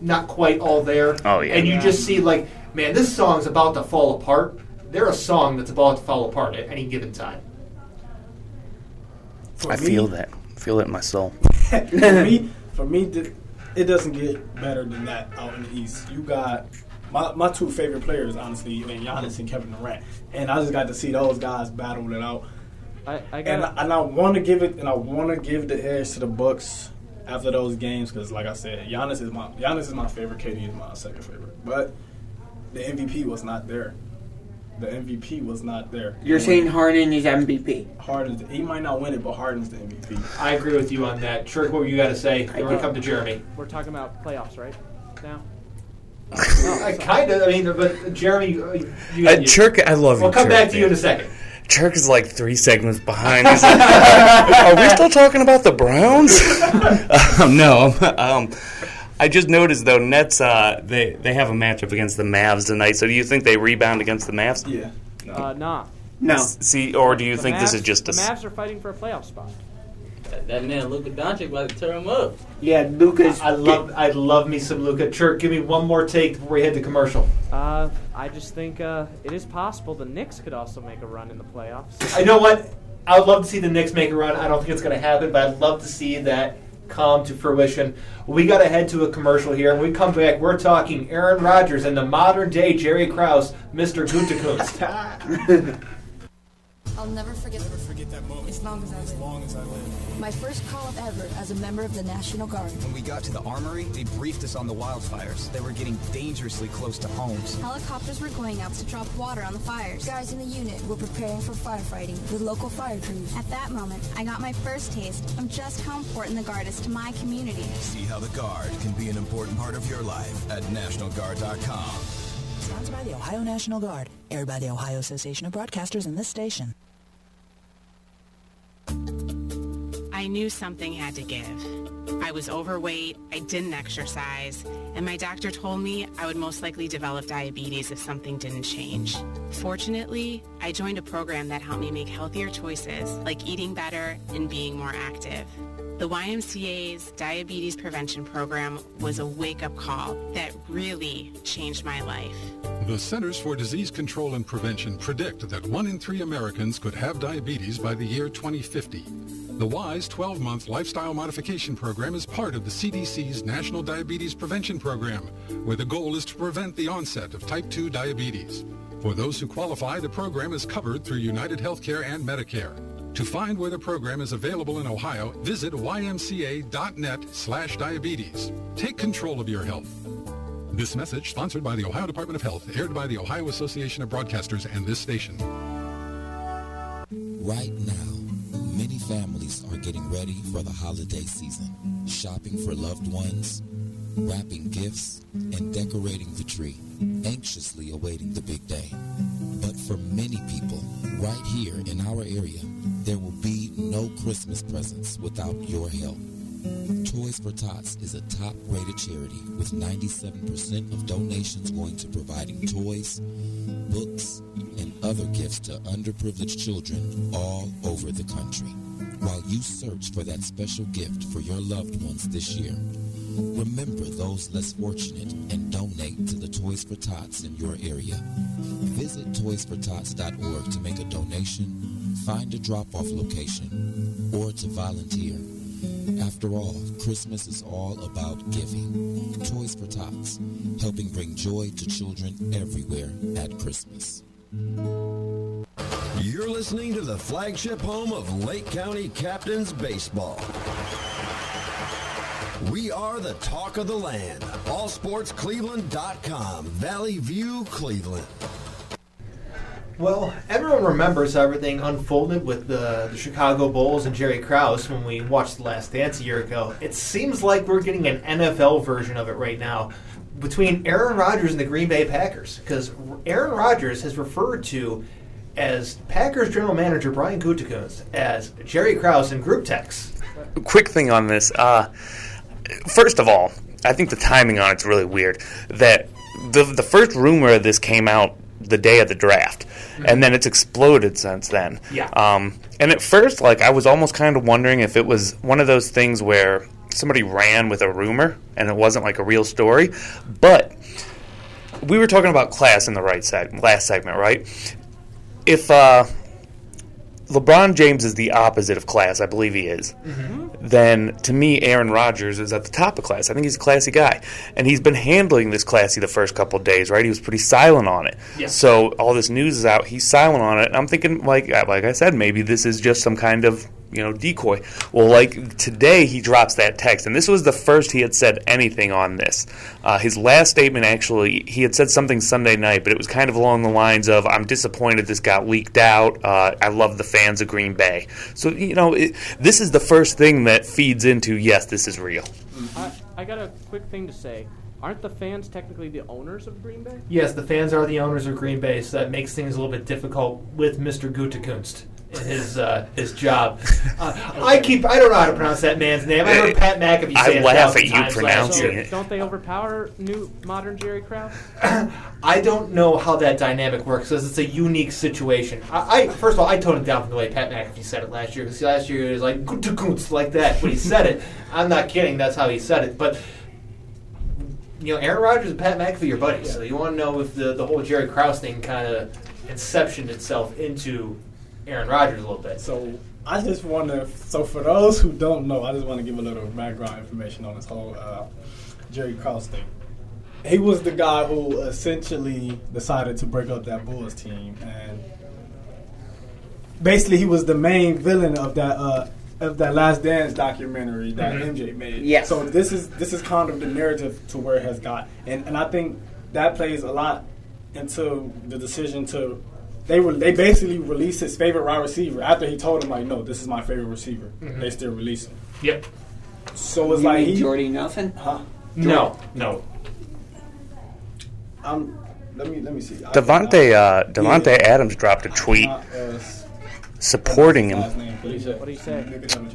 not quite all there, Oh, yeah. and you Yeah. just see like, man, this song's about to fall apart. They're a song that's about to fall apart at any given time. For I me- feel that. feel it in my soul. for me, for me, th- it doesn't get better than that out in the East. You got my, my two favorite players, honestly, I mean, Giannis and Kevin Durant, and I just got to see those guys battle it out. I, I and, got I- and I want to give it, and I want to give the edge to the Bucks after those games because, like I said, Giannis is my Giannis is my favorite. KD is my second favorite, but the MVP was not there. The MVP was not there. You're saying Harden is MVP. Harden, he might not win it, but Harden's the MVP. I agree with you on that. Trick, what were you got to say? We're gonna come to Jeremy. We're talking about playoffs, right? Now. I kind of. I mean, but Jeremy, uh, you, Uh, Churk, I love you. We'll come Churk, back to you in a second. Churk is like three segments behind. He's like, Are we still talking about the Browns? um, no. Um, I just noticed though, Nets uh, they they have a matchup against the Mavs tonight. So do you think they rebound against the Mavs? Yeah. Uh, nah. No. See, or do you The think this is just a? the Mavs are fighting for a playoff spot? That, that man Luka Doncic about to tear him up. Yeah, Lucas. I love, I love me some Luka. Churk, give me one more take before we head to commercial. Uh, I just think uh, it is possible the Knicks could also make a run in the playoffs. I know what. I would love to see the Knicks make a run. I don't think it's going to happen, but I'd love to see that come to fruition. We got to head to a commercial here. When we come back, we're talking Aaron Rodgers and the modern day Jerry Krause, Mr. Gutekunst. I'll never forget, never forget that moment. As long as I live. As long as I live. My first call up ever as a member of the National Guard. When we got to the armory, they briefed us on the wildfires. They were getting dangerously close to homes. Helicopters were going out to drop water on the fires. Guys in the unit were preparing for firefighting with local fire crews. At that moment, I got my first taste of just how important the Guard is to my community. See how the Guard can be an important part of your life at NationalGuard.com. Sponsored by the Ohio National Guard. Aired by the Ohio Association of Broadcasters and this station. I knew something had to give. I was overweight, I didn't exercise, and my doctor told me I would most likely develop diabetes if something didn't change. Fortunately, I joined a program that helped me make healthier choices, like eating better and being more active. The YMCA's diabetes prevention program was a wake-up call that really changed my life. The Centers for Disease Control and Prevention predict that one in three Americans could have diabetes by the year 2050. The WISE 12-month lifestyle modification program is part of the CDC's National Diabetes Prevention Program, where the goal is to prevent the onset of type 2 diabetes. For those who qualify, the program is covered through United Healthcare and Medicare. To find where the program is available in Ohio, visit ymca.net slash diabetes. Take control of your health. This message sponsored by the Ohio Department of Health, aired by the Ohio Association of Broadcasters and this station. Right now, many families are getting ready for the holiday season, shopping for loved ones, wrapping gifts, and decorating the tree, anxiously awaiting the big day. But for many people, right here in our area, there will be no Christmas presents without your help. Toys for Tots is a top-rated charity with 97% of donations going to providing toys, books, and other gifts to underprivileged children all over the country. While you search for that special gift for your loved ones this year, Remember those less fortunate and donate to the Toys for Tots in your area. Visit toysfortots.org to make a donation, find a drop-off location, or to volunteer. After all, Christmas is all about giving. Toys for Tots, helping bring joy to children everywhere at Christmas. You're listening to the flagship home of Lake County Captains Baseball. We are the talk of the land. AllSportsCleveland.com. Valley View, Cleveland. Well, everyone remembers how everything unfolded with the, the Chicago Bulls and Jerry Krause when we watched The Last Dance a year ago. It seems like we're getting an NFL version of it right now between Aaron Rodgers and the Green Bay Packers because Aaron Rodgers has referred to as Packers general manager Brian Gutekunst as Jerry Krause in group text. quick thing on this. Uh, first of all, I think the timing on it's really weird. That the the first rumor of this came out the day of the draft, and then it's exploded since then. Yeah. Um, and at first, like I was almost kind of wondering if it was one of those things where somebody ran with a rumor and it wasn't like a real story, but we were talking about class in the right seg- last segment, right? If uh, LeBron James is the opposite of class, I believe he is. Then to me, Aaron Rodgers is at the top of class. I think he's a classy guy, and he's been handling this classy the first couple of days. Right? He was pretty silent on it. Yeah. So all this news is out. He's silent on it. And I'm thinking, like, like I said, maybe this is just some kind of you know decoy. Well, like today he drops that text, and this was the first he had said anything on this. Uh, his last statement actually, he had said something Sunday night, but it was kind of along the lines of, "I'm disappointed this got leaked out. Uh, I love the fans of Green Bay." So you know, it, this is the first thing that feeds into yes, this is real. I, I got a quick thing to say. Aren't the fans technically the owners of Green Bay? Yes, the fans are the owners of Green Bay, so that makes things a little bit difficult with Mr. Gutekunst in his uh, his job. Uh, I keep I don't know how to pronounce that man's name. I heard Pat McAfee I say it a laugh at you times last pronouncing year. it. Don't they overpower new modern Jerry Krause? I don't know how that dynamic works because it's a unique situation. I, I first of all, I toned it down from the way Pat McAfee said it last year because last year it was like "Gutekunst" like that when he said it. I'm not kidding. That's how he said it. But you know, Aaron Rodgers and Pat McAfee are buddies, so you want to know if the the whole Jerry Krause thing kind of inceptioned itself into Aaron Rodgers a little bit. So I just want to. So for those who don't know, I just want to give a little background information on this whole uh, Jerry Krause thing. He was the guy who essentially decided to break up that Bulls team, and basically he was the main villain of that uh, of that Last Dance documentary that Mhm. MJ made. Yes. So this is this is kind of the narrative to where it has got, and and I think that plays a lot into the decision to. They were they basically released his favorite wide receiver after he told him like, no, this is my favorite receiver. Mhm. They still release him. Yep. So it's You like mean he Jordy Nelson? Huh? No, no. Um, let me let me see. I- Davante uh, Davante Yeah. Adams dropped a tweet Uh, uh, supporting him. last name, please. What do you say?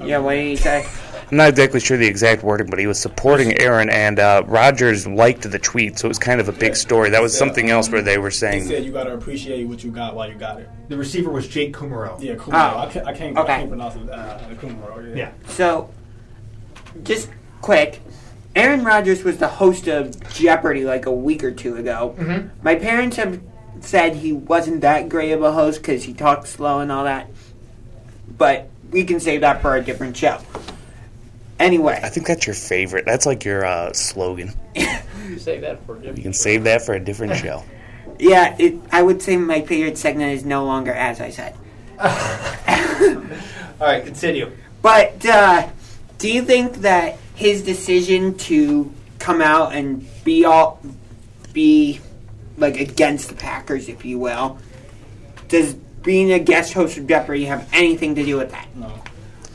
Yeah, what did he say? I'm not exactly sure the exact wording, but he was supporting Aaron, and uh, Rodgers liked the tweet, so it was kind of a big story. That was something else where they were saying. He saying, said you got to appreciate what you got while you got it. The receiver was Jake Kumerow. Yeah, Kumerow. Oh. I can't I can't, Okay. I can't pronounce it. Uh, Kumerow. Yeah. Yeah. So, just quick. Aaron Rodgers was the host of Jeopardy like a week or two ago. Mhm. My parents have said he wasn't that great of a host because he talks slow and all that. But we can save that for a different show. Anyway, I think that's your favorite. That's like your uh, slogan. You say that for You can save that for a different show. yeah, it, I would say my favorite segment is no longer as I said. All right, continue. But uh, do you think that his decision to come out and be all be like against the Packers, if you will, does being a guest host of Jeopardy have anything to do with that? No.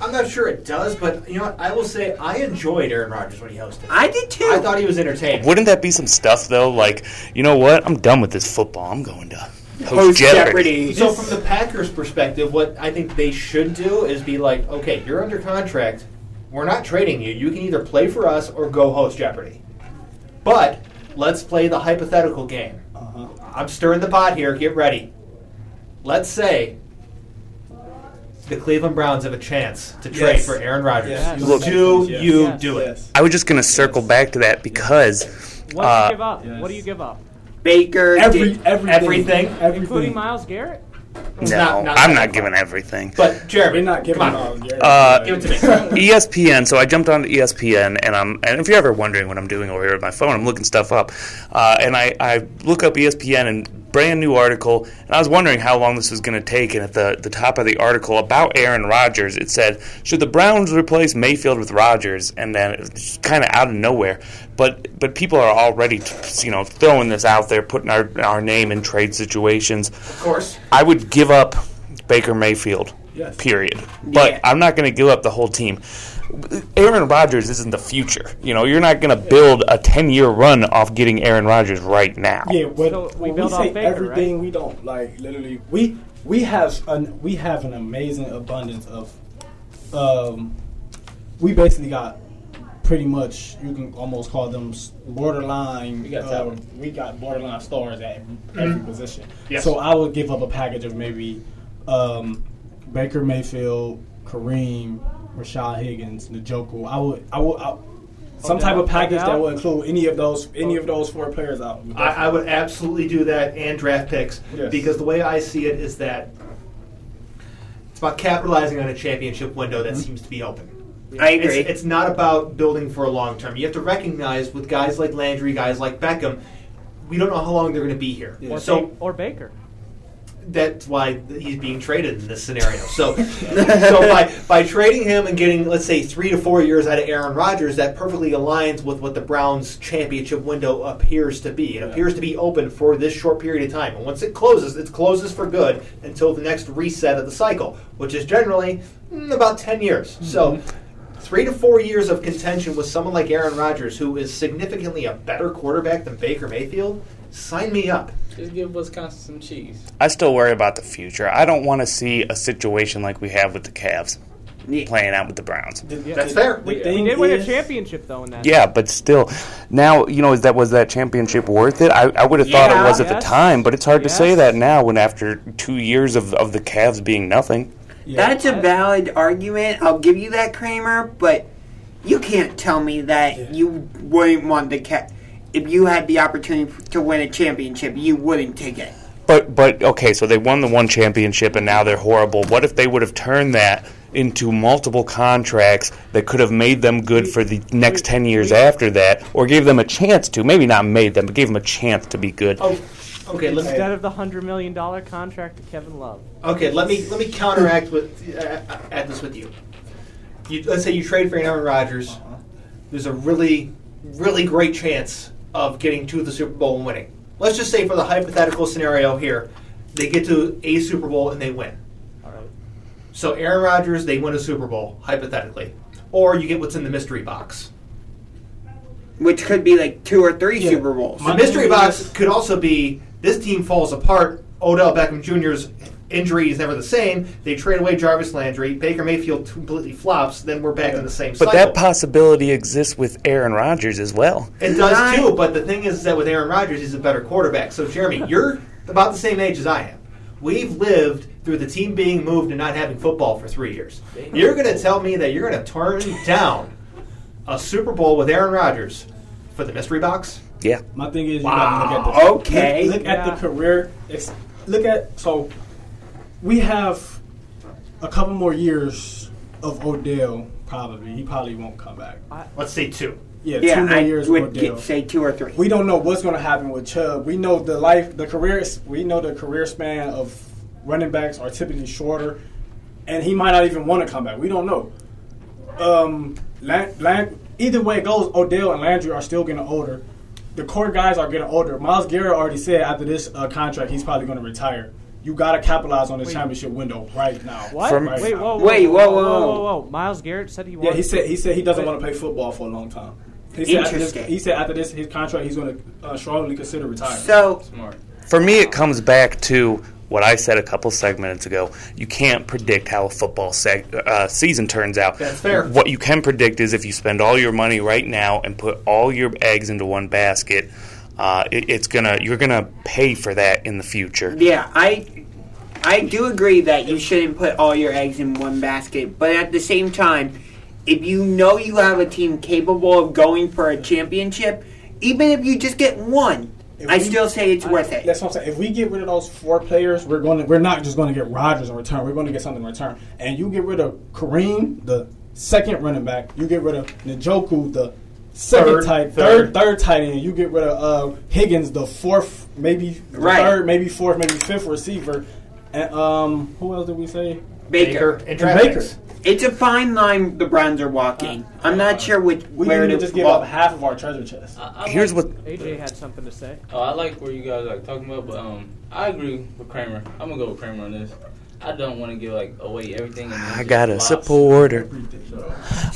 I'm not sure it does, but you know what? I will say I enjoyed Aaron Rodgers when he hosted. I did too. I thought he was entertaining. Wouldn't that be some stuff though? Like, you know what? I'm done with this football. I'm going to host, Host Jeopardy. Jeopardy. So from the Packers' perspective, what I think they should do is be like, okay, you're under contract. We're not trading you. You can either play for us or go host Jeopardy. But let's play the hypothetical game. Uh-huh. I'm stirring the pot here. Get ready. Let's say the Cleveland Browns have a chance to trade Yes. For Aaron Rodgers. Yes. Look- do Yes. you Yes. do it? I was just going to circle back to that because What do uh, you give up? What do you give up? Baker, Every, did- everything, Including everything. Myles Garrett? no, not- not I'm not giving everything. But Jeremy, We're not giving come on. Myles Garrett. Uh, Give it to me. ESPN. So I jumped on ESPN, and I'm. And if you're ever wondering what I'm doing over here with my phone, I'm looking stuff up. Uh, and I, I look up ESPN and brand new article, and I was wondering how long this was going to take. And at the the top of the article about Aaron Rodgers, it said, "Should the Browns replace Mayfield with Rodgers?" And then it was kind of out of nowhere. But but people are already you know throwing this out there, putting our our name in trade situations. Of course. I would give up Baker Mayfield. Yes. Period. But Yeah. I'm not going to give up the whole team. Aaron Rodgers isn't the future. You know, you're not going to build a 10 year run off getting Aaron Rodgers right now. Yeah, but So we when we say off Baker, everything, we don't like literally. We we have an we have an amazing abundance of. Um, we basically got pretty much you can almost call them borderline. We got uh, we got borderline stars at every position. Yes. So I would give up a package of maybe um, Baker Mayfield, Kareem, Rashad Higgins, Njoku. I would I would. I, some type of package that will include any of those any of those four players out. I, I would absolutely do that and draft picks Yes. because the way I see it is that it's about capitalizing on a championship window that mm-hmm. seems to be open. I agree. It's, it's not about building for a long term. You have to recognize with guys like Landry, guys like Beckham, we don't know how long they're going to be here. Or, So Ba- or Baker? That's why he's being traded in this scenario. So, so by by trading him and getting let's say three to four years out of Aaron Rodgers, that perfectly aligns with what the Browns' championship window appears to be. It appears to be open for this short period of time, and once it closes, it closes for good until the next reset of the cycle, which is generally mm, about ten years. So. Three to four years of contention with someone like Aaron Rodgers, who is significantly a better quarterback than Baker Mayfield, sign me up. Just give Wisconsin some cheese. I still worry about the future. I don't want to see a situation like we have with the Cavs playing out with the Browns. That's fair. We, The we thing did win a championship though in that. Yeah, but still, now you know is that was that championship worth it? I, I would have thought it Yeah. was at the time, but it's hard to say that now when after two years of, of the Cavs being nothing. That's a valid argument. I'll give you that, Kramer. But you can't tell me that you wouldn't want the cat. If you had the opportunity to win a championship, you wouldn't take it. But but okay, so they won the one championship and now they're horrible. What if they would have turned that into multiple contracts that could have made them good for the next ten years after that, or gave them a chance to? Maybe not made them, but gave them a chance to be good. Oh, okay. Let's Instead of the hundred million dollar contract to Kevin Love. Okay, let me let me counteract with uh, add this with you. you. Let's say you trade for Aaron Rodgers. There's a really, really great chance of getting to the Super Bowl and winning. Let's just say for the hypothetical scenario here, they get to a Super Bowl and they win. All right. So Aaron Rodgers, they win a Super Bowl hypothetically, or you get what's in the mystery box. Which could be like two or three Super Bowls. The mystery box could also be this team falls apart. Odell Beckham Jr.'s injury is never the same. They trade away Jarvis Landry. Baker Mayfield completely flops. Then we're back in the same cycle. But cycle. that possibility exists with Aaron Rodgers as well. it does too. But the thing is that with Aaron Rodgers, he's a better quarterback. So Jeremy, you're about the same age as I am. We've lived through the team being moved and not having football for three years. You're going to tell me that you're going to turn down a Super Bowl with Aaron Rodgers for the mystery box? Yeah. My thing is, you Wow. gotta look at the Okay. Look, look at the career. ex- Look at so we have a couple more years of Odell. Probably he probably won't come back. Let's say two. Yeah, Yeah, two more I years of would Odell. get, say two or three. we don't know what's going to happen with Chubb. We know the life, the career. We know the career span of running backs are typically shorter, and he might not even want to come back. We don't know. Um, Lan- Lan- either way it goes, Odell and Landry are still getting older. The core guys are getting older. Myles Garrett already said after this uh, contract he's probably going to retire. You got to capitalize on the championship window right now. What? From- Right Wait, now. whoa, whoa, Wait, whoa, whoa, whoa, whoa. whoa, whoa, whoa. Myles Garrett said he wants Yeah, he said he said he doesn't want to play football for a long time. He said after this, Interesting. he said after this his contract he's going to uh, strongly consider retiring. So Smart. For me, it comes back to what I said a couple segments ago. You can't predict how a football seg- uh, season turns out. That's fair. What you can predict is if you spend all your money right now and put all your eggs into one basket, uh, it, it's gonna you're gonna pay for that in the future. yeah, I I do agree that you shouldn't put all your eggs in one basket, but at the same time, if you know you have a team capable of going for a championship, even if you just get one, I we- still say it's worth it. That's what I'm saying. If we get rid of those four players, we're going to we're not just going to get Rodgers in return. We're going to get something in return. And you get rid of Kareem, the second running back. You get rid of Njoku, the second Third, tight third. third third tight end. You get rid of uh, Higgins, the fourth, maybe Right. third, maybe fourth, maybe fifth receiver. And um, who else did we say? Baker. And Baker. It's a fine line the Browns are walking. I'm not sure which We where to to just give walk. up half of our treasure chest. Here's what AJ had something to say. Oh, I like where you guys are talking about, but um, I agree with Kramer. I'm gonna go with Kramer on this. I don't want to give like away everything. I got a lost. supporter.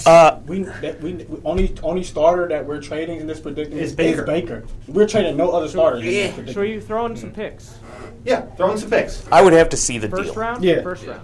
Uh, we, that, we we- only only starter that we're trading in this predicament Is is Baker. Baker. We're trading no other starters. in this Yeah. predicament. So you throw in some picks. Yeah, throw in some picks. I would have to see the First deal. round? Yeah. First round.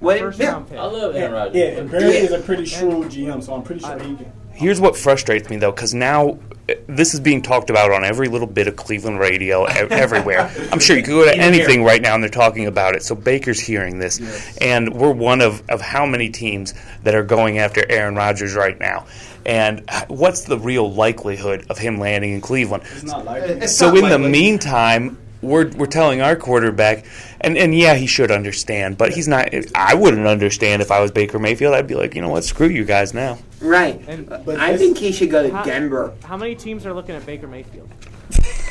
What? First Yeah. round pick. I love Aaron Rodgers. Yeah, and Berry is a pretty shrewd GM, so I'm pretty sure he can. Here's what frustrates me though, because now uh, this is being talked about on every little bit of Cleveland radio e- everywhere. I'm sure you could go to Even anything here. right now and they're talking about it. So Baker's hearing this, and we're one of, of how many teams that are going after Aaron Rodgers right now. And what's the real likelihood of him landing in Cleveland? It's not likely. so in the meantime, we're we're telling our quarterback, and and yeah, he should understand, but he's not. I wouldn't understand if I was Baker Mayfield. I'd be like, you know what, screw you guys now. Right. And uh, I think he should go to how, Denver. How many teams are looking at Baker Mayfield?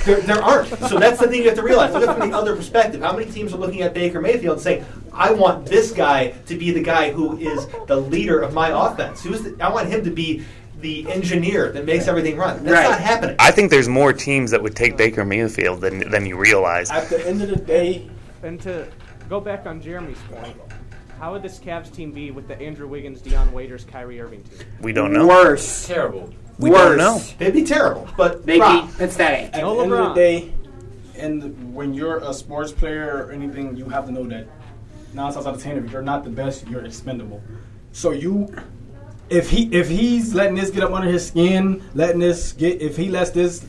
There, there aren't. So that's the thing you have to realize. Look at from the other perspective. How many teams are looking at Baker Mayfield and saying, "I want this guy to be the guy who is the leader of my offense. Who's the, I want him to be the engineer that makes everything run." That's not happening. I think there's more teams that would take Baker Mayfield than than you realize. At the end of the day, And to go back on Jeremy's point, how would this Cavs team be with the Andrew Wiggins, Dion Waiters, Kyrie Irving team? We don't know. Worse. Terrible. We Worse. don't know. They'd be terrible, but They'd Rob, be pathetic. at No the end of the day, and when you're a sports player or anything, you have to know that nine times out of ten, if you're not the best, you're expendable. So you, if he if he's letting this get up under his skin, letting this get, if he lets this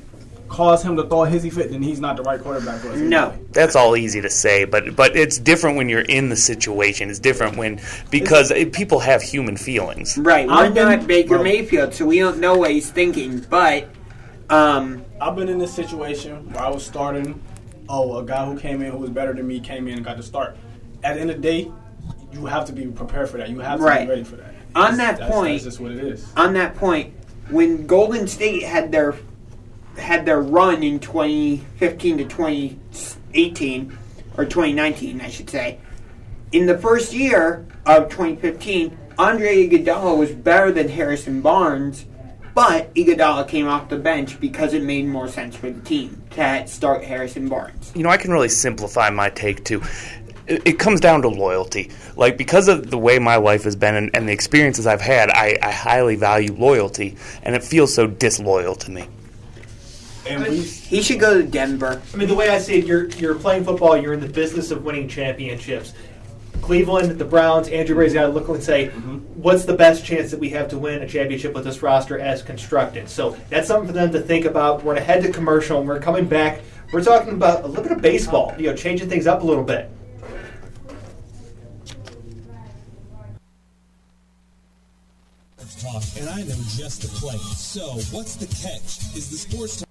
cause him to throw a hissy fit, then he's not the right quarterback for us. No. anyway. That's all easy to say, but but it's different when you're in the situation. It's different when because it, people have human feelings. Right. We're I've been- not Baker well- Mayfield, so we don't know what he's thinking. But um, I've been in this situation where I was starting. Oh, a guy who came in who was better than me came in and got the start. At the end of the day, you have to be prepared for that. You have to Right. be ready for that. On that that's, point- that's just what it is. on that point, when Golden State had their had their run in 2015 to 2018 or 2019, I should say, in the first year of 2015, Andre Iguodala was better than Harrison Barnes, but Iguodala came off the bench because it made more sense for the team to start Harrison Barnes. You know, I can really simplify my take too. It, it comes down to loyalty. Like because of the way my life has been and, and the experiences I've had, I, I highly value loyalty, and it feels so disloyal to me. And we, He should go to Denver. I mean, the way I see it, you're you're playing football. You're in the business of winning championships. Cleveland, the Browns, Andrew Berry's got to look and say, mm-hmm. what's the best chance that we have to win a championship with this roster as constructed? So that's something for them to think about. We're going to head to commercial, and we're coming back. We're talking about a little bit of baseball, you know, changing things up a little bit. Talk, and I know just the play. So, what's the catch? Is the sports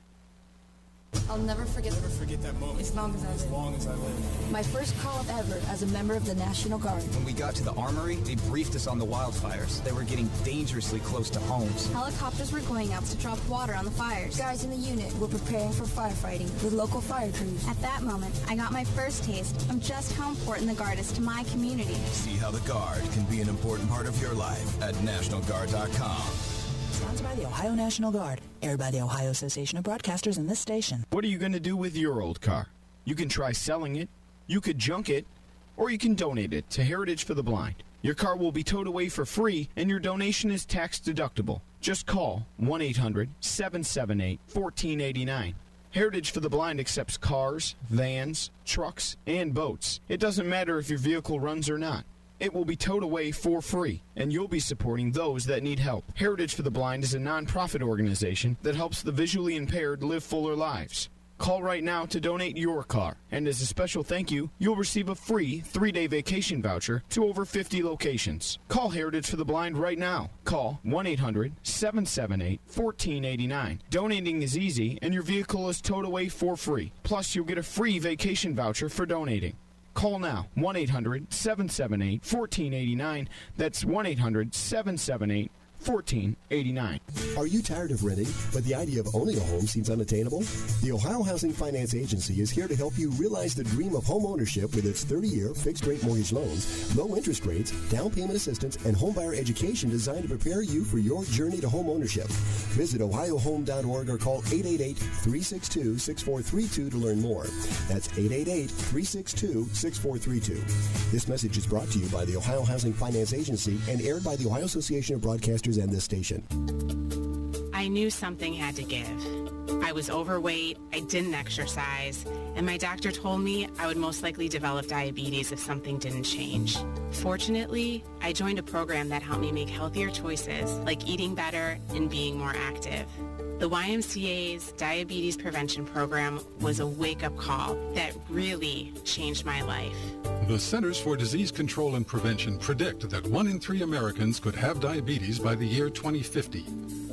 I'll never forget, never forget that moment as long as I live. long as I live? My first call up ever as a member of the National Guard. When we got to the armory, they briefed us on the wildfires. They were getting dangerously close to homes. Helicopters were going out to drop water on the fires. Guys in the unit were preparing for firefighting with local fire crews. At that moment, I got my first taste of just how important the Guard is to my community. See how the Guard can be an important part of your life at NationalGuard.com. Sponsored by the Ohio National Guard. Aired by the Ohio Association of Broadcasters and this station. What are you going to do with your old car? You can try selling it, you could junk it, or you can donate it to Heritage for the Blind. Your car will be towed away for free, and your donation is tax deductible. Just call 1 800 778 1489. Heritage for the Blind accepts cars, vans, trucks, and boats. It doesn't matter if your vehicle runs or not. It will be towed away for free, and you'll be supporting those that need help. Heritage for the Blind is a nonprofit organization that helps the visually impaired live fuller lives. Call right now to donate your car. And as a special thank you, you'll receive a free three day vacation voucher to over 50 locations. Call Heritage for the Blind right now. Call 1 800 778 1489. Donating is easy, and your vehicle is towed away for free. Plus, you'll get a free vacation voucher for donating. Call now 1 800 778 1489. That's 1 800 778 1489. Are you tired of renting, but the idea of owning a home seems unattainable? The Ohio Housing Finance Agency is here to help you realize the dream of home ownership with its 30 year fixed rate mortgage loans, low interest rates, down payment assistance, and homebuyer education designed to prepare you for your journey to home ownership. Visit ohiohome.org or call 888 362 6432 to learn more. That's 888 362 6432. This message is brought to you by the Ohio Housing Finance Agency and aired by the Ohio Association of Broadcasters and this station. I knew something had to give. I was overweight, I didn't exercise, and my doctor told me I would most likely develop diabetes if something didn't change. Fortunately, I joined a program that helped me make healthier choices, like eating better and being more active. The YMCA's diabetes prevention program was a wake-up call that really changed my life. The Centers for Disease Control and Prevention predict that one in three Americans could have diabetes by the year 2050.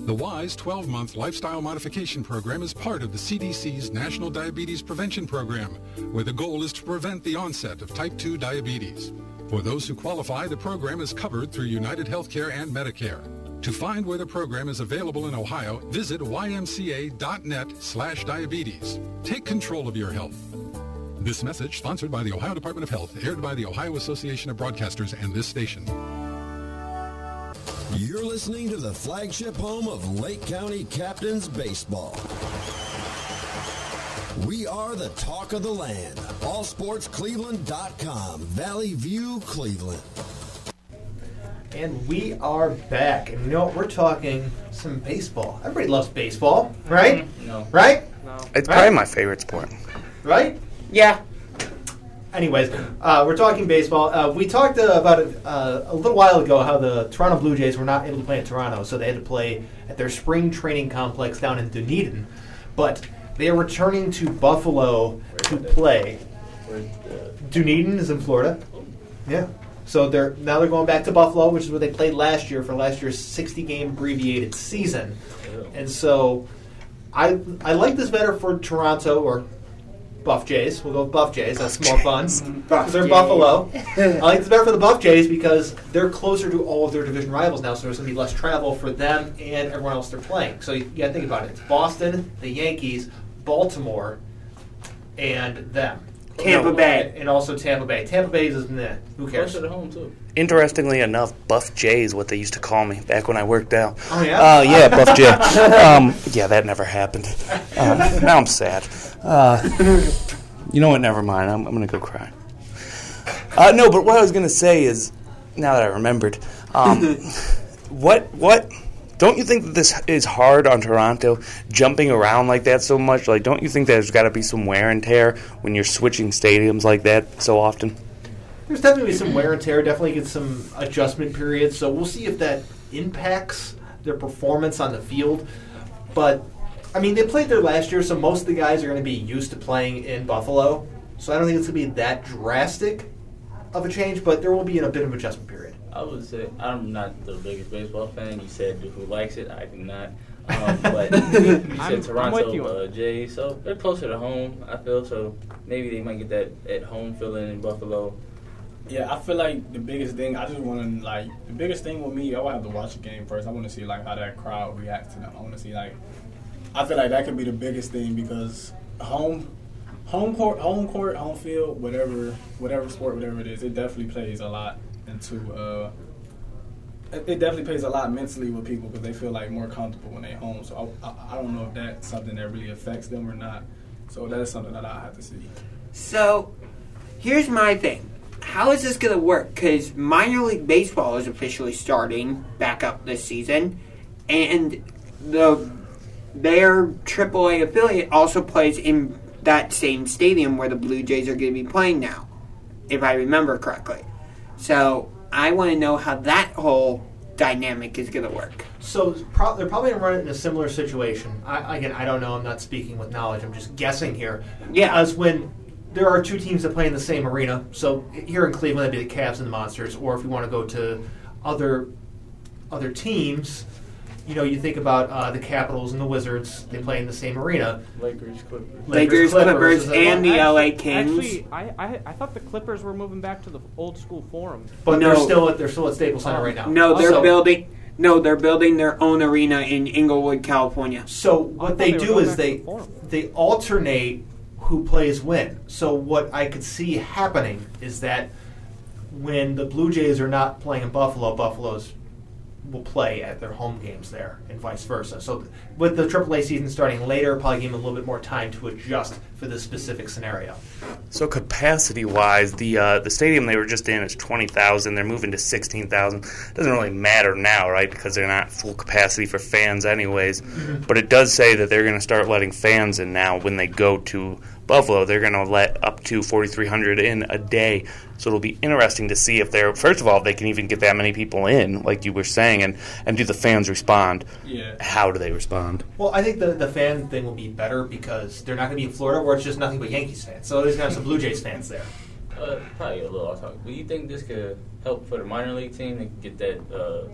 The WISE 12 month lifestyle modification program is part of the CDC's National Diabetes Prevention Program, where the goal is to prevent the onset of type 2 diabetes. For those who qualify, the program is covered through United Healthcare and Medicare. To find where the program is available in Ohio, visit ymca.net slash diabetes. Take control of your health. This message sponsored by the Ohio Department of Health, aired by the Ohio Association of Broadcasters and this station. You're listening to the flagship home of Lake County Captains Baseball. We are the talk of the land. AllSportsCleveland.com. Valley View, Cleveland. And we are back. And you know what? We're talking some baseball. Everybody loves baseball, right? No. Right? No. It's Right? probably my favorite sport. Right? Yeah. Anyways, uh, we're talking baseball. Uh, we talked uh, about it uh, a little while ago how the Toronto Blue Jays were not able to play in Toronto, so they had to play at their spring training complex down in Dunedin. But they are returning to Buffalo to play. Dunedin is in Florida. Yeah. So they're now they're going back to Buffalo, which is where they played last year for last year's 60 game abbreviated season. And so I I like this better for Toronto or Buff Jays. We'll go with Buff Jays. That's more fun. Mm-hmm. Buff Because they're Jays. Buffalo. I like this better for the Buff Jays because they're closer to all of their division rivals now, so there's going to be less travel for them and everyone else they're playing. So you, got to think about it. It's Boston, the Yankees, Baltimore, and them. Tampa Bay. And also Tampa Bay. Tampa Bay is, nah, who cares? Closer to home too. Interestingly enough, Buff J is what they used to call me back when I worked out. Oh, yeah? Uh, yeah, Buff J. um, yeah, that never happened. Uh, now I'm sad. Uh, you know what? Never mind. I'm, I'm gonna go cry. Uh, no, but what I was gonna say is, now that I remembered, um, what what don't you think that this is hard on Toronto, jumping around like that so much? Like, don't you think there's got to be some wear and tear when you're switching stadiums like that so often? There's definitely some wear and tear. Definitely get some adjustment periods. So we'll see if that impacts their performance on the field. But I mean, they played there last year, so most of the guys are going to be used to playing in Buffalo. So I don't think it's going to be that drastic of a change, but there will be a bit of adjustment period. I would say I'm not the biggest baseball fan. You said who likes it. I do not. Um, but you I'm- said I'm Toronto with you. uh, Jays, so they're closer to home. I feel so. Maybe they might get that at home feeling in Buffalo. Yeah, I feel like the biggest thing. I just want to like the biggest thing with me. I will have to watch the game first. I want to see like how that crowd reacts to them. I want to see like. I feel like that could be the biggest thing because home, home court, home court, home field, whatever, whatever sport, whatever it is, it definitely plays a lot into. Uh, it it definitely plays a lot mentally with people because they feel like more comfortable when they're home. So I, I, I don't know if that's something that really affects them or not. So that is something that I have to see. So, here's my thing. How is this going to work? Because minor league baseball is officially starting back up this season, and the their AAA affiliate also plays in that same stadium where the Blue Jays are going to be playing now, if I remember correctly. So I want to know how that whole dynamic is going to work. So pro- they're probably going to run it in a similar situation. I, again, I don't know. I'm not speaking with knowledge. I'm just guessing here. Yeah. As when there are two teams that play in the same arena. So here in Cleveland, that'd be the Cavs and the Monsters. Or if you want to go to other other teams, you know, you think about uh, the Capitals and the Wizards. They play in the same arena. Lakers, Clippers. Lakers, Clippers, is a- and the Actually- LA Kings. Actually, I, I I thought the Clippers were moving back to the old school forum. But No. they're still at they're still at Staples Center right now. No, they're So- building. No, they're building their own arena in Inglewood, California. So what they they do is they the they alternate who plays when. So what I could see happening is that when the Blue Jays are not playing in Buffalo, Buffalo's will play at their home games there, and vice versa. So th- with the AAA season starting later, probably give them a little bit more time to adjust for this specific scenario. So capacity wise, the uh, the stadium they were just in is twenty thousand. They're moving to sixteen thousand. Doesn't really matter now, right? Because they're not full capacity for fans, anyways. Mhm. But it does say that they're going to start letting fans in now when they go to Buffalo. They're going to let up to forty three hundred in a day. So it'll be interesting to see if they're first of all if they can even get that many people in, like you were saying, and and do the fans respond? Yeah. How do they respond? Well, I think the, the fan thing will be better because they're not going to be in Florida where it's just nothing but Yankees fans. So there's going to have some Blue Jays fans there. Uh, probably a little off topic. But you think this could help for the minor league team to get that uh,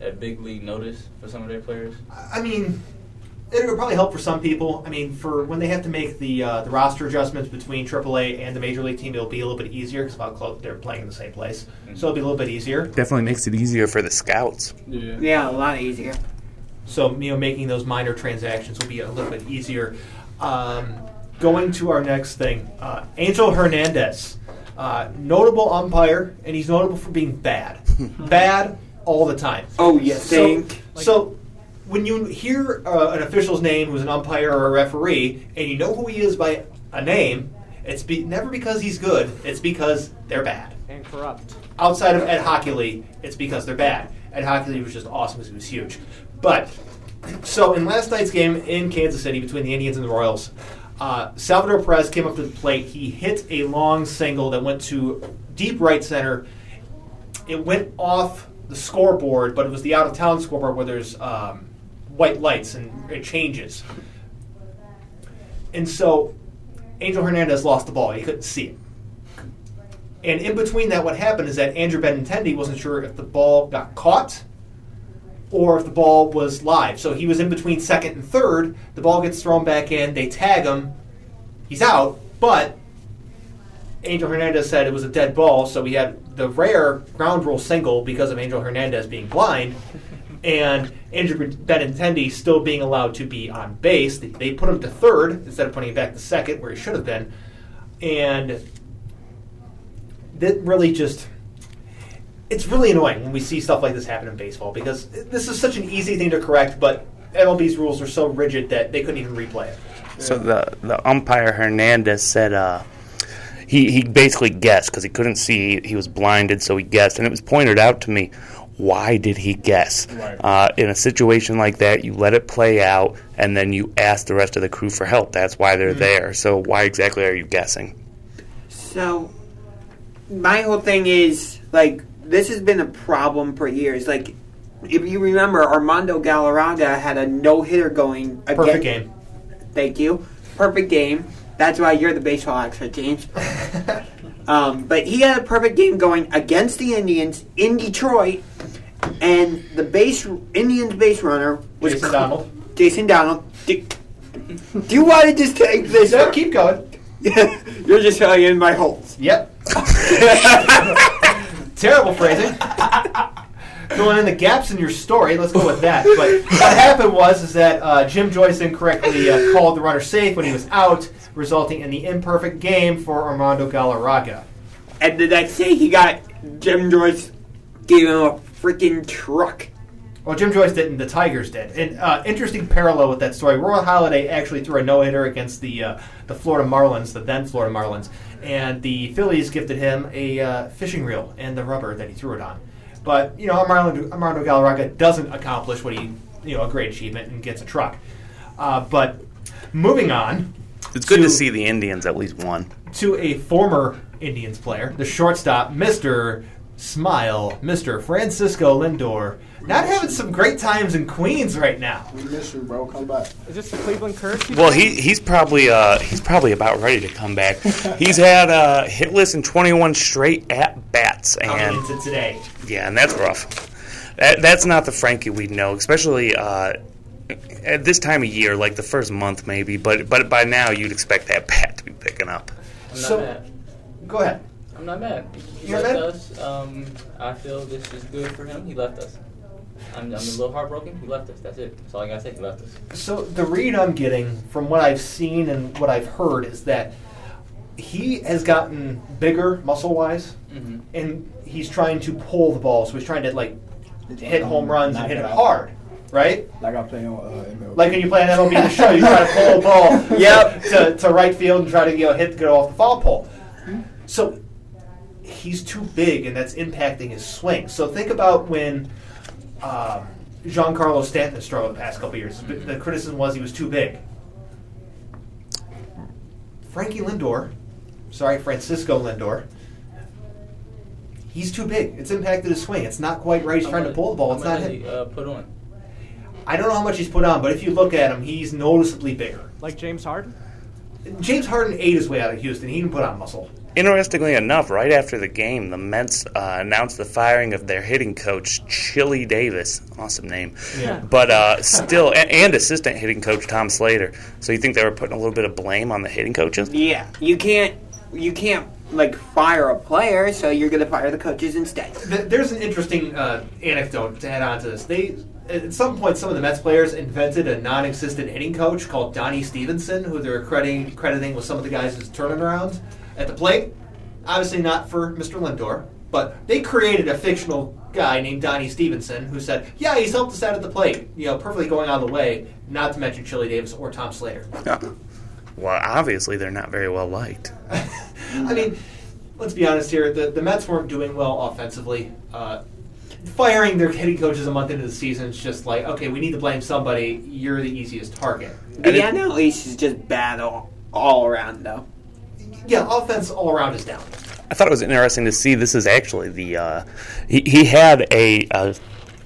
that big league notice for some of their players? I mean, it would probably help for some people. I mean, for when they have to make the uh, the roster adjustments between AAA and the major league team, it'll be a little bit easier because they're playing in the same place, so it'll be a little bit easier. Definitely makes it easier for the scouts. Yeah. Yeah, a lot easier. So you know, making those minor transactions will be a little bit easier. Um, going to our next thing, uh, Angel Hernandez, uh, notable umpire, and he's notable for being bad, bad all the time. Oh, you So- think? So, when you hear uh, an official's name who's an umpire or a referee, and you know who he is by a name, it's be- never because he's good. It's because they're bad. And corrupt. Outside of Ed Hochuli, it's because they're bad. Ed Hochuli was just awesome because he was huge. But so in last night's game in Kansas City between the Indians and the Royals, uh, Salvador Perez came up to the plate. He hit a long single that went to deep right center. It went off the scoreboard, but it was the out of town scoreboard where there's um, white lights and it changes. And so Angel Hernandez lost the ball. He couldn't see it. And in between that, what happened is that Andrew Benintendi wasn't sure if the ball got caught or if the ball was live. So he was in between second and third. The ball gets thrown back in. They tag him. He's out. But Angel Hernandez said it was a dead ball. So we had the rare ground rule single because of Angel Hernandez being blind. And Andrew Benintendi still being allowed to be on base. They, put him to third instead of putting him back to second where he should have been. And that really just it's really annoying when we see stuff like this happen in baseball because this is such an easy thing to correct, but MLB's rules are so rigid that they couldn't even replay it. So the the umpire Hernandez said uh, he he basically guessed because he couldn't see. He was blinded, so he guessed, and it was pointed out to me. Why did he guess? Right. Uh, in a situation like that, you let it play out, and then you ask the rest of the crew for help. That's why they're Mhm. there. So why exactly are you guessing? So, my whole thing is like this has been a problem for years. Like, if you remember, Armando Galarraga had a no hitter going. Perfect against- game. Thank you. Perfect game. That's why you're the baseball expert, James. um, but he had a perfect game going against the Indians in Detroit, and the base Indians base runner was Jason Cl- Donald. Jason Donald. Do, do you want to just take this? No, keep going. You're just filling in my holes. Yep. Terrible phrasing. Filling in the gaps in your story. Let's go with that. But what happened was is that uh, Jim Joyce incorrectly uh, called the runner safe when he was out, resulting in the imperfect game for Armando Galarraga. And the next day, he got Jim Joyce gave him a freaking truck. Well, Jim Joyce didn't. The Tigers did. And uh, interesting parallel with that story. Roy Halladay actually threw a no hitter against the uh, the Florida Marlins, the then Florida Marlins, and the Phillies gifted him a uh, fishing reel and the rubber that he threw it on. But you know, Armando, Armando Galarraga doesn't accomplish what he you know a great achievement and gets a truck. Uh, but moving on It's good to see the Indians at least one. to a former Indians player, the shortstop, Mister smile, Mr. Francisco Lindor. Not having some great times in Queens right now. We miss you, bro. Come back. Is this the Cleveland curse? Well, think? he he's probably uh he's probably about ready to come back. he's had uh, hitless in 21 straight at bats, and into today. yeah, and that's rough. That, that's not the Frankie we know, especially uh, at this time of year, like the first month maybe. But but by now you'd expect that bat to be picking up. I'm not So- mad. Go ahead. I'm not mad. He You're left mad? us. Um, I feel this is good for him. He left us. I'm, I'm a little heartbroken. He left us. That's it. That's all I gotta say. He left us. So the read I'm getting from what I've seen and what I've heard is that he has gotten bigger muscle wise, Mhm. and he's trying to pull the ball. So he's trying to like hit home runs and hit it it hard, right? Like I play on uh, MLB. Like when you play an MLB the show, you try to pull a ball Yep. to, to right field and try to you know, hit to go off the foul pole. So he's too big, and that's impacting his swing. So think about when um, Giancarlo Stanton struggled the past couple years. The criticism was he was too big. Frankie Lindor, sorry, Francisco Lindor. He's too big. It's impacted his swing. It's not quite right. He's How trying to pull the ball. It's not did him. he, uh, put on. I don't know how much he's put on, but if you look at him, he's noticeably bigger. like James Harden. James Harden ate his way out of Houston. He didn't put on muscle. Interestingly enough, right after the game, the Mets uh, announced the firing of their hitting coach, Chili Davis. Awesome name. Yeah. But uh, still, and, and assistant hitting coach Tom Slater. So you think they were putting a little bit of blame on the hitting coaches? Yeah, you can't you can't like fire a player, so you're gonna fire the coaches instead. There's an interesting uh, anecdote to add on to this. They, at some point, some of the Mets players invented a non-existent hitting coach called Donnie Stevenson, who they're crediting, crediting with some of the guys' turnaround at the plate. Obviously, not for Mr. Lindor, but they created a fictional guy named Donnie Stevenson who said, "Yeah, he's helped us out at the plate. You know, perfectly going out of the way." Not to mention Chili Davis or Tom Slater. Well, obviously they're not very well liked. I mean, let's be honest here. The, the Mets weren't doing well offensively. Uh, firing their hitting coaches a month into the season is just like, okay, we need to blame somebody. You're the easiest target. The NL East is just bad all, all around, though. Yeah, offense all around is down. I thought it was interesting to see this is actually the uh, he, he had a, a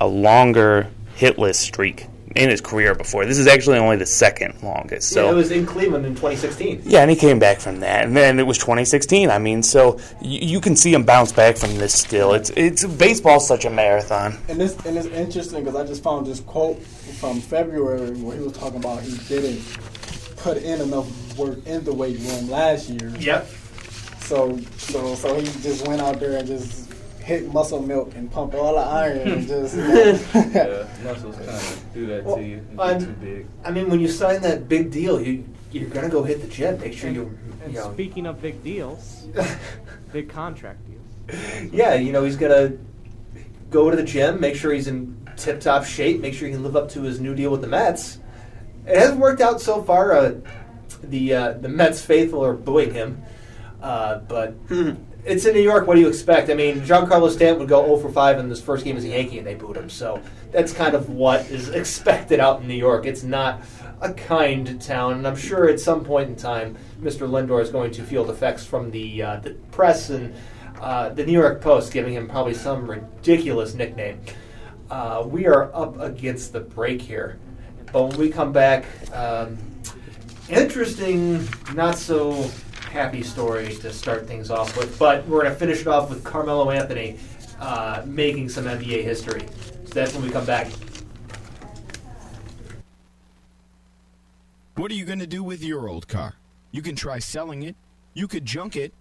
a longer hitless streak in his career before. This is actually only the second longest. So yeah, it was in Cleveland in 2016. Yeah, and he came back from that, and then it was 2016. I mean, so you, you can see him bounce back from this. Still, it's it's baseball's such a marathon. And this and it's interesting because I just found this quote from February where he was talking about he didn't put in enough work in the weight room last year. Yep. So so so he just went out there and just hit muscle milk and pumped all the iron and just. yeah, muscles kind of do that Well, to you. You I'm- get too big. I mean, when you sign that big deal, you you're gonna go hit the gym. Make sure you, And you know, speaking of big deals, big contract deals. yeah, you know, he's gonna go to the gym, make sure he's in tip-top shape, make sure he can live up to his new deal with the Mets. It hasn't worked out so far. Uh, the uh, the Mets faithful are booing him, uh, but it's in New York. What do you expect? I mean, Giancarlo Stanton would go 0 for 5 in this first game as a Yankee, and they booed him. So that's kind of what is expected out in New York. It's not a kind town, and I'm sure at some point in time, Mr. Lindor is going to feel the effects from the uh, the press and uh, the New York Post giving him probably some ridiculous nickname. Uh, we are up against the break here, but when we come back, um, interesting, not so happy story to start things off with. But we're going to finish it off with Carmelo Anthony uh, making some NBA history. So that's when we come back. What are you going to do with your old car? You can try selling it, you could junk it,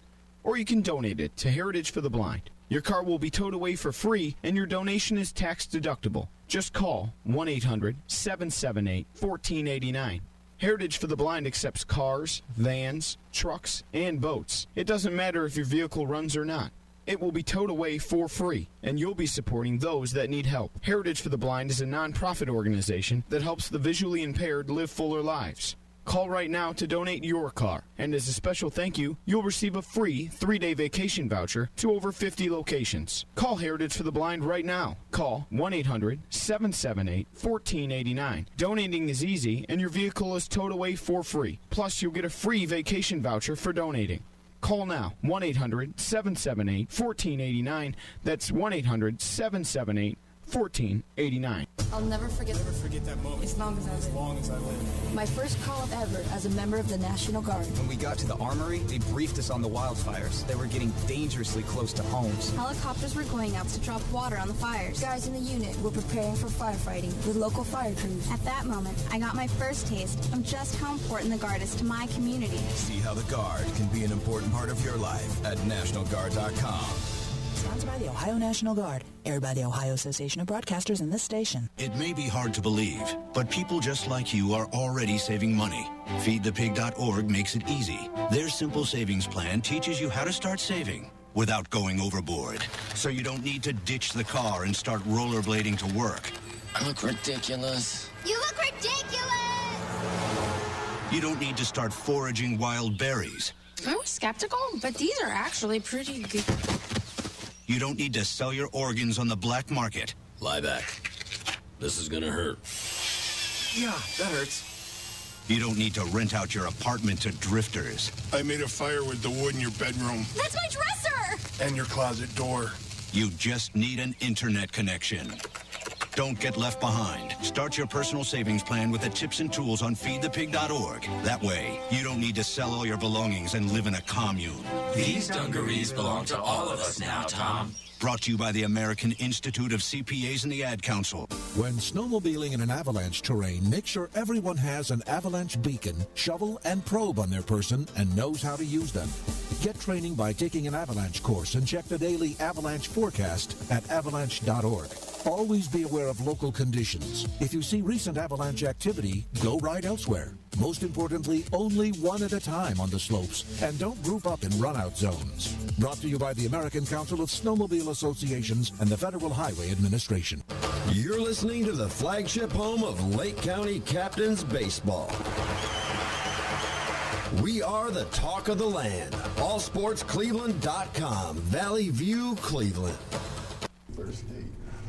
or you can donate it to Heritage for the Blind. Your car will be towed away for free, and your donation is tax deductible. Just call 1 800 778 1489. Heritage for the Blind accepts cars, vans, trucks, and boats. It doesn't matter if your vehicle runs or not. It will be towed away for free, and you'll be supporting those that need help. Heritage for the Blind is a nonprofit organization that helps the visually impaired live fuller lives. Call right now to donate your car, and as a special thank you, you'll receive a free three day vacation voucher to over 50 locations. Call Heritage for the Blind right now. Call 1 800 778 1489. Donating is easy, and your vehicle is towed away for free. Plus, you'll get a free vacation voucher for donating. Call now 1 800 778 1489. That's 1 800 778 1489. I'll never forget, never forget that moment. As long as I live. As long as I live. My first call up ever as a member of the National Guard. When we got to the armory, they briefed us on the wildfires. They were getting dangerously close to homes. Helicopters were going out to drop water on the fires. Guys in the unit were preparing for firefighting with local fire crews. At that moment, I got my first taste of just how important the Guard is to my community. See how the Guard can be an important part of your life at NationalGuard.com. Sponsored by the Ohio National Guard, aired by the Ohio Association of Broadcasters and this station. It may be hard to believe, but people just like you are already saving money. FeedThePig.org makes it easy. Their simple savings plan teaches you how to start saving without going overboard. So you don't need to ditch the car and start rollerblading to work. I look ridiculous. You look ridiculous! You don't need to start foraging wild berries. I was skeptical, but these are actually pretty good. You don't need to sell your organs on the black market. Lie back. This is gonna hurt. Yeah, that hurts. You don't need to rent out your apartment to drifters. I made a fire with the wood in your bedroom That's my dresser! and your closet door. You just need an internet connection. Don't get left behind. Start your personal savings plan with the tips and tools on feedthepig.org. That way, you don't need to sell all your belongings and live in a commune. These dungarees belong to all of us now, Tom. Brought to you by the American Institute of CPAs and the Ad Council. When snowmobiling in an avalanche terrain, make sure everyone has an avalanche beacon, shovel, and probe on their person and knows how to use them. Get training by taking an avalanche course and check the daily avalanche forecast at avalanche.org. Always be aware of local conditions. If you see recent avalanche activity, go ride elsewhere. Most importantly, only one at a time on the slopes, and don't group up in runout zones. Brought to you by the American Council of Snowmobile Associations and the Federal Highway Administration. You're listening to the flagship home of Lake County Captains Baseball. We are the talk of the land. AllSportsCleveland.com. Valley View, Cleveland.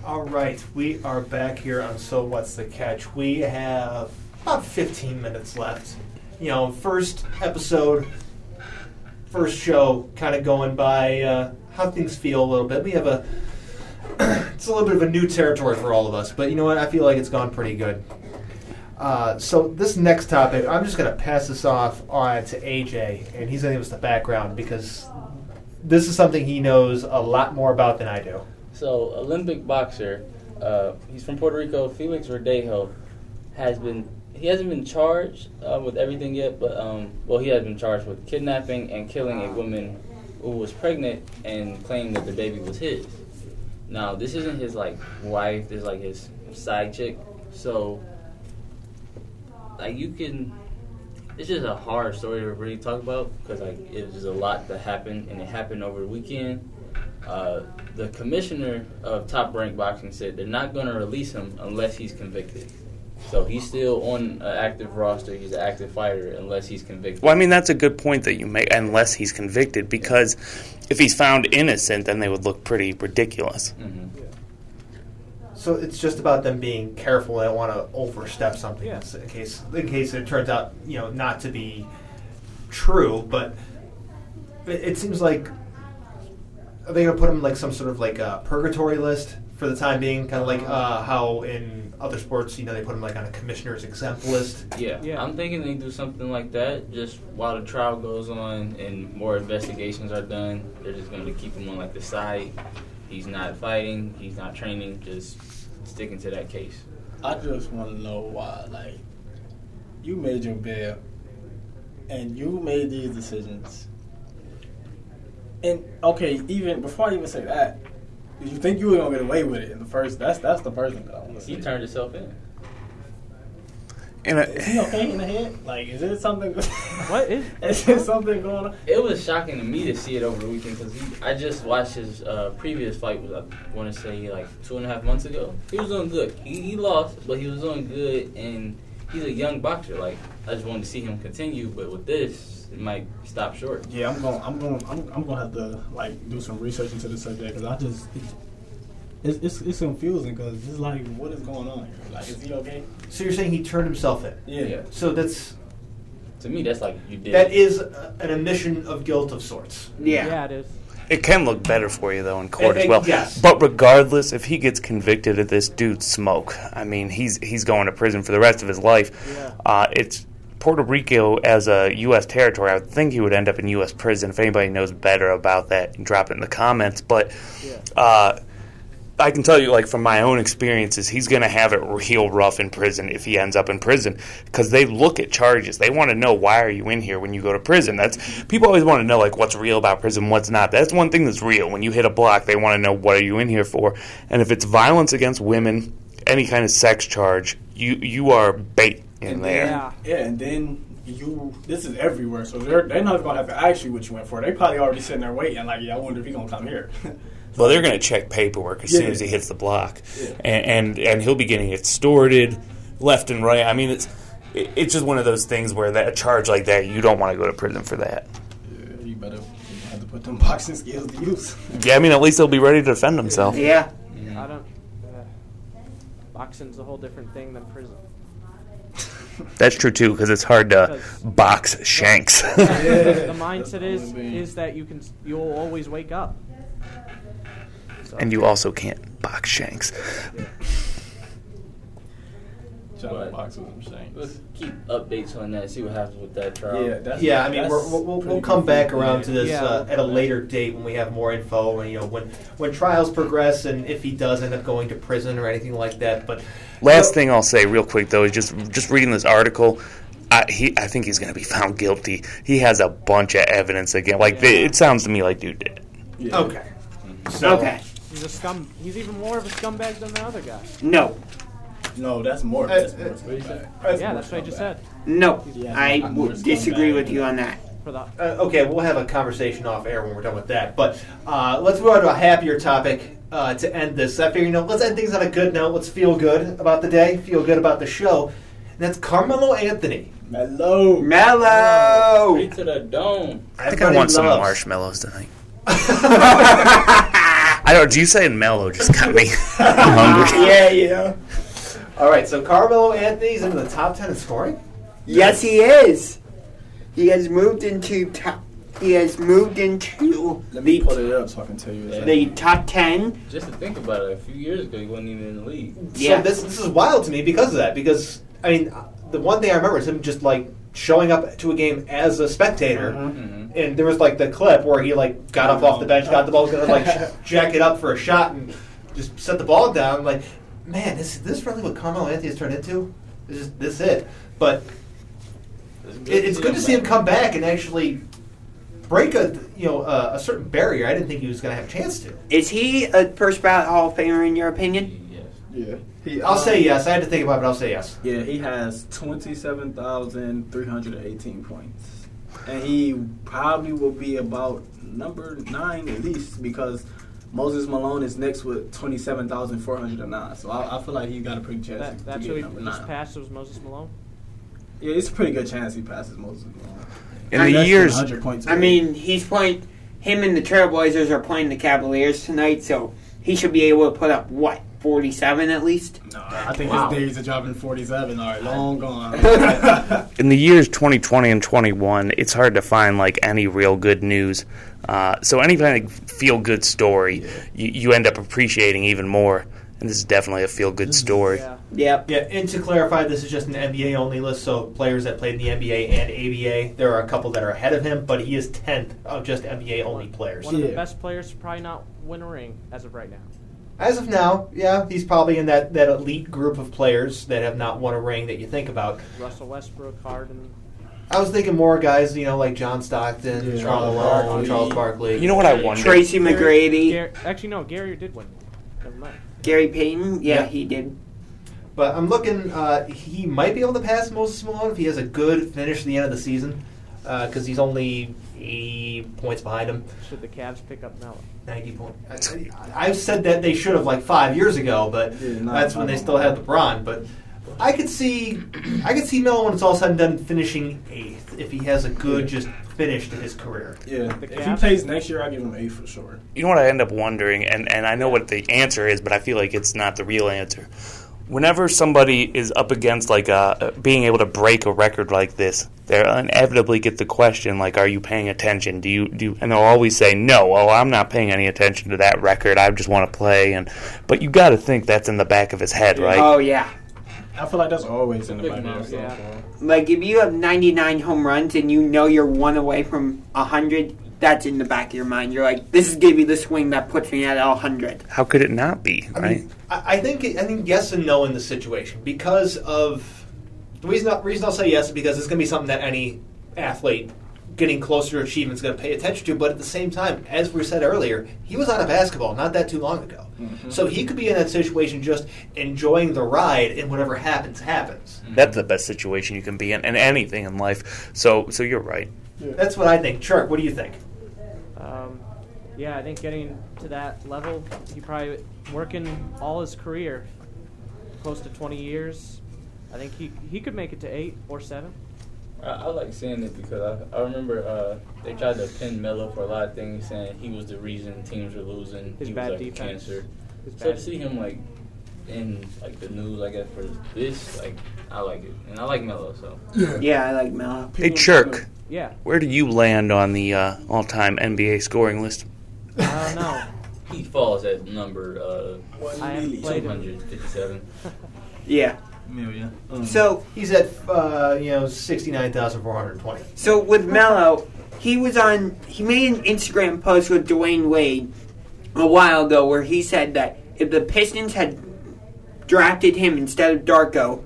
All right, we are back here on So What's the Catch? We have about 15 minutes left. You know, first episode, first show, kind of going by uh, how things feel a little bit. We have a, it's a little bit of a new territory for all of us, but you know what? I feel like it's gone pretty good. Uh, so this next topic, I'm just going to pass this off on to AJ, and he's going to give us the background because this is something he knows a lot more about than I do. So, Olympic boxer, uh, he's from Puerto Rico. Felix Verdejo has been. He hasn't been charged uh, with everything yet, but um, well, he has been charged with kidnapping and killing a woman who was pregnant and claimed that the baby was his. Now, this isn't his like wife. This is like his side chick. So, like you can. It's just a hard story to really talk about because like it was just a lot that happened and it happened over the weekend. Uh, the commissioner of Top Rank Boxing said they're not going to release him unless he's convicted. So he's still on an active roster. He's an active fighter unless he's convicted. Well, I mean, that's a good point that you make, unless he's convicted, because if he's found innocent, then they would look pretty ridiculous. Mm-hmm. So it's just about them being careful. They don't want to overstep something in case in case it turns out you know not to be true. But it, it seems like are they going to put him like some sort of like a purgatory list for the time being? Kind of like uh, how in other sports, you know, they put him like on a commissioner's exempt list. Yeah. I'm thinking they do something like that just while the trial goes on and more investigations are done. They're just going to keep him on like the side. He's not fighting. He's not training. Just sticking to that case. I just want to know why, like, you made your bid, and you made these decisions. And okay, even before I even say that, did you think you were gonna get away with it in the first? That's that's the first thing that I want to see. He turned himself in. And Is he okay in the head? Like, is it something? What is? is there something going on? It was shocking to me to see it over the weekend because I just watched his uh, previous fight. Was I want to say like two and a half months ago. He was doing good. He, he lost, but he was doing good, and he's a young boxer. Like I just wanted to see him continue, but with this, it might stop short. Yeah, I'm going. I'm going. I'm, I'm going to have to like do some research into the subject because I just it's it's, it's confusing because it's like what is going on here? Like, is he okay? So you're saying he turned himself in? Yeah. Yeah. So that's To me, that's like you did. That is an admission of guilt of sorts. Yeah, it is. It can look better for you though in court Eh, as well. yes. But regardless, if he gets convicted of this, dude, smoke. I mean, he's he's going to prison for the rest of his life. Uh, it's Puerto Rico as a U.S. territory. I would think he would end up in U.S. prison. If anybody knows better about that, drop it in the comments. But uh, I can tell you, like from my own experiences, he's going to have it real rough in prison if he ends up in prison because they look at charges. They want to know why are you in here when you go to prison. That's people always want to know like what's real about prison, what's not. That's one thing that's real. When you hit a block, they want to know what are you in here for. And if it's violence against women, any kind of sex charge, you you are bait in And there. then- yeah, and then you. This is everywhere, so they're they're not gonna have to ask you what you went for. They probably already sitting there waiting, like, yeah, I wonder if he's gonna come here. Well, they're going to check paperwork as soon Yeah. as he hits the block, Yeah. and, and and he'll be getting extorted left and right. I mean, it's it's just one of those things where that a charge like that, you don't want to go to prison for that. Yeah, you better have to put them boxing skills to use. Yeah, I mean, at least he'll be ready to defend himself. Yeah. I don't. Uh, boxing's a whole different thing than prison. That's true too, because it's hard to box shanks. the mindset is is that you can you'll always wake up. So- and you also can't box shanks. Shadow box with them shanks. Let's keep updates on that. See what happens with that trial. Yeah, that's- yeah, I mean, we're, we'll, we'll, we'll come back around to this Yeah, uh, at a later date when we have more info, and you know when when trials progress, and if he does end up going to prison or anything like that. But Last thing I'll say, real quick though, is just just reading this article. I, he, I think he's going to be found guilty. He has a bunch of evidence again. Like it sounds to me like dude did it. Okay. So Okay. He's a scum. He's even more of a scumbag than the other guy. No. No, that's more. That's more scumbag. yeah, that's what I just said. No. Yeah, I I'm more w- disagree scumbag with you on that. For the Uh, okay, we'll have a conversation off air when we're done with that. But uh, let's move on to a happier topic uh, to end this. I figure, you know, let's end things on a good note. Let's feel good about the day, feel good about the show. And that's Carmelo Anthony. Mellow. Mellow. Straight to the dome. I think I want some marshmallows tonight. I don't. Do you say mellow? Just got me hungry. Yeah, yeah. All right, so Carmelo Anthony's in the top 10 in scoring? Yes, he is. He has moved into top. He has moved into Let me the, pull it up so I can tell you. exactly. the top ten. Just to think about it, a few years ago he wasn't even in the league. Yeah. So this, this is wild to me because of that. Because, I mean, uh, the one thing I remember is him just, like, showing up to a game as a spectator. Mm-hmm. And there was, like, the clip where he, like, got up off the bench, got the ball, was going to, like, jack it up for a shot and just set the ball down. Like, man, this, this really what Carmelo Anthony has turned into? This is this it. But it, it's good to see him come back and actually break a you know a, a certain barrier. I didn't think he was going to have a chance to. Is he a first ballot Hall of Famer in your opinion? Yes. Yeah. He, I'll uh, say yes. I had to think about it, but I'll say yes. Yeah, he has 27,318 points. And he probably will be about number nine at least because Moses Malone is next with 27,409. So I, I feel like he got a pretty chance That, to that's get who he, number his nine. pass was Moses Malone. Yeah, it's a pretty good chance he passes Moses Malone. In Less the years, points. I mean, he's playing. Him and the Trailblazers are playing the Cavaliers tonight, so he should be able to put up what forty-seven at least. No, I think Wow. his days of dropping 47 are long gone. in the years 2020 and 21, it's hard to find like any real good news. Uh, so any kind of feel good story, you, you end up appreciating even more. And this is definitely a feel good story. Yep. Yeah, and to clarify, this is just an NBA only list, so players that played in the NBA and ABA, there are a couple that are ahead of him, but he is 10th of just NBA only players. One of the best players to probably not win a ring as of right now. As of now, yeah, he's probably in that, that elite group of players that have not won a ring that you think about. Russell Westbrook, Harden. I was thinking more guys, you know, like John Stockton, Yeah. Charles Charles Malone, Barkley. Charles Barkley. You know what I wonder? Tracy McGrady, Gar- actually, no, Gary did win. Gary Payton. Yeah, Yeah. he did. But I'm looking. Uh, he might be able to pass Moses Malone if he has a good finish at the end of the season, because he's only 80 points behind him. Should the Cavs pick up Melo? 90 points. I, I've said that they should have like five years ago, but Yeah, that's when they still long. had LeBron. But I could see, I could see Melo when it's all said and done finishing eighth if he has a good just finish to his career. yeah, if he plays next year, I give him eight for sure. You know what I end up wondering, and, and I know what the answer is, but I feel like it's not the real answer. whenever somebody is up against like uh, being able to break a record like this, they inevitably get the question like, "Are you paying attention? Do you do?" You, and they'll always say, "No, oh, I'm not paying any attention to that record. I just want to play." And but you got to think that's in the back of his head, right? Oh yeah. I feel like that's always in the back of your yeah. Like if you have 99 home runs and you know you're one away from 100, that's in the back of your mind. You're like, this is gonna be the swing that puts me at 100. How could it not be, right? I, I think I think yes and no in the situation because of the reason. reason I'll say yes is because it's going to be something that any athlete getting closer to achievement is going to pay attention to. But at the same time, as we said earlier, he was out of basketball not that too long ago, so he could be in that situation just enjoying the ride, and whatever happens, happens. That's the best situation you can be in, and anything in life. So, so you're right. That's what I think. Churk, what do you think? Um, yeah, I think getting to that level, he probably working all his career, close to 20 years. I think he he could make it to eight or seven. I, I like saying it because I, I remember uh, they tried to pin Melo for a lot of things, saying he was the reason teams were losing. His he bad was like defense. cancer. His So to see him like in like the news, I guess for this, like I like it, and I like Melo. So Yeah, I like Melo. Hey, Churk. Yeah. Where do you land on the uh, all-time NBA scoring list? I don't know. he falls at number uh, I haven't played him. 257 Yeah. Million. So he's at uh, you know sixty nine thousand four hundred twenty. So with Melo, he was on. He made an Instagram post with Dwyane Wade a while ago where he said that if the Pistons had drafted him instead of Darko,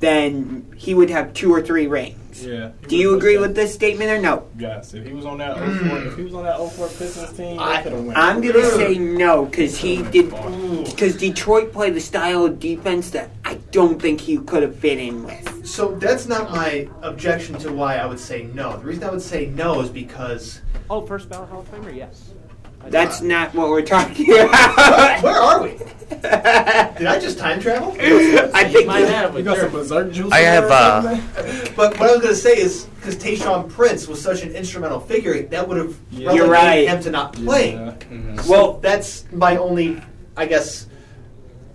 then he would have two or three rings. Yeah. Do you agree with this statement or no? Yes. If he was on that mm. 04, if he was on that 04 Pistons team, I, could have won. I'm gonna say no because he did because Detroit played the style of defense that I don't think he could have fit in with. So that's not my objection to why I would say no. The reason I would say no is because Oh, first ballot Hall of Famer, yes. I That's think- not what we're talking about. where are we? Did I just time travel? I think might have, You but got some you're- berserk juice. I in have, there or uh, something? But what I was going to say is because Tayshaun Prince was such an instrumental figure, that would have Yeah. You're relegated right. him to not playing. Yeah. Mhm. Well, that's my only, I guess.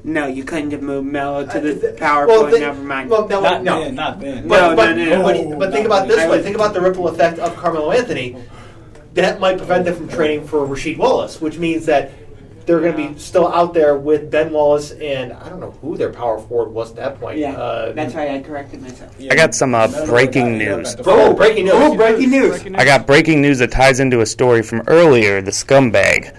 No, you couldn't have moved Melo to Uh, the th- PowerPoint. well, thi- never mind. Well, no, Not no. then, not then. No, but, no, no, but, no. but think about it this way. Think about the ripple effect of Carmelo Anthony. That might prevent them from trading for Rasheed Wallace, which means that they're going to be still out there with Ben Wallace and I don't know who their power forward was at that point. yeah, Uh, that's why I corrected myself. I got some uh, Melo breaking got hit up news. Oh, breaking news! Oh, breaking news! I got breaking news that ties into a story from earlier. The scumbag.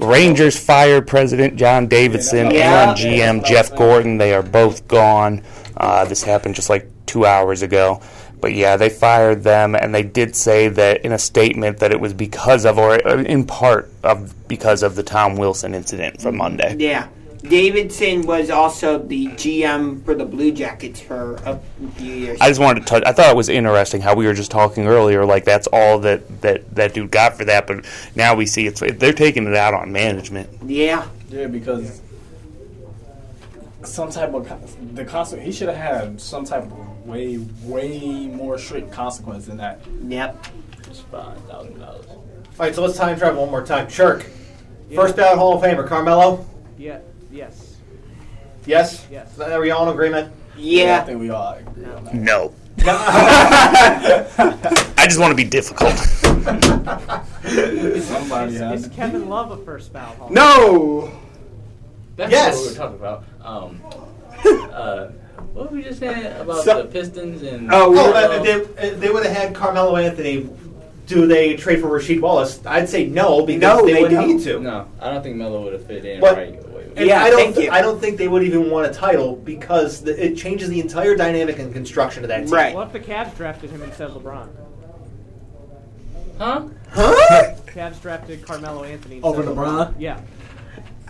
Rangers fired President John Davidson Yeah. and GM Jeff Gorton. They are both gone. Uh, this happened just like two hours ago. But yeah, they fired them, and they did say that in a statement that it was because of, or uh, in part of, because of the Tom Wilson incident from Monday. Yeah. Davidson was also the GM for the Blue Jackets for a few years. I just wanted to touch. I thought it was interesting how we were just talking earlier. Like that's all that that that dude got for that, but now we see it's they're taking it out on management. yeah. Yeah, because some type of the consequence. He should have had some type of way, way more strict consequence than that. Yep. It's five thousand dollars. All right, so let's time travel one more time. Churk, Yeah. first ballot Hall of Famer Carmelo. Yeah. Yes. Yes. Yes. Are we all in agreement? I Yeah. I think we all agree on that. No, I just want to be difficult. Somebody Is, is Kevin Love a first ballot Hall? of No. That's Yes. what we were talking about. Um, uh, what were we just saying about So- the Pistons and? Oh, Oh, we- uh, they, they would have had Carmelo Anthony. Do they trade for Rasheed Wallace? I'd say no because No, they, they wouldn't don't. need to. no, I don't think Melo would have fit in But- right away. Yeah, I don't. thank thi- you. I don't think they would even want a title because the, it changes the entire dynamic and construction of that team. Right. What if the Cavs drafted him instead of LeBron? Huh? Huh? Cavs drafted Carmelo Anthony Over of LeBron? Yeah.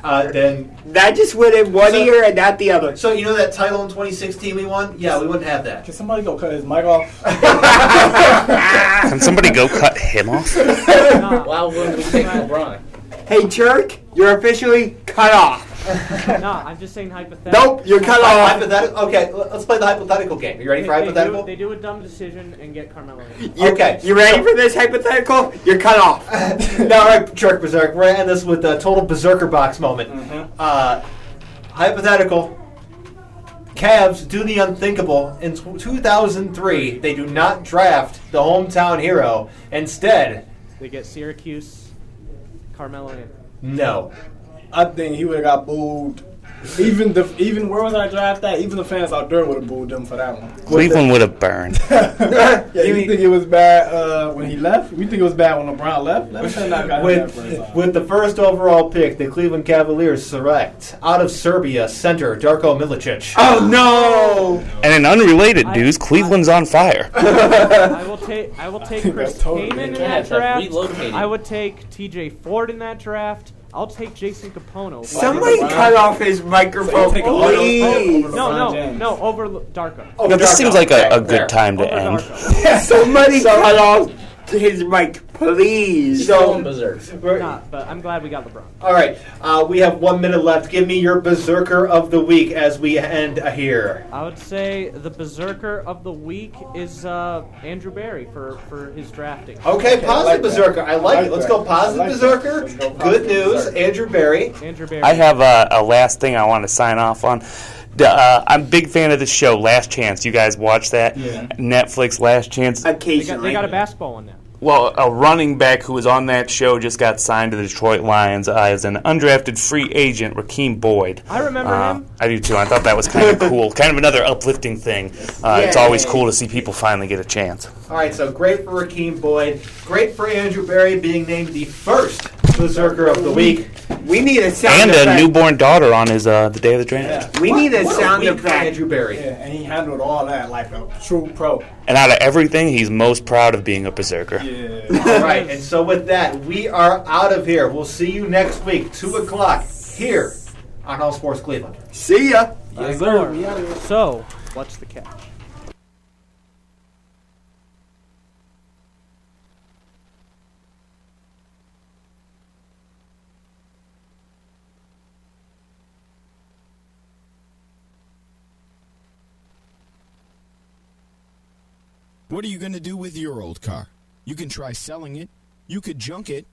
Uh, then, That just went in one So- ear and not the other. so you know that title in 2016 we won? Yeah, we wouldn't have that. Can somebody go cut his mic off? Can somebody go cut him off? Nah, Why wouldn't we take LeBron? Hey, Churk, you're officially cut off. nah, I'm just saying hypothetical. Nope, you're cut off. Hypothetical. Okay, let's play the hypothetical game. You ready They, for they hypothetical? do, they do a dumb decision and get Carmelo. Anthony. You- Okay. You ready for this hypothetical? You're cut off. no, all right, Jerk Berserk. We're gonna end this with a total Berserker box moment. Uh, hypothetical. Cavs do the unthinkable. In tw 2003, they do not draft the hometown hero. Instead, They get Syracuse, Carmelo in. no. I think he would have got booed. Even the even where was I draft at? Even the fans out there would have booed them for that one. Cleveland would have burned. yeah, you think it was bad uh, when he left? You think it was bad when LeBron left? Let me say that got him that first With, with the first overall pick, the Cleveland Cavaliers select out of Serbia center Darko Milicic. Oh no! And in unrelated news, Cleveland's on fire. I will take I will take Chris That's totally Kaman in that draft. I would take T.J. Ford in that draft. I'll take Jason Kapono. Somebody cut off his microphone, take a lot of- please. over No, no, no. Over L- Darko. Oh, no, this seems like a, a Fair. good time to Over end. Somebody cut off his mic, please. Going berserk. Nah, but I'm glad we got LeBron. All right, uh, we have one minute left. Give me your berserker of the week as we end here. I would say the berserker of the week is uh, Andrew Berry for, for his drafting. Okay, I positive like that. berserker. I like I it. like Let's that. go I positive like that. berserker. Let's go Good news, berserker. Andrew Berry. Andrew Berry. I have a, a last thing I want to sign off on. D- Uh, I'm a big fan of this show, Last Chance. You guys watch that? Yeah. Netflix Last Chance. they got, Occasionally. they got a basketball one now. Well, a running back who was on that show just got signed to the Detroit Lions as an undrafted free agent, Raheem Boyd. I remember Uh, him. I do too. I thought that was kind of cool. Kind of another uplifting thing. Uh, it's Yeah. always cool to see people finally get a chance. All right, so great for Raheem Boyd. Great for Andrew Berry being named the first berserker of the week. We need a sound And a newborn daughter on his uh, the day of the draft. We need a What sound week for effect. Andrew Berry. Yeah, and he handled all that like a true pro. And out of everything, he's most proud of being a berserker. Yeah. All right, and so with that, we are out of here. We'll see you next week, 2 o'clock, here on All Sports Cleveland. See ya. Yes, sir. We out of here. So, what's the catch? What are you going to do with your old car? You can try selling it, you could junk it,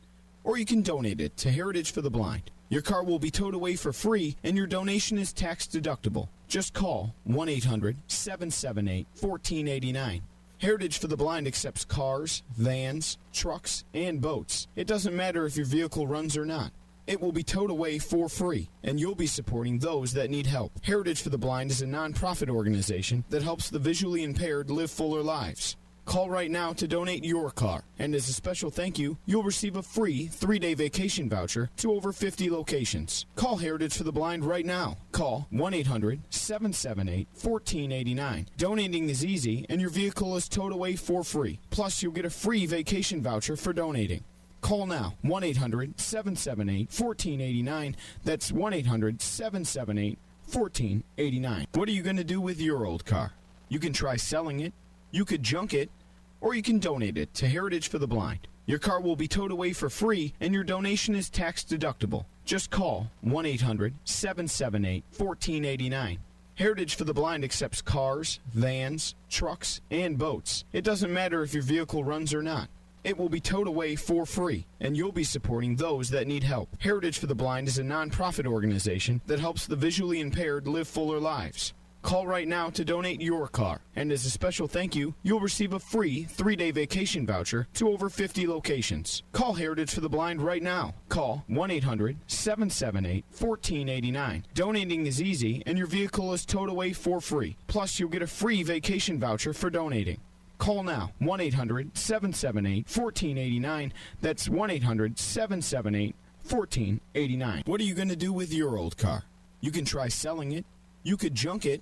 or you can donate it to Heritage for the Blind. Your car will be towed away for free, and your donation is tax deductible. Just call 1 800 778 1489. Heritage for the Blind accepts cars, vans, trucks, and boats. It doesn't matter if your vehicle runs or not. It will be towed away for free, and you'll be supporting those that need help. Heritage for the Blind is a nonprofit organization that helps the visually impaired live fuller lives. Call right now to donate your car, and as a special thank you, you'll receive a free three day vacation voucher to over 50 locations. Call Heritage for the Blind right now. Call 1 800 778 1489. Donating is easy, and your vehicle is towed away for free. Plus, you'll get a free vacation voucher for donating. Call now 1 800 778 1489. That's 1 800 778 1489. What are you going to do with your old car? You can try selling it, you could junk it, or you can donate it to Heritage for the Blind. Your car will be towed away for free, and your donation is tax deductible. Just call 1 800 778 1489. Heritage for the Blind accepts cars, vans, trucks, and boats. It doesn't matter if your vehicle runs or not. It will be towed away for free, and you'll be supporting those that need help. Heritage for the Blind is a nonprofit organization that helps the visually impaired live fuller lives. Call right now to donate your car, and as a special thank you, you'll receive a free three day vacation voucher to over 50 locations. Call Heritage for the Blind right now. Call 1 800 778 1489. Donating is easy, and your vehicle is towed away for free. Plus, you'll get a free vacation voucher for donating. Call now 1 800 778 1489. That's 1 800 778 1489. What are you going to do with your old car? You can try selling it, you could junk it,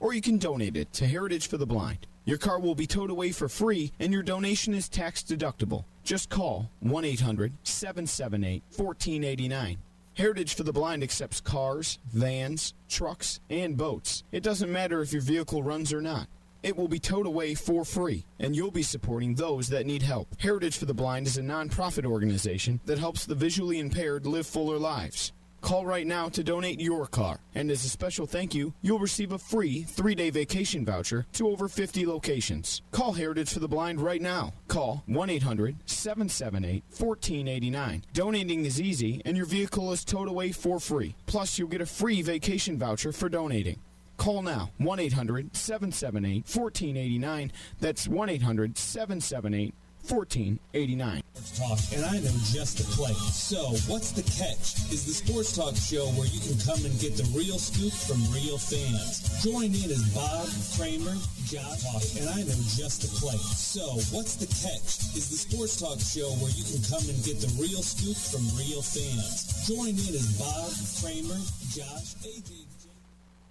or you can donate it to Heritage for the Blind. Your car will be towed away for free, and your donation is tax deductible. Just call 1 800 778 1489. Heritage for the Blind accepts cars, vans, trucks, and boats. It doesn't matter if your vehicle runs or not. It will be towed away for free, and you'll be supporting those that need help. Heritage for the Blind is a nonprofit organization that helps the visually impaired live fuller lives. Call right now to donate your car, and as a special thank you, you'll receive a free three day vacation voucher to over 50 locations. Call Heritage for the Blind right now. Call 1 800 778 1489. Donating is easy, and your vehicle is towed away for free. Plus, you'll get a free vacation voucher for donating. Call now 1 800 778 1489. That's 1 800 778 1489. Talk, and I know just the place. So, what's the catch? Is the Sports Talk show where you can come and get the real scoop from real fans. Join in as Bob, Kramer, Josh, Talk, and I know just the place. So, what's the catch? Is the Sports Talk show where you can come and get the real scoop from real fans. Join in as Bob, Kramer, Josh, AJ.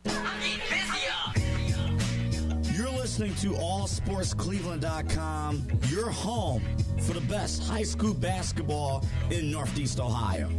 You're listening to AllSportsCleveland.com, your home for the best high school basketball in Northeast Ohio.